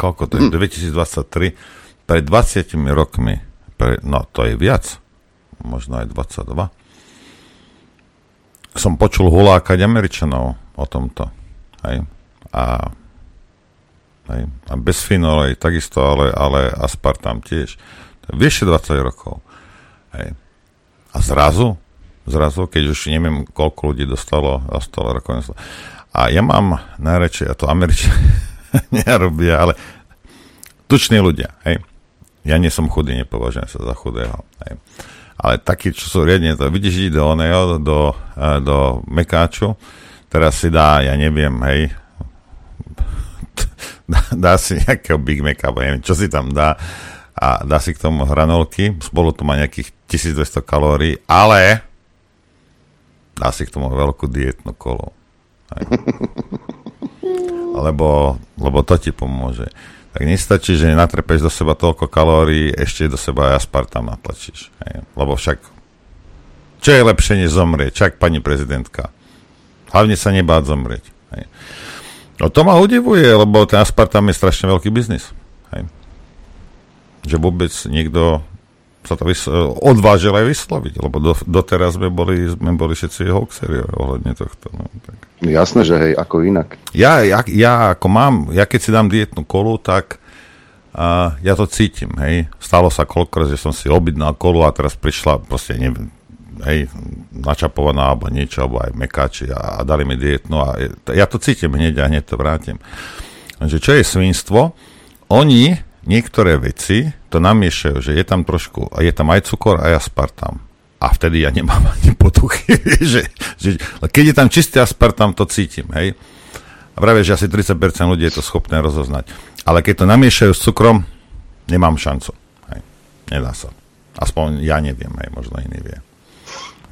koľko to je, hm. 2023, pred 20 rokmi, pre, no to je viac, možno aj 22, som počul hulákať Američanov o tomto. Hej. A, hej. a bez finolej takisto, ale, ale aspartam tiež. Vyše 20 rokov. Hej. A zrazu, zrazu, keď už neviem, koľko ľudí dostalo, dostalo rakovinu. A ja mám najradšej, a to Američania nerobia, ale tuční ľudia, hej. Ja nie som chudý, nepovažujem sa za chudého, hej. Ale takí, čo sú riadne, to vidíš, ide do oného, do, e, do mekáču, teraz si dá, ja neviem, hej, dá, si nejakého Big Maca, neviem, čo si tam dá, a dá si k tomu hranolky, spolu to má nejakých 1200 kalórií, ale dá si k tomu veľkú dietnú kolu. Lebo, lebo to ti pomôže. Tak nestačí, že natrepeš do seba toľko kalórií, ešte do seba aj aspartam natlačíš. Hej. Lebo však čo je lepšie, než zomrieť? Čak, pani prezidentka. Hlavne sa nebáť zomrieť. Hej. No to ma udivuje, lebo ten aspartam je strašne veľký biznis. Hej že vôbec niekto sa to vys- odvážil aj vysloviť, lebo do, doteraz sme boli, sme boli všetci hoaxeri ohľadne tohto. No, tak. Jasné, že hej, ako inak. Ja, ja, ja ako mám, ja keď si dám dietnú kolu, tak a ja to cítim, hej. Stalo sa koľko, že som si objednal kolu a teraz prišla proste, neviem, hej, načapovaná alebo niečo, alebo aj mekáči a, a dali mi dietnú a ja to cítim hneď a hneď to vrátim. Takže čo je svinstvo? Oni niektoré veci to namiešajú, že je tam trošku, a je tam aj cukor, aj aspartam. A vtedy ja nemám ani potuchy, že, že, keď je tam čistý aspartam, to cítim, hej. A práve, že asi 30% ľudí je to schopné rozoznať. Ale keď to namiešajú s cukrom, nemám šancu. Hej. Nedá sa. Aspoň ja neviem, hej, možno iný vie.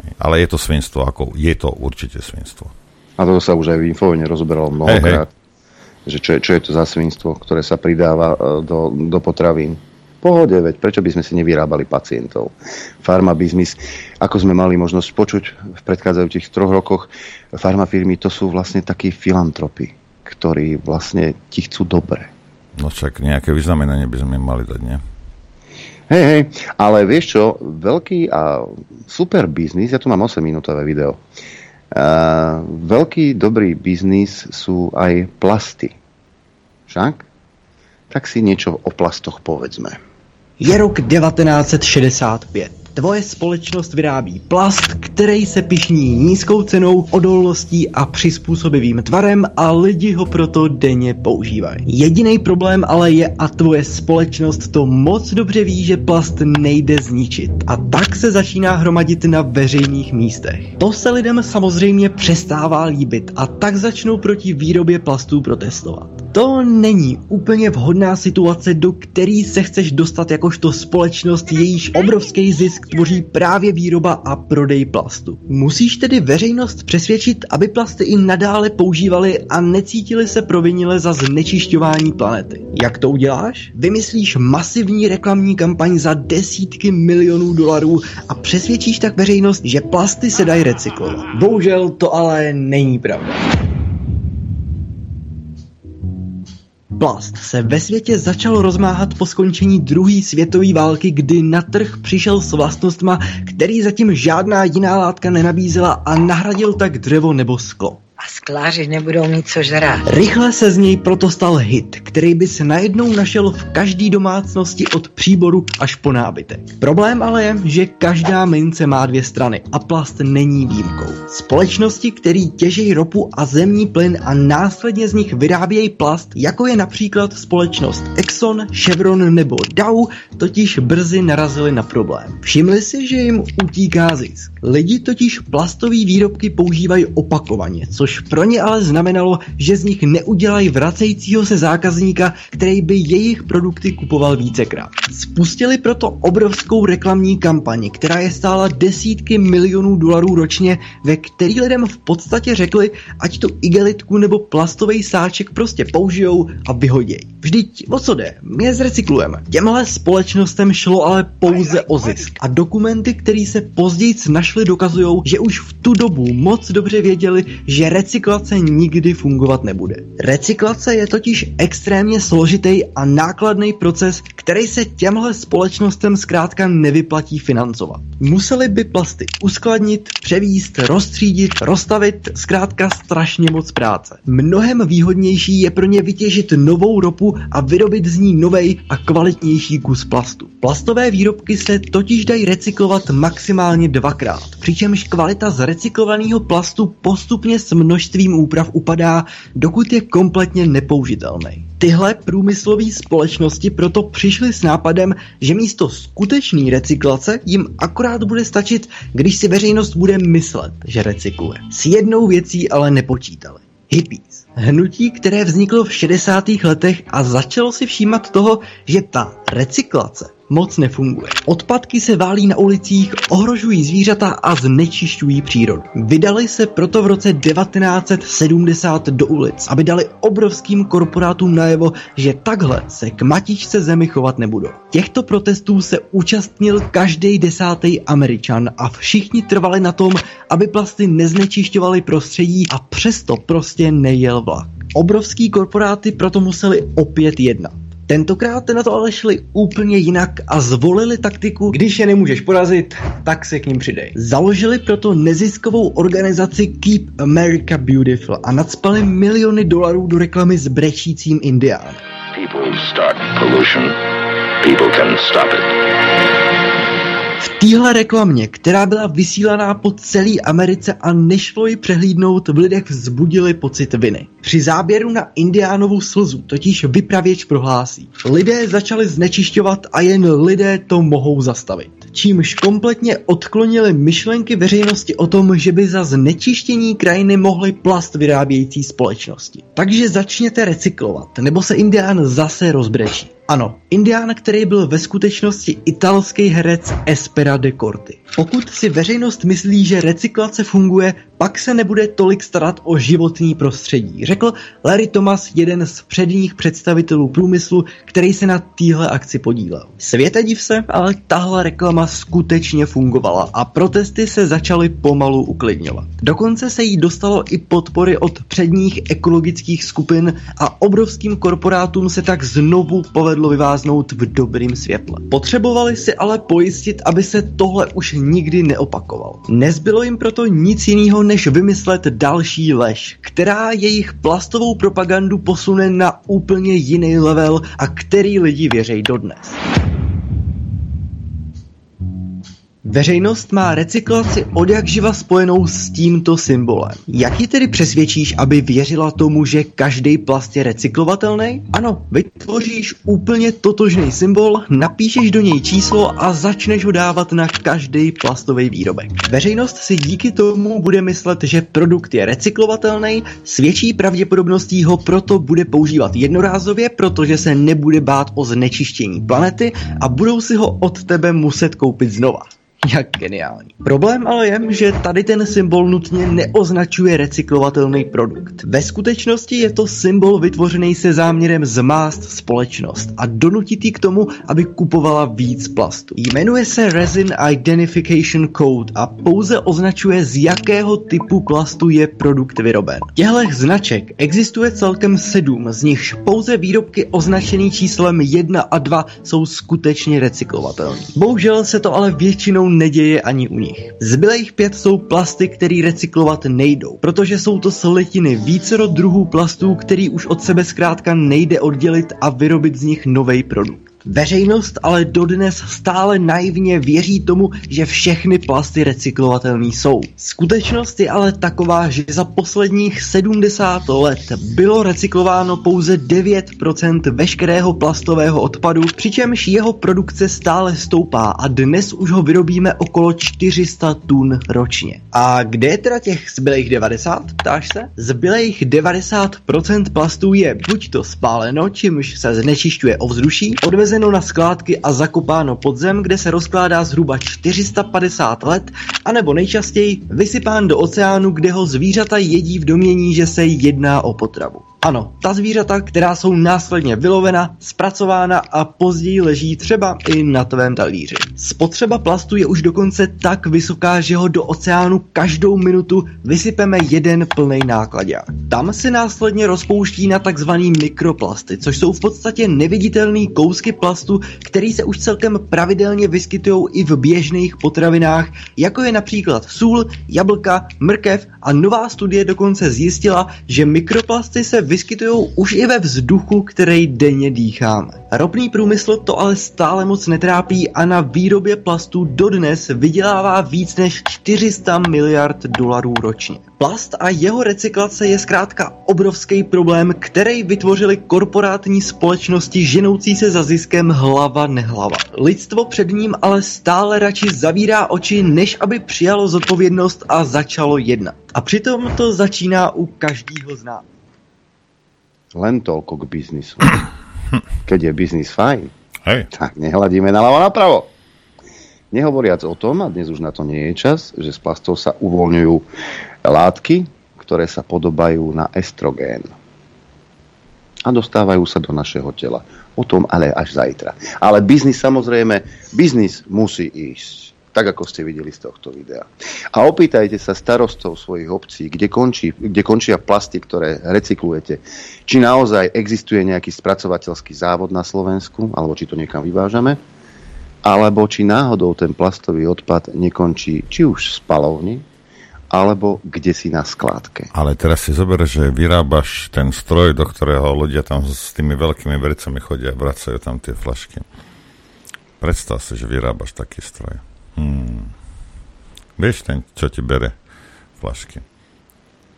Hej. Ale je to svinstvo, ako je to určite svinstvo. A to sa už aj v infovene rozoberalo mnohokrát. Hej, hej že čo je, čo je to za svinstvo, ktoré sa pridáva e, do, do potravín. Pohode, veď prečo by sme si nevyrábali pacientov? Farmabiznis, ako sme mali možnosť počuť v predchádzajúcich troch rokoch, farmafirmy to sú vlastne takí filantropy, ktorí vlastne ti chcú dobre. No však nejaké vyznamenanie by sme mali dať, nie? Hej, hej, ale vieš čo, veľký a super biznis, ja tu mám 8 minútové video, uh, veľký dobrý biznis sú aj plasty. Však? Tak si niečo o plastoch povedzme. Je rok 1965. Tvoje společnost vyrábí plast, který se pišní nízkou cenou, odolností a přizpůsobivým tvarem a lidi ho proto denně používají. Jediný problém ale je a tvoje společnost to moc dobře ví, že plast nejde zničit a tak se začíná hromadit na veřejných místech. To se lidem samozřejmě přestává líbit a tak začnou proti výrobě plastů protestovat. To není úplně vhodná situace, do který se chceš dostat jakožto společnost, jejíž obrovský zisk tvoří právě výroba a prodej plastu. Musíš tedy veřejnost přesvědčit, aby plasty i nadále používali a necítili se provinile za znečišťování planety. Jak to uděláš? Vymyslíš masivní reklamní kampaň za desítky milionů dolarů a přesvědčíš tak veřejnost, že plasty se dají recyklovat. Bohužel to ale není pravda. Plast se ve světě začal rozmáhat po skončení druhé světové války, kdy na trh přišel s vlastnostma, který zatím žádná jiná látka nenabízela a nahradil tak dřevo nebo sklo a skláři nebudou mít co žrát. Rychle se z něj proto stal hit, který by se najednou našel v každé domácnosti od příboru až po nábytek. Problém ale je, že každá mince má dvě strany a plast není výjimkou. Společnosti, který těží ropu a zemní plyn a následně z nich vyrábějí plast, jako je například společnost Exxon, Chevron nebo Dow, totiž brzy narazili na problém. Všimli si, že jim utíká zisk. Lidi totiž plastové výrobky používají opakovaně, což což pro ně ale znamenalo, že z nich neudělají vracejícího se zákazníka, který by jejich produkty kupoval vícekrát. Spustili proto obrovskou reklamní kampaň, která je stála desítky milionů dolarů ročně, ve který lidem v podstatě řekli, ať tu igelitku nebo plastový sáček prostě použijou a vyhoděj. Vždyť o co jde? My je zrecyklujeme. Těmhle společnostem šlo ale pouze o zisk. A dokumenty, které se později našly, dokazují, že už v tu dobu moc dobře věděli, že recyklace nikdy fungovat nebude. Recyklace je totiž extrémně složitý a nákladný proces, který se těmhle společnostem zkrátka nevyplatí financovat. Museli by plasty uskladnit, převíst, rozstřídit, rozstavit, zkrátka strašně moc práce. Mnohem výhodnější je pro ně vytěžit novou ropu a vyrobit z ní novej a kvalitnější kus plastu. Plastové výrobky se totiž dají recyklovat maximálně dvakrát, přičemž kvalita z recyklovaného plastu postupně s množstvím úprav upadá, dokud je kompletně nepoužitelný. Tyhle průmyslové společnosti proto přišly s nápadem, že místo skutečné recyklace jim akorát bude stačit, když si veřejnost bude myslet, že recykluje. S jednou věcí ale nepočítali. Hippies. Hnutí, které vzniklo v 60. letech a začalo si všímat toho, že ta recyklace moc nefunguje. Odpadky se válí na ulicích, ohrožují zvířata a znečišťují přírodu. Vydali se proto v roce 1970 do ulic, aby dali obrovským korporátům najevo, že takhle se k matičce zemi chovat nebudou. Těchto protestů se účastnil každý desátý Američan a všichni trvali na tom, aby plasty neznečišťovaly prostředí a přesto prostě nejel vlak. Obrovský korporáty proto museli opět jednat. Tentokrát na to ale šli úplně jinak a zvolili taktiku, když je nemůžeš porazit, tak se k ním přidej. Založili proto neziskovou organizaci Keep America Beautiful a nadspali miliony dolarů do reklamy s brečícím Indián. People start pollution. People can stop it. V téhle reklamě, která byla vysílaná po celé Americe a nešlo ji přehlídnout, v lidech vzbudili pocit viny. Při záběru na Indiánovu slzu totiž vypravěč prohlásí. Lidé začali znečišťovat a jen lidé to mohou zastavit. Čímž kompletně odklonili myšlenky veřejnosti o tom, že by za znečištění krajiny mohly plast vyrábějící společnosti. Takže začněte recyklovat, nebo se Indián zase rozbrečí. Ano, Indián, který byl ve skutečnosti italský herec Espera de Corti. Pokud si veřejnost myslí, že recyklace funguje, pak se nebude tolik starat o životní prostředí, řekl Larry Thomas, jeden z předních představitelů průmyslu, který se na téhle akci podílel. Světe div se, ale tahle reklama skutečně fungovala a protesty se začaly pomalu uklidňovat. Dokonce se jí dostalo i podpory od předních ekologických skupin a obrovským korporátům se tak znovu povedlo vyváznout v dobrým světle. Potřebovali si ale pojistit, aby se tohle už nikdy neopakovalo. Nezbylo jim proto nic jiného, než vymyslet další lež, která jejich plastovou propagandu posune na úplně jiný level a který lidi věří dodnes. Veřejnost má recyklaci od jak živa spojenou s tímto symbolem. Jak ji tedy přesvědčíš, aby věřila tomu, že každý plast je recyklovatelný? Ano, vytvoříš úplně totožný symbol, napíšeš do něj číslo a začneš ho dávat na každý plastový výrobek. Veřejnost si díky tomu bude myslet, že produkt je recyklovatelný, s větší pravděpodobností ho proto bude používat jednorázově, protože se nebude bát o znečištění planety a budou si ho od tebe muset koupit znova. Jak geniální. Problém ale je, že tady ten symbol nutně neoznačuje recyklovatelný produkt. Ve skutečnosti je to symbol vytvořený se záměrem zmást společnost a donutit k tomu, aby kupovala víc plastu. Jmenuje se Resin Identification Code a pouze označuje z jakého typu plastu je produkt vyroben. Těchto značek existuje celkem sedm, z nichž pouze výrobky označený číslem 1 a 2 jsou skutečně recyklovatelné. Bohužel se to ale většinou neděje ani u nich. Zbylých pět jsou plasty, který recyklovat nejdou, protože jsou to slitiny vícero druhů plastů, který už od sebe zkrátka nejde oddělit a vyrobit z nich nový produkt. Veřejnost ale dodnes stále naivně věří tomu, že všechny plasty recyklovatelné jsou. Skutečnost je ale taková, že za posledních 70 let bylo recyklováno pouze 9% veškerého plastového odpadu, přičemž jeho produkce stále stoupá a dnes už ho vyrobíme okolo 400 tun ročně. A kde je teda těch zbylejch 90, ptáš se? Zbylejch 90% plastů je buď to spáleno, čímž se znečišťuje ovzduší, odvezeno na skládky a zakopáno pod zem, kde se rozkládá zhruba 450 let, anebo nejčastěji vysypán do oceánu, kde ho zvířata jedí v domění, že se jedná o potravu. Ano, ta zvířata, která jsou následně vylovena, zpracována a později leží třeba i na tvém talíři. Spotřeba plastu je už dokonce tak vysoká, že ho do oceánu každou minutu vysypeme jeden plný nákladák. Tam se následně rozpouští na takzvaný mikroplasty, což jsou v podstatě neviditelné kousky plastu, které se už celkem pravidelně vyskytují i v běžných potravinách, jako je například sůl, jablka, mrkev a nová studie dokonce zjistila, že mikroplasty se vyskytují už i ve vzduchu, který denně dýcháme. Ropný průmysl to ale stále moc netrápí a na výrobě plastů dodnes vydělává víc než 400 miliard dolarů ročně. Plast a jeho recyklace je zkrátka obrovský problém, který vytvořili korporátní společnosti ženoucí se za ziskem hlava nehlava. Lidstvo před ním ale stále radši zavírá oči, než aby přijalo zodpovědnost a začalo jednat. A přitom to začíná u každého z nás. Len toľko k biznisu. Keď je biznis fajn, Hej. tak nehľadíme naľavo napravo. Nehovoriac o tom, a dnes už na to nie je čas, že z plastov sa uvoľňujú látky, ktoré sa podobajú na estrogén. A dostávajú sa do našeho tela. O tom ale až zajtra. Ale biznis samozrejme, biznis musí ísť tak ako ste videli z tohto videa. A opýtajte sa starostov svojich obcí, kde, končí, kde končia plasty, ktoré recyklujete. Či naozaj existuje nejaký spracovateľský závod na Slovensku, alebo či to niekam vyvážame, alebo či náhodou ten plastový odpad nekončí či už v spalovni, alebo kde si na skládke. Ale teraz si zober, že vyrábaš ten stroj, do ktorého ľudia tam s tými veľkými vercami chodia a vracajú tam tie flašky. Predstav si, že vyrábaš taký stroj. Hmm. Vieš ten, čo ti bere flašky.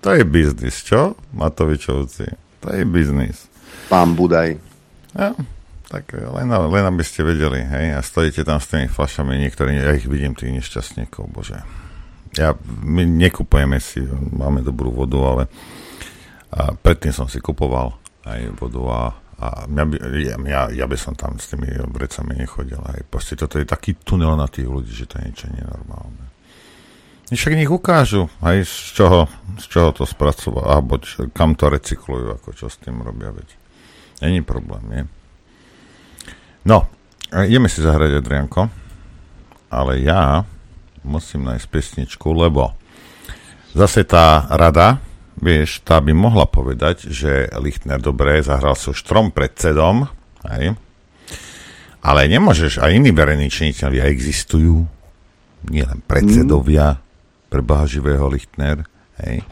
To je biznis, čo? Matovičovci. To je biznis. Pán Budaj. Ja, tak len, len aby ste vedeli, hej, a stojíte tam s tými flašami, niektorí, ja ich vidím, tých nešťastníkov, bože. Ja, my nekupujeme si, máme dobrú vodu, ale a predtým som si kupoval aj vodu a a mňa by, ja, ja, ja by som tam s tými vrecami nechodil. Aj proste toto je taký tunel na tých ľudí, že to je niečo nenormálne. Však nech ukážu, aj z čoho, z čoho to spracovať, alebo čo, kam to recyklujú, ako čo s tým robia, veď. Není problém, nie? No, ideme si zahrať, Adrianko, ale ja musím nájsť pesničku, lebo zase tá rada, vieš, tá by mohla povedať, že Lichtner dobre zahral so štrom pred cedom, hej, ale nemôžeš, aj iní verejní činiteľia existujú, nielen predsedovia, mm. pre živého Lichtner, hej.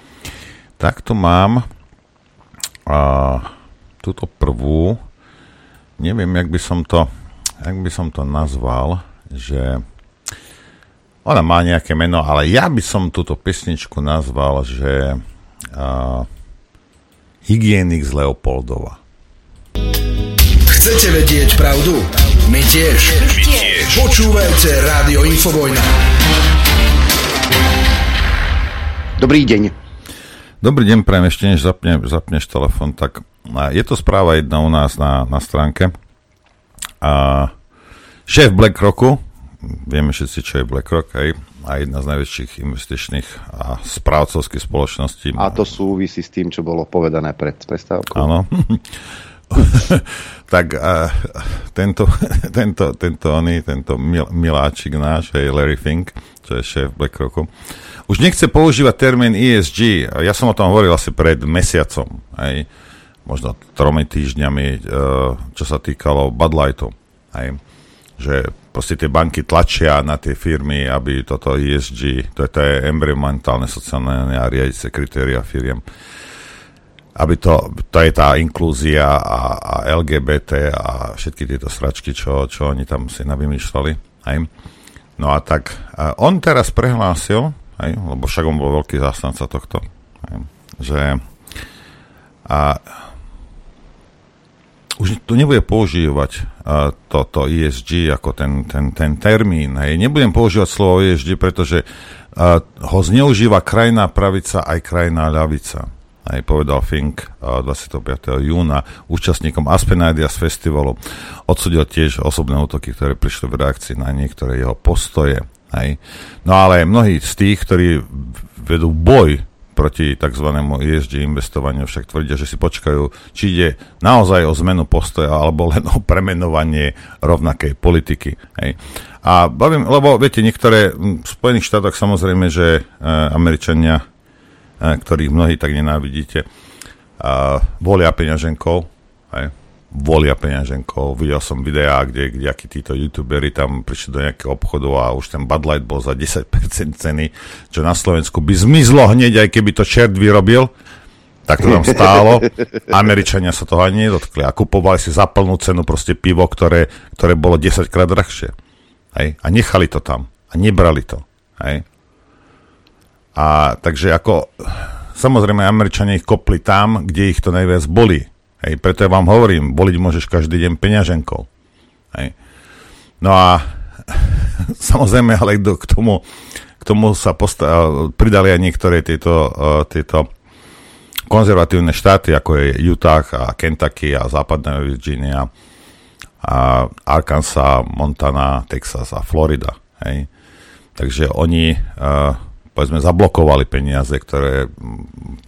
Tak tu mám a, túto prvú, neviem, jak by som to, jak by som to nazval, že ona má nejaké meno, ale ja by som túto pesničku nazval, že a, hygienik z Leopoldova. Chcete vedieť pravdu? My tiež. My tiež. Počúvajte Rádio Infovojna. Dobrý deň. Dobrý deň, prajem ešte než zapne, zapneš telefon, tak je to správa jedna u nás na, na stránke. A šéf BlackRocku, vieme všetci, čo je BlackRock, hej, a jedna z najväčších investičných a správcovských spoločností. A to súvisí s tým, čo bolo povedané pred prestávkou. Áno. tak uh, tento, tento, tento, oný, tento mil, miláčik náš, hej, Larry Fink, čo je šéf BlackRocku, už nechce používať termín ESG. Ja som o tom hovoril asi pred mesiacom, hej, možno tromi týždňami, uh, čo sa týkalo Bud Lightu. Hej že proste tie banky tlačia na tie firmy, aby toto ESG, to je, to je environmentálne, sociálne a riadice kritéria firiem, aby to, to je tá inklúzia a, a LGBT a všetky tieto sračky, čo, čo oni tam si navymýšľali. Hej. No a tak a on teraz prehlásil, hej, lebo však on bol veľký zástanca tohto, hej, že a už tu nebude používať uh, toto ESG ako ten, ten, ten termín. Hej. Nebudem používať slovo ESG, pretože uh, ho zneužíva krajná pravica aj krajná ľavica. Aj povedal Fink uh, 25. júna účastníkom Aspenadias festivalu. Odsudil tiež osobné útoky, ktoré prišli v reakcii na niektoré jeho postoje. Hej. No ale mnohí z tých, ktorí vedú boj proti tzv. ESG investovaniu však tvrdia, že si počkajú, či ide naozaj o zmenu postoja alebo len o premenovanie rovnakej politiky. Hej. A bavím, lebo viete, niektoré v Spojených štátoch samozrejme, že e, Američania, e, ktorých mnohí tak nenávidíte, e, volia peňaženkou, hej, volia peňaženkou. Videl som videá, kde, kde akí títo youtuberi tam prišli do nejakého obchodu a už ten Bud Light bol za 10% ceny, čo na Slovensku by zmizlo hneď, aj keby to čert vyrobil. Tak to tam stálo. Američania sa toho ani nedotkli a kupovali si za plnú cenu proste pivo, ktoré, ktoré bolo 10 krát drahšie. Hej? A nechali to tam. A nebrali to. Hej? A takže ako samozrejme Američania ich kopli tam, kde ich to najviac boli Hej, preto ja vám hovorím, voliť môžeš každý deň peňaženkou. Hej. No a samozrejme, ale k tomu, k tomu sa posta- pridali aj niektoré tieto, uh, tieto konzervatívne štáty, ako je Utah a Kentucky a západná Virginia a Arkansas, Montana, Texas a Florida. Hej. Takže oni uh, povedzme zablokovali peniaze, ktoré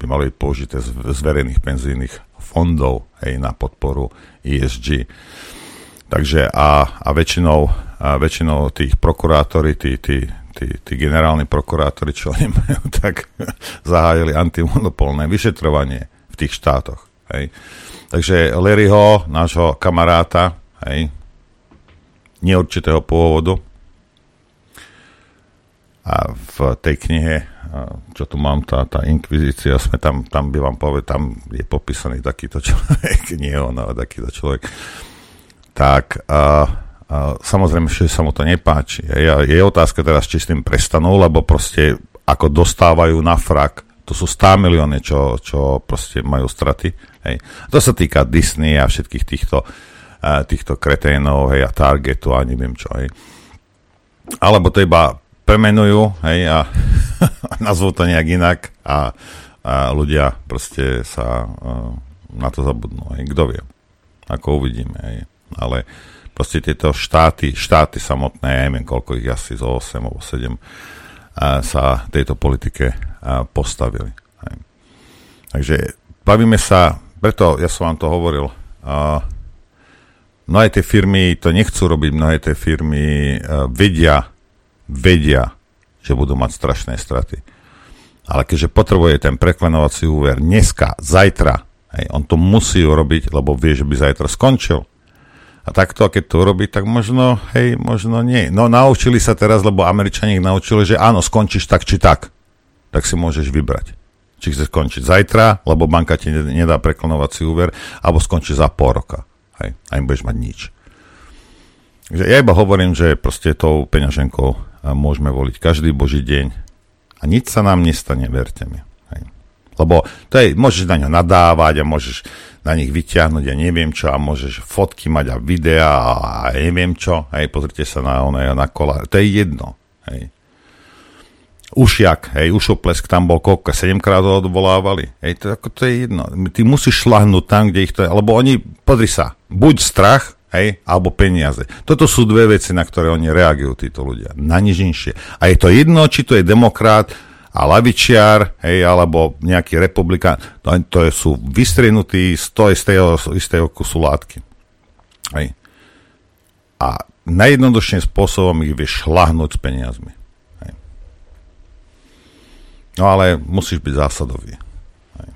by mali byť použité z, z verejných penzijných fondov hej, na podporu ESG. Takže a, a väčšinou, a väčšinou tých prokurátori, tí, tí, tí, tí generálni prokurátori, čo oni majú, tak zahájili antimonopolné vyšetrovanie v tých štátoch. Hej. Takže Larryho, nášho kamaráta, hej, neurčitého pôvodu, a v tej knihe čo tu mám, tá, tá inkvizícia, sme tam, tam by vám povedal, tam je popísaný takýto človek, nie on, ale takýto človek. Tak a, a, samozrejme, že sa mu to nepáči. Je, je otázka teraz, či s tým prestanú, lebo proste ako dostávajú na frak, to sú 100 milióny, čo, čo proste majú straty. Hej. To sa týka Disney a všetkých týchto, týchto kreténov hej, a Targetu a neviem čo. Hej. Alebo to iba premenujú hej, a nazvú to nejak inak a, a ľudia proste sa uh, na to zabudnú. Hej. Kto vie? Ako uvidíme. Hej. Ale proste tieto štáty, štáty samotné, ja neviem koľko ich asi zo 8 alebo 7 uh, sa tejto politike uh, postavili. Hej. Takže bavíme sa, preto ja som vám to hovoril, uh, mnohé tie firmy to nechcú robiť, mnohé tie firmy uh, vedia, vedia, že budú mať strašné straty. Ale keďže potrebuje ten preklenovací úver dneska, zajtra, hej, on to musí urobiť, lebo vie, že by zajtra skončil. A takto, keď to urobí, tak možno, hej, možno nie. No naučili sa teraz, lebo Američani ich naučili, že áno, skončíš tak či tak. Tak si môžeš vybrať. Či chceš skončiť zajtra, lebo banka ti nedá preklenovací úver, alebo skončí za pol roka. Hej, a im budeš mať nič. Takže ja iba hovorím, že proste tou peňaženkou môžeme voliť každý boží deň a nič sa nám nestane, verte mi. Hej. Lebo to je, môžeš na ňo nadávať a môžeš na nich vyťahnuť a neviem čo a môžeš fotky mať a videá a neviem čo. Hej, pozrite sa na one, na kola. To je jedno. Hej. Ušiak, hej, Ušoplesk tam bol koľko, 7 krát ho odvolávali. Hej, to, ako, to je jedno. Ty musíš šlahnúť tam, kde ich to je, lebo oni, podri sa, buď strach, hej, alebo peniaze. Toto sú dve veci, na ktoré oni reagujú, títo ľudia. Na nič. A je to jedno, či to je demokrat a lavičiar, hej, alebo nejaký republikán, to, to sú vystrienutí z toho istého, istého kusu látky. Hej. A najjednoduchším spôsobom ich vieš šlahnúť s peniazmi. Hej. No ale musíš byť zásadový. Hej.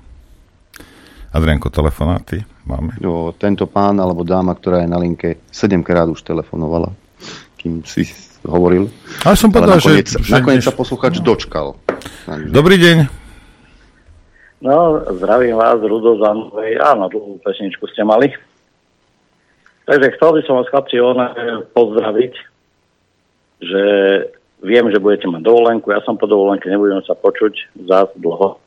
Adrianko, telefonáty? Máme? No, tento pán alebo dáma, ktorá je na linke, 7 krát už telefonovala, kým si hovoril. Ale som povedal, že, že... Nakoniec sa posluchač no. dočkal. Takže... Dobrý deň. No, zdravím vás, Rudo Zanovej. Áno, dlhú pesničku ste mali. Takže chcel by som vás, chlapci, ona pozdraviť, že viem, že budete mať dovolenku. Ja som po dovolenke, nebudem sa počuť za dlho.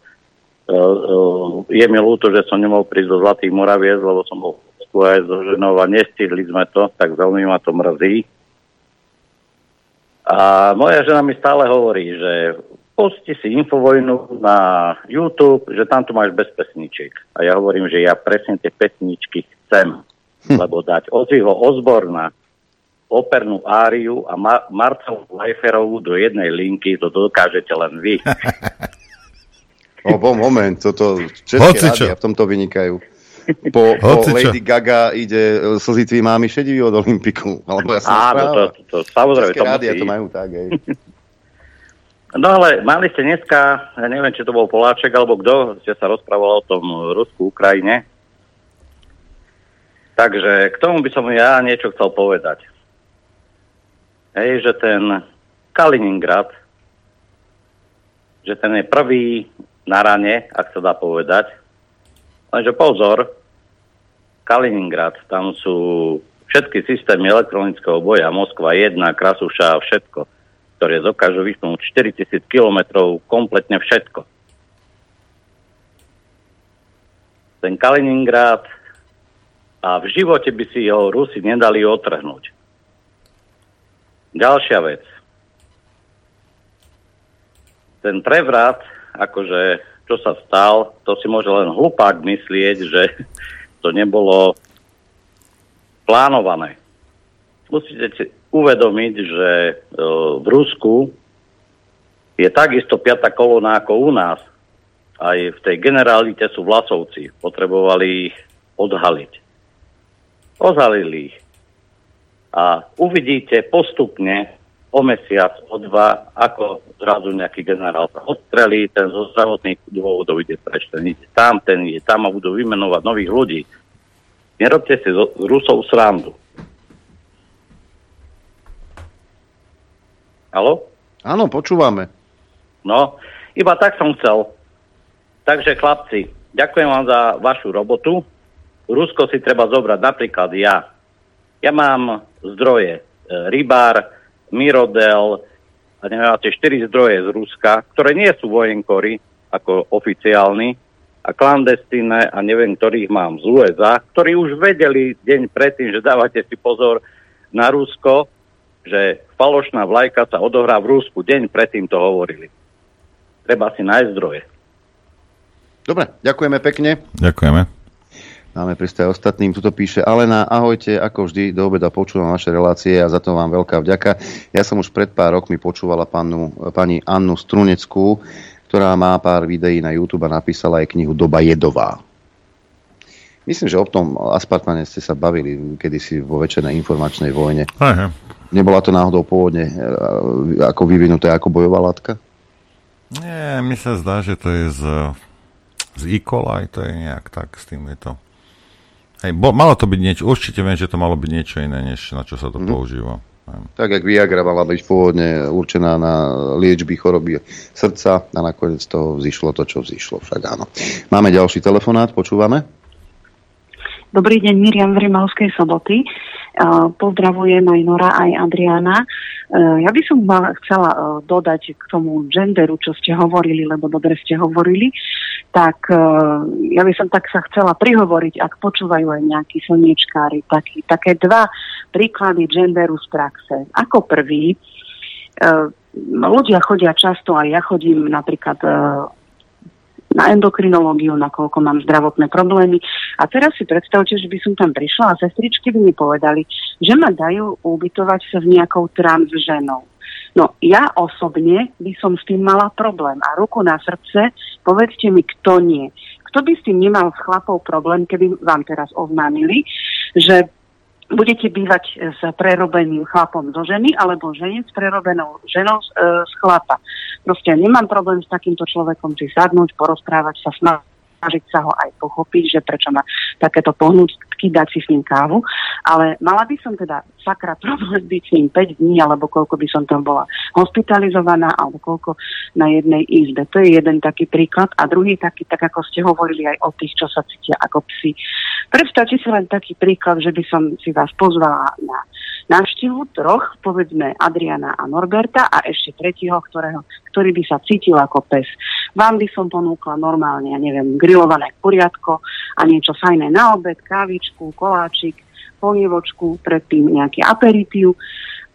Uh, uh, je mi ľúto, že som nemohol prísť do Zlatých Moraviec, lebo som bol aj so ženou a nestihli sme to, tak veľmi ma to mrzí. A moja žena mi stále hovorí, že pusti si Infovojnu na YouTube, že tam tu máš bez pesničiek. A ja hovorím, že ja presne tie pesničky chcem, hm. lebo dať Oziho Ozborna, opernú áriu a Ma- Marcelu Leiferovú do jednej linky, to dokážete len vy. O, moment, toto české rádia v tomto vynikajú. Po, po Lady Gaga ide e, slzy mámy šedivý od Olympiku. Alebo ja som Áno, to, to, to, samozrejme. České to rádia musí. to majú tak, aj. No ale mali ste dneska, ja neviem, či to bol Poláček alebo kto, ste sa rozprávali o tom Rusku, Ukrajine. Takže k tomu by som ja niečo chcel povedať. Hej, že ten Kaliningrad, že ten je prvý na rane, ak sa dá povedať. Lenže pozor, Kaliningrad, tam sú všetky systémy elektronického boja, Moskva 1, Krasuša všetko ktoré dokážu vyhnúť 4000 kilometrov kompletne všetko. Ten Kaliningrad a v živote by si ho Rusi nedali otrhnúť. Ďalšia vec. Ten prevrat, akože čo sa stal, to si môže len hlupák myslieť, že to nebolo plánované. Musíte si uvedomiť, že e, v Rusku je takisto piata kolóna ako u nás. Aj v tej generálite sú vlasovci. Potrebovali ich odhaliť. Odhalili ich. A uvidíte postupne o mesiac, o dva, ako zrazu nejaký generál sa odstrelí, ten zo zdravotných dôvodov ide preč, ten ide tam, ten ide tam a budú vymenovať nových ľudí. Nerobte si z Rusov srandu. Halo? Áno, počúvame. No, iba tak som chcel. Takže chlapci, ďakujem vám za vašu robotu. Rusko si treba zobrať napríklad ja. Ja mám zdroje. E, rybár, Mirodel, a neviem, tie 4 zdroje z Ruska, ktoré nie sú vojenkory, ako oficiálni, a klandestíne a neviem, ktorých mám z USA, ktorí už vedeli deň predtým, že dávate si pozor na Rusko, že falošná vlajka sa odohrá v Rúsku. Deň predtým to hovorili. Treba si nájsť zdroje. Dobre, ďakujeme pekne. Ďakujeme. Máme pristať ostatným. Tuto píše Alena, ahojte, ako vždy, do obeda počúvam vaše relácie a za to vám veľká vďaka. Ja som už pred pár rokmi počúvala panu, pani Annu Struneckú, ktorá má pár videí na YouTube a napísala aj knihu Doba jedová. Myslím, že o tom aspartmane ste sa bavili kedysi vo večernej informačnej vojne. Aha. Nebola to náhodou pôvodne e, ako vyvinuté ako bojová látka? Nie, mi sa zdá, že to je z, z E. to je nejak tak, s tým je to. Hej, bo, malo to byť niečo, určite viem, že to malo byť niečo iné, než na čo sa to mm. používa. Tak, jak Viagra mala byť pôvodne určená na liečby choroby srdca a nakoniec to vzýšlo to, čo vzýšlo. Však áno. Máme ďalší telefonát, počúvame? Dobrý deň, Miriam v Rimalskej soboty. Pozdravujem aj Nora, aj Adriana. Ja by som chcela dodať k tomu genderu, čo ste hovorili, lebo dobre ste hovorili, tak ja by som tak sa chcela prihovoriť, ak počúvajú aj nejakí slniečkári, taký, také dva príklady genderu z praxe. Ako prvý, ľudia chodia často, aj ja chodím napríklad na endokrinológiu, nakoľko mám zdravotné problémy. A teraz si predstavte, že by som tam prišla a sestričky by mi povedali, že ma dajú ubytovať sa s nejakou trans ženou. No ja osobne by som s tým mala problém. A ruku na srdce, povedzte mi, kto nie. Kto by s tým nemal s chlapou problém, keby vám teraz oznámili, že budete bývať s prerobeným chlapom zo ženy alebo žene s prerobenou ženou e, z chlapa. Proste nemám problém s takýmto človekom si sadnúť, porozprávať sa s snažiť sa ho aj pochopiť, že prečo má takéto pohnutky, dať si s ním kávu, ale mala by som teda sakra problém byť s ním 5 dní, alebo koľko by som tam bola hospitalizovaná, alebo koľko na jednej izbe. To je jeden taký príklad. A druhý taký, tak ako ste hovorili aj o tých, čo sa cítia ako psi. Predstavte si len taký príklad, že by som si vás pozvala na návštevu troch, povedzme Adriana a Norberta a ešte tretieho, ktorého, ktorý by sa cítil ako pes. Vám by som ponúkla normálne, ja neviem, grillované kuriatko a niečo fajné na obed, kávičku, koláčik, polievočku, predtým nejaký aperitív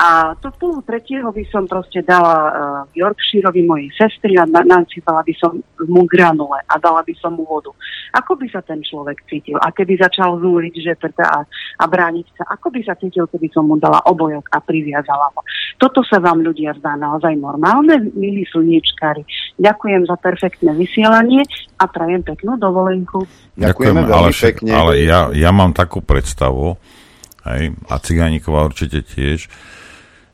a to pol tretieho by som proste dala uh, Yorkshireovi mojej sestry a na- nasypala by som mu granule a dala by som mu vodu. Ako by sa ten človek cítil? A keby začal zúriť, že a, a brániť sa, ako by sa cítil, keby som mu dala obojok a priviazala ho? Toto sa vám ľudia zdá naozaj normálne, milí slniečkári. Ďakujem za perfektné vysielanie a prajem peknú dovolenku. Ďakujem, ale, však, pekne. ale ja, ja mám takú predstavu, hej, a Cigániková určite tiež,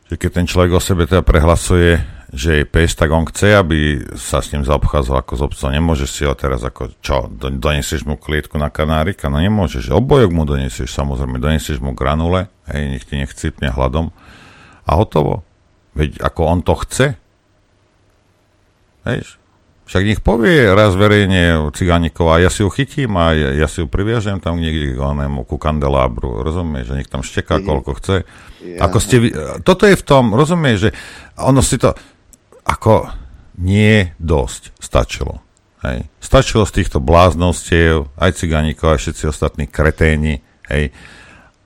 že keď ten človek o sebe teda prehlasuje, že je pes, tak on chce, aby sa s ním zaobchádzal ako z obca. Nemôžeš si ho teraz ako, čo, donesieš mu klietku na kanárika? No nemôžeš. Obojok mu donesieš, samozrejme, donesieš mu granule, hej, nech ti nechcipne hladom a hotovo. Veď ako on to chce. Hej, však nech povie raz verejne Cigánikov a ja si ju chytím a ja, ja si ju priviažem tam niekde k onému, ku kandelábru, rozumieš, že nech tam šteká koľko chce. Ja. Ako ste, toto je v tom, rozumieš, že ono si to, ako nie dosť stačilo. Hej. Stačilo z týchto bláznostiev, aj Cigánikov, aj všetci ostatní kreténi, hej.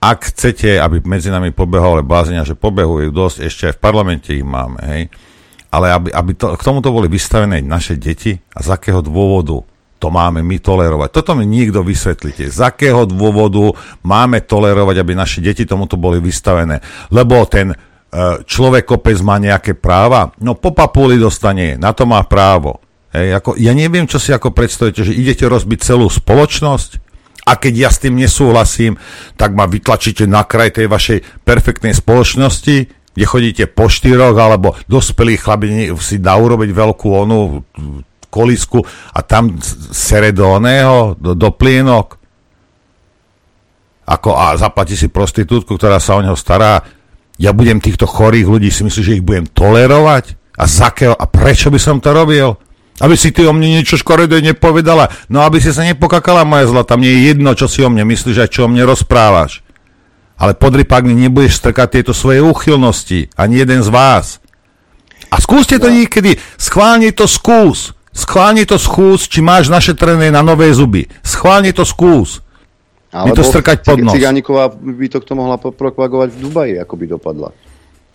Ak chcete, aby medzi nami pobehol blázenia, že pobehujú dosť, ešte aj v parlamente ich máme, hej ale aby, aby to, k tomuto boli vystavené naše deti a z akého dôvodu to máme my tolerovať. Toto mi nikto vysvetlite. Z akého dôvodu máme tolerovať, aby naše deti tomuto boli vystavené? Lebo ten e, človek kopec má nejaké práva? No po papuli dostane, na to má právo. Hej, ako, ja neviem, čo si ako predstavíte, že idete rozbiť celú spoločnosť? A keď ja s tým nesúhlasím, tak ma vytlačíte na kraj tej vašej perfektnej spoločnosti, kde chodíte po štyroch, alebo dospelí chlapi si dá urobiť veľkú onu kolisku a tam sere do oného, do, do plienok. Ako, a zaplatí si prostitútku, ktorá sa o neho stará. Ja budem týchto chorých ľudí, si myslím, že ich budem tolerovať? A, zakého, a prečo by som to robil? Aby si ty o mne niečo škoredé nepovedala. No aby si sa nepokakala, moja zlata. Mne je jedno, čo si o mne myslíš a čo o mne rozprávaš. Ale podrypak mi nebudeš strkať tieto svoje úchylnosti. Ani jeden z vás. A skúste to no. niekedy. Schválne to skús. Schválne to skús, či máš našetrené na nové zuby. Schválne to skús. Alebo to strkať pod nos. Cigániková by to mohla propagovať v Dubaji, ako by dopadla.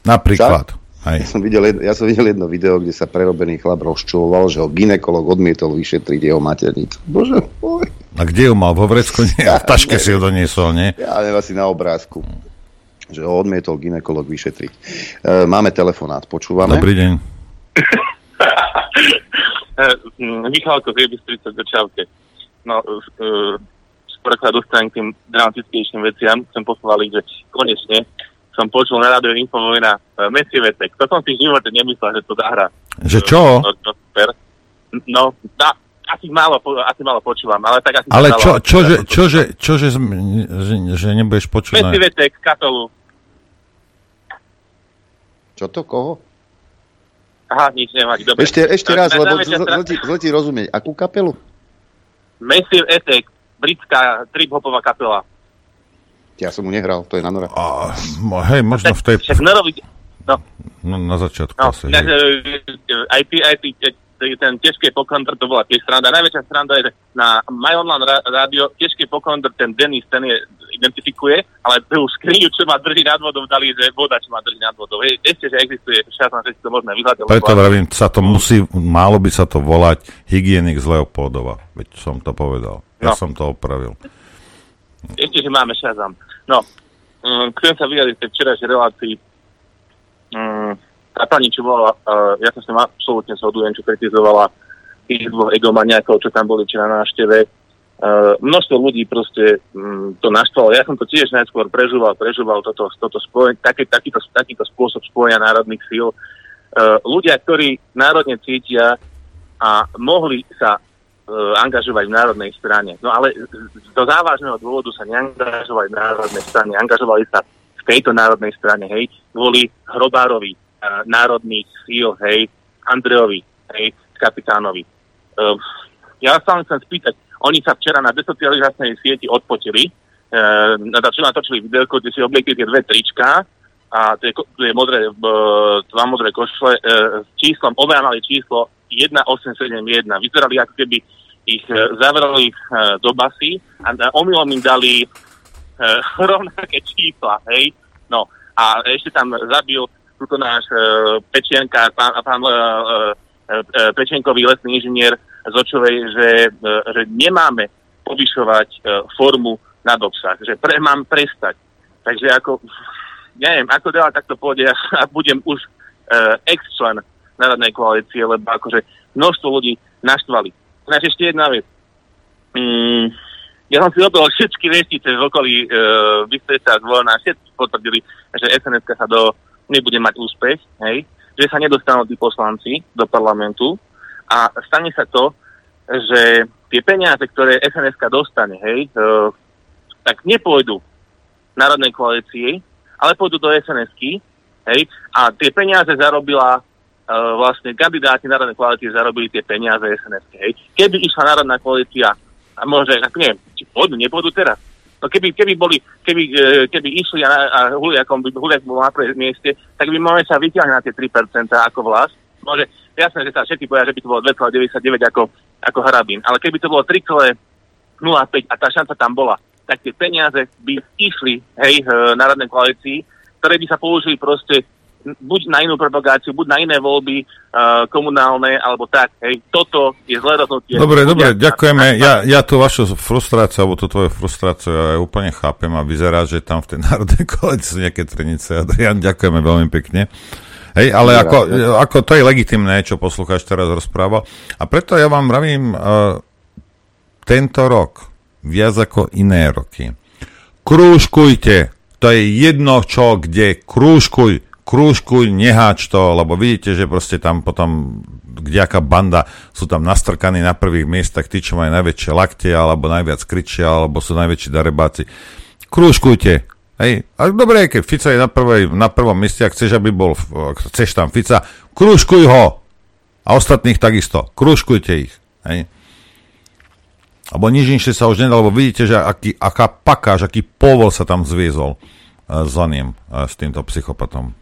Napríklad. Ja som, videl, ja som videl jedno video, kde sa prerobený chlap rozčuloval, že ho ginekolog odmietol vyšetriť jeho maternicu. Bože, boj. A kde ju mal? Vo vrecku? Nie, ja, v taške neviem. si ho doniesol, nie? Ja neviem, asi na obrázku. Že ho odmietol ginekolog vyšetriť. E, máme telefonát, počúvame. Dobrý deň. Michalko z Jebistrice, Čaute. No, uh, skôr sa dostanem k tým dramatickejším veciam. Chcem pochváliť, že konečne som počul na rádiu Infovojna uh, Messi Vetek. To som si v živote nemyslel, že to zahrá. Že čo? No, to super. No, na, asi málo, asi málo počúvam, ale tak asi... Ale čo, čo, že, čo, že, čo, že, že, že nebudeš počuť? Messi Vetek, Katolu. Čo to, koho? Aha, nič nevadí, dobre. Ešte, ešte raz, lebo zle ti rozumieť. Akú kapelu? Massive Attack, britská trip-hopová kapela. Ja som mu nehral, to je na Nora. A, hej, možno v tej... Však Norovi... No. no. na začiatku no, asi. Ne, aj ty, aj ty, ten ťažký pokondr, to bola tiež sranda. Najväčšia sranda je, že na My Online rádio ťažký pokondr, ten Denis, ten je, identifikuje, ale tú skriňu, čo ma drží nad vodou, dali, že voda, čo ma drží nad vodou. Hej, ešte, že existuje šatná, že si to možné vyhľadať. Preto vravím, sa to musí, málo by sa to volať hygienik z Leopoldova. Veď som to povedal. Ja no. som to opravil. Ešte, že máme šazam. No, um, chcem sa vyjadriť tej včerajšej relácii. Um, tá pani, čo bola, uh, ja sa s tým absolútne zhodujem, čo kritizovala tých dvoch egomaniakov, čo tam boli včera na návšteve. Uh, množstvo ľudí proste um, to naštvalo. Ja som to tiež najskôr prežúval, prežúval toto, toto spoj, taký, takýto, takýto spôsob spojenia národných síl. Uh, ľudia, ktorí národne cítia a mohli sa angažovať v národnej strane. No ale do závažného dôvodu sa neangažovali v národnej strane, angažovali sa v tejto národnej strane, hej, kvôli Hrobárovi, uh, národných síl, hej, Andrejovi, hej, kapitánovi. Uh, ja sa len chcem spýtať, oni sa včera na desocializačnej sieti odpočili, uh, natočili video, kde si obliekli tie dve trička, a tie, tie modré, dva modré košle e, s číslom, obe číslo 1871. Vyzerali ako keby ich e, zavrali e, do basy a omylom im dali e, rovnaké čísla, hej. No a ešte tam zabil túto náš Pečienka, pán, pán Pečenkový lesný inžinier z Očovej, že, že nemáme povyšovať formu nad obsah, že pre, mám prestať. Takže ako neviem, ako ďalej takto pôjde, ak budem už ex-člen Národnej koalície, lebo akože množstvo ľudí naštvali. Ináč ešte jedna vec. Mm, ja som si robil všetky vestice v okolí uh, Bystrica zvolená, všetci potvrdili, že SNS sa do, nebude mať úspech, hej, že sa nedostanú tí poslanci do parlamentu a stane sa to, že tie peniaze, ktoré SNS dostane, hej, uh, tak nepôjdu Národnej koalícii, ale pôjdu do sns hej, a tie peniaze zarobila vlastne kandidáti Národnej koalície zarobili tie peniaze sns hej. Keby išla Národná koalícia, a môže, ak neviem, či pôjdu, nepôjdu teraz, No keby, keby, boli, keby, e, keby išli a, a Huliakom by, Huliak bol na prvej mieste, tak by mohli sa vyťahnuť na tie 3% ako vlast. Môže, jasné, že sa všetci povedia, že by to bolo 2,99 ako, ako Harabín, ale keby to bolo 3,05 a tá šanca tam bola, tak tie peniaze by išli hej, národnej koalícii, ktoré by sa použili proste buď na inú propagáciu, buď na iné voľby uh, komunálne, alebo tak. Hej, toto je zlé rozhodnutie. Dobre, dobre, ďakujeme. Ja, ja tú vašu frustráciu, alebo tú tvoju frustráciu ja úplne chápem a vyzerá, že tam v tej národnej koalícii sú nejaké trenice. Adrian, ďakujeme veľmi pekne. Hej, ale ako, ako to je legitimné, čo poslucháč teraz rozprával. A preto ja vám vravím, uh, tento rok viac ako iné roky. Krúžkujte, to je jedno čo, kde, krúžkuj, krúžkuj, neháč to, lebo vidíte, že proste tam potom kdejaká banda sú tam nastrkaní na prvých miestach, tí, čo majú najväčšie lakte, alebo najviac kričia, alebo sú najväčší darebáci. Krúžkujte, Hej, a dobre, keď Fica je na, prvej, na prvom mieste, ak chceš, aby bol, chceš tam Fica, krúžkuj ho. A ostatných takisto. Krúžkujte ich. Hej. Alebo nič inšie sa už nedalo, lebo vidíte, že aký, aká pakáž, aký povol sa tam zviezol uh, za ním, uh, s týmto psychopatom.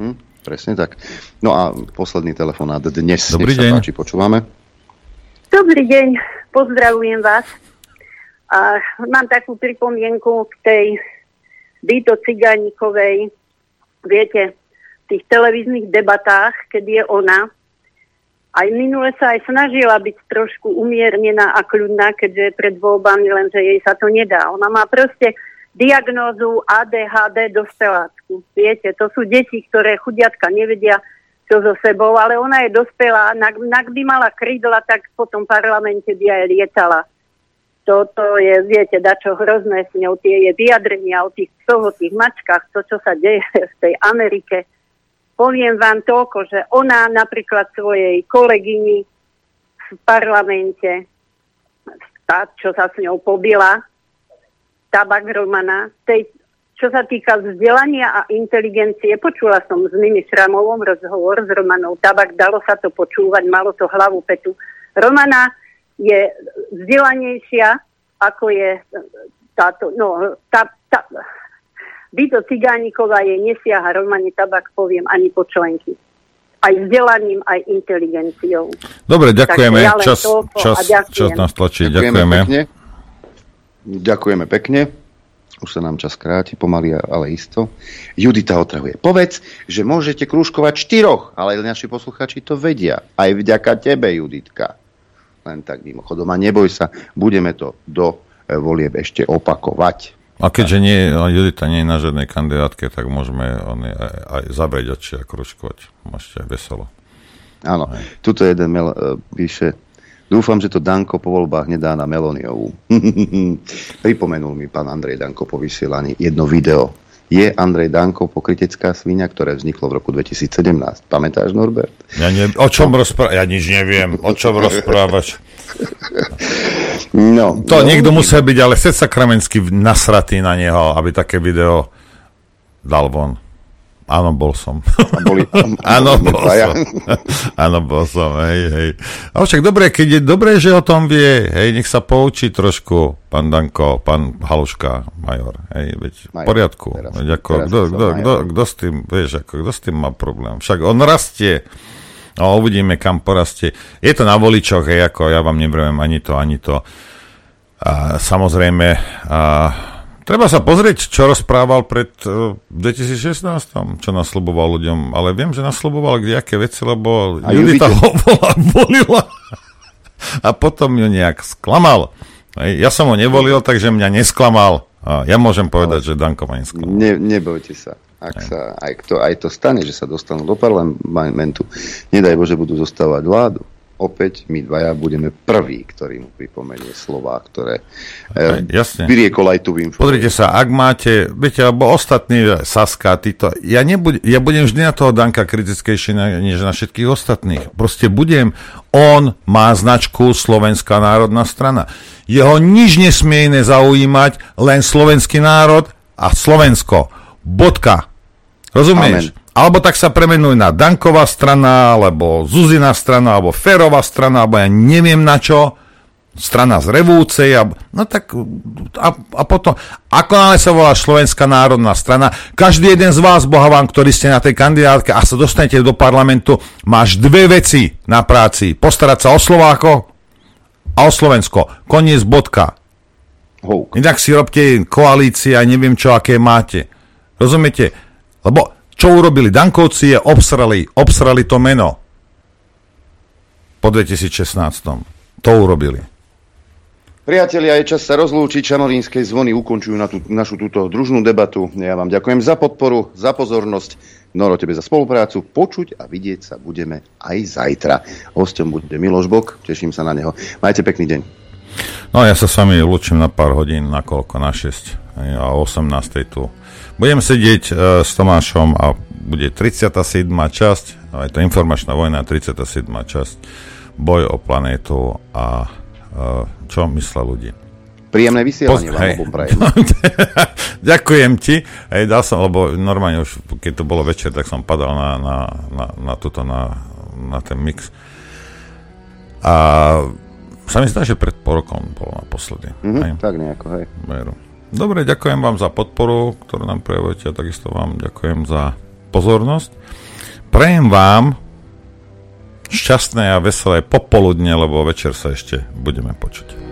Hm, presne tak. No a posledný telefonát dnes. Dobrý deň. Páči, počúvame. Dobrý deň, pozdravujem vás. A mám takú pripomienku k tej Dito Cigánikovej. Viete, v tých televíznych debatách, keď je ona, aj minule sa aj snažila byť trošku umiernená a kľudná, keďže je pred voľbami, lenže jej sa to nedá. Ona má proste diagnózu ADHD do stelácku. Viete, to sú deti, ktoré chudiatka nevedia, čo so sebou, ale ona je dospelá. Nak, by mala krídla, tak po tom parlamente by aj lietala. Toto je, viete, dačo hrozné s ňou, tie je vyjadrenia o tých psoch, tých mačkách, to, čo sa deje v tej Amerike Poviem vám toľko, že ona napríklad svojej kolegyni v parlamente, tá, čo sa s ňou pobila, Tabak Romana, tej, čo sa týka vzdelania a inteligencie, počula som s Mimi Šramovom rozhovor s Romanou Tabak, dalo sa to počúvať, malo to hlavu petu. Romana je vzdelanejšia, ako je táto, no, tá, tá, Vito Cigániková je nesiaha Romani Tabak, poviem, ani po členky. Aj vzdelaním, aj inteligenciou. Dobre, ďakujeme. Ja čas, čas, čas nás tlačí. Ďakujeme. ďakujeme. Pekne. Ďakujeme pekne. Už sa nám čas kráti, pomaly, ale isto. Judita otrahuje. Povedz, že môžete krúžkovať štyroch, ale naši posluchači to vedia. Aj vďaka tebe, Juditka. Len tak mimochodom. A neboj sa, budeme to do eh, volieb ešte opakovať. A keďže nie, Judita nie je na žiadnej kandidátke, tak môžeme on aj, aj zabrieť oči a kručkovať. Môžete aj veselo. Áno, tuto jeden mel, uh, píše, dúfam, že to Danko po voľbách nedá na Meloniovú. Pripomenul mi pán Andrej Danko po vysielaní jedno video. Je Andrej Danko pokritecká svinia, ktoré vzniklo v roku 2017. Pamätáš, Norbert? Ja ne, o čom rozprávať? Ja nič neviem. O čom rozprávať? No, To no, niekto musel byť, ale sed sakramentsky nasratý na neho, aby také video dal von. Áno, bol som. boli- Áno, bol som. Áno, bol som, hej, hej. A však dobre, keď je dobré, že o tom vie, hej, nech sa poučí trošku, pán Danko, pán Haluška, major, hej, veď v poriadku. teraz- Veď ako, teraz s tým, vieš, ako, kto s tým má problém? Však on rastie, a uvidíme, kam porastie. Je to na voličoch, hej, ako ja vám nebrujem ani to, ani to. A samozrejme, a treba sa pozrieť, čo rozprával pred uh, 2016, čo nasľuboval ľuďom, ale viem, že nasľuboval kdejaké veci, lebo A Judita ho bola, volila a potom ju nejak sklamal. Ja som ho nevolil, takže mňa nesklamal. A ja môžem povedať, že Danko ma nesklamal. Ne, nebojte sa. Ak sa aj to, aj to stane, že sa dostanú do parlamentu, nedaj Bože, budú zostávať vládu. Opäť my dvaja budeme prví, ktorí mu pripomenie slová, ktoré e, jasne. vyriekol aj tu v info. Pozrite sa, ak máte, viete, alebo ostatní Saska, títo, ja, nebud, ja budem vždy na toho Danka kritickejší na, než na všetkých ostatných. Proste budem, on má značku Slovenská národná strana. Jeho nič nesmie iné zaujímať, len slovenský národ a Slovensko. Bodka. Rozumieš? Amen. Alebo tak sa premenuj na Danková strana, alebo Zuzina strana, alebo Ferová strana, alebo ja neviem na čo strana z revúcej, a, no tak a, a potom, ako nále sa volá Slovenská národná strana, každý jeden z vás, boha vám, ktorí ste na tej kandidátke a sa dostanete do parlamentu, máš dve veci na práci. Postarať sa o Slováko a o Slovensko. Koniec bodka. Inak si robte koalície a neviem čo, aké máte. Rozumiete? Lebo čo urobili Dankovci je obsrali, obsrali to meno po 2016. To urobili. Priatelia, je čas sa rozlúčiť. Čanorínskej zvony ukončujú na tú, našu túto družnú debatu. Ja vám ďakujem za podporu, za pozornosť. Noro, tebe za spoluprácu. Počuť a vidieť sa budeme aj zajtra. Hostom bude Miloš Bok. Teším sa na neho. Majte pekný deň. No ja sa s vami lúčim na pár hodín, na koľko? Na 6 hej, a o 18. tu. Budem sedieť e, s Tomášom a bude 37. časť, no, je to informačná vojna, 37. časť, boj o planétu a e, čo myslia ľudia. Príjemné vysielanie Poz- vám obom prajem. Ďakujem ti. Hej, dal som, lebo normálne už, keď to bolo večer, tak som padal na, na, na, na, tuto, na, na ten mix. A sa mi zdá, že pred pol rokom bolo naposledy. Mhm, hej. tak nejako, hej. Veru. Dobre, ďakujem vám za podporu, ktorú nám prejavujete a takisto vám ďakujem za pozornosť. Prejem vám šťastné a veselé popoludne, lebo večer sa ešte budeme počuť.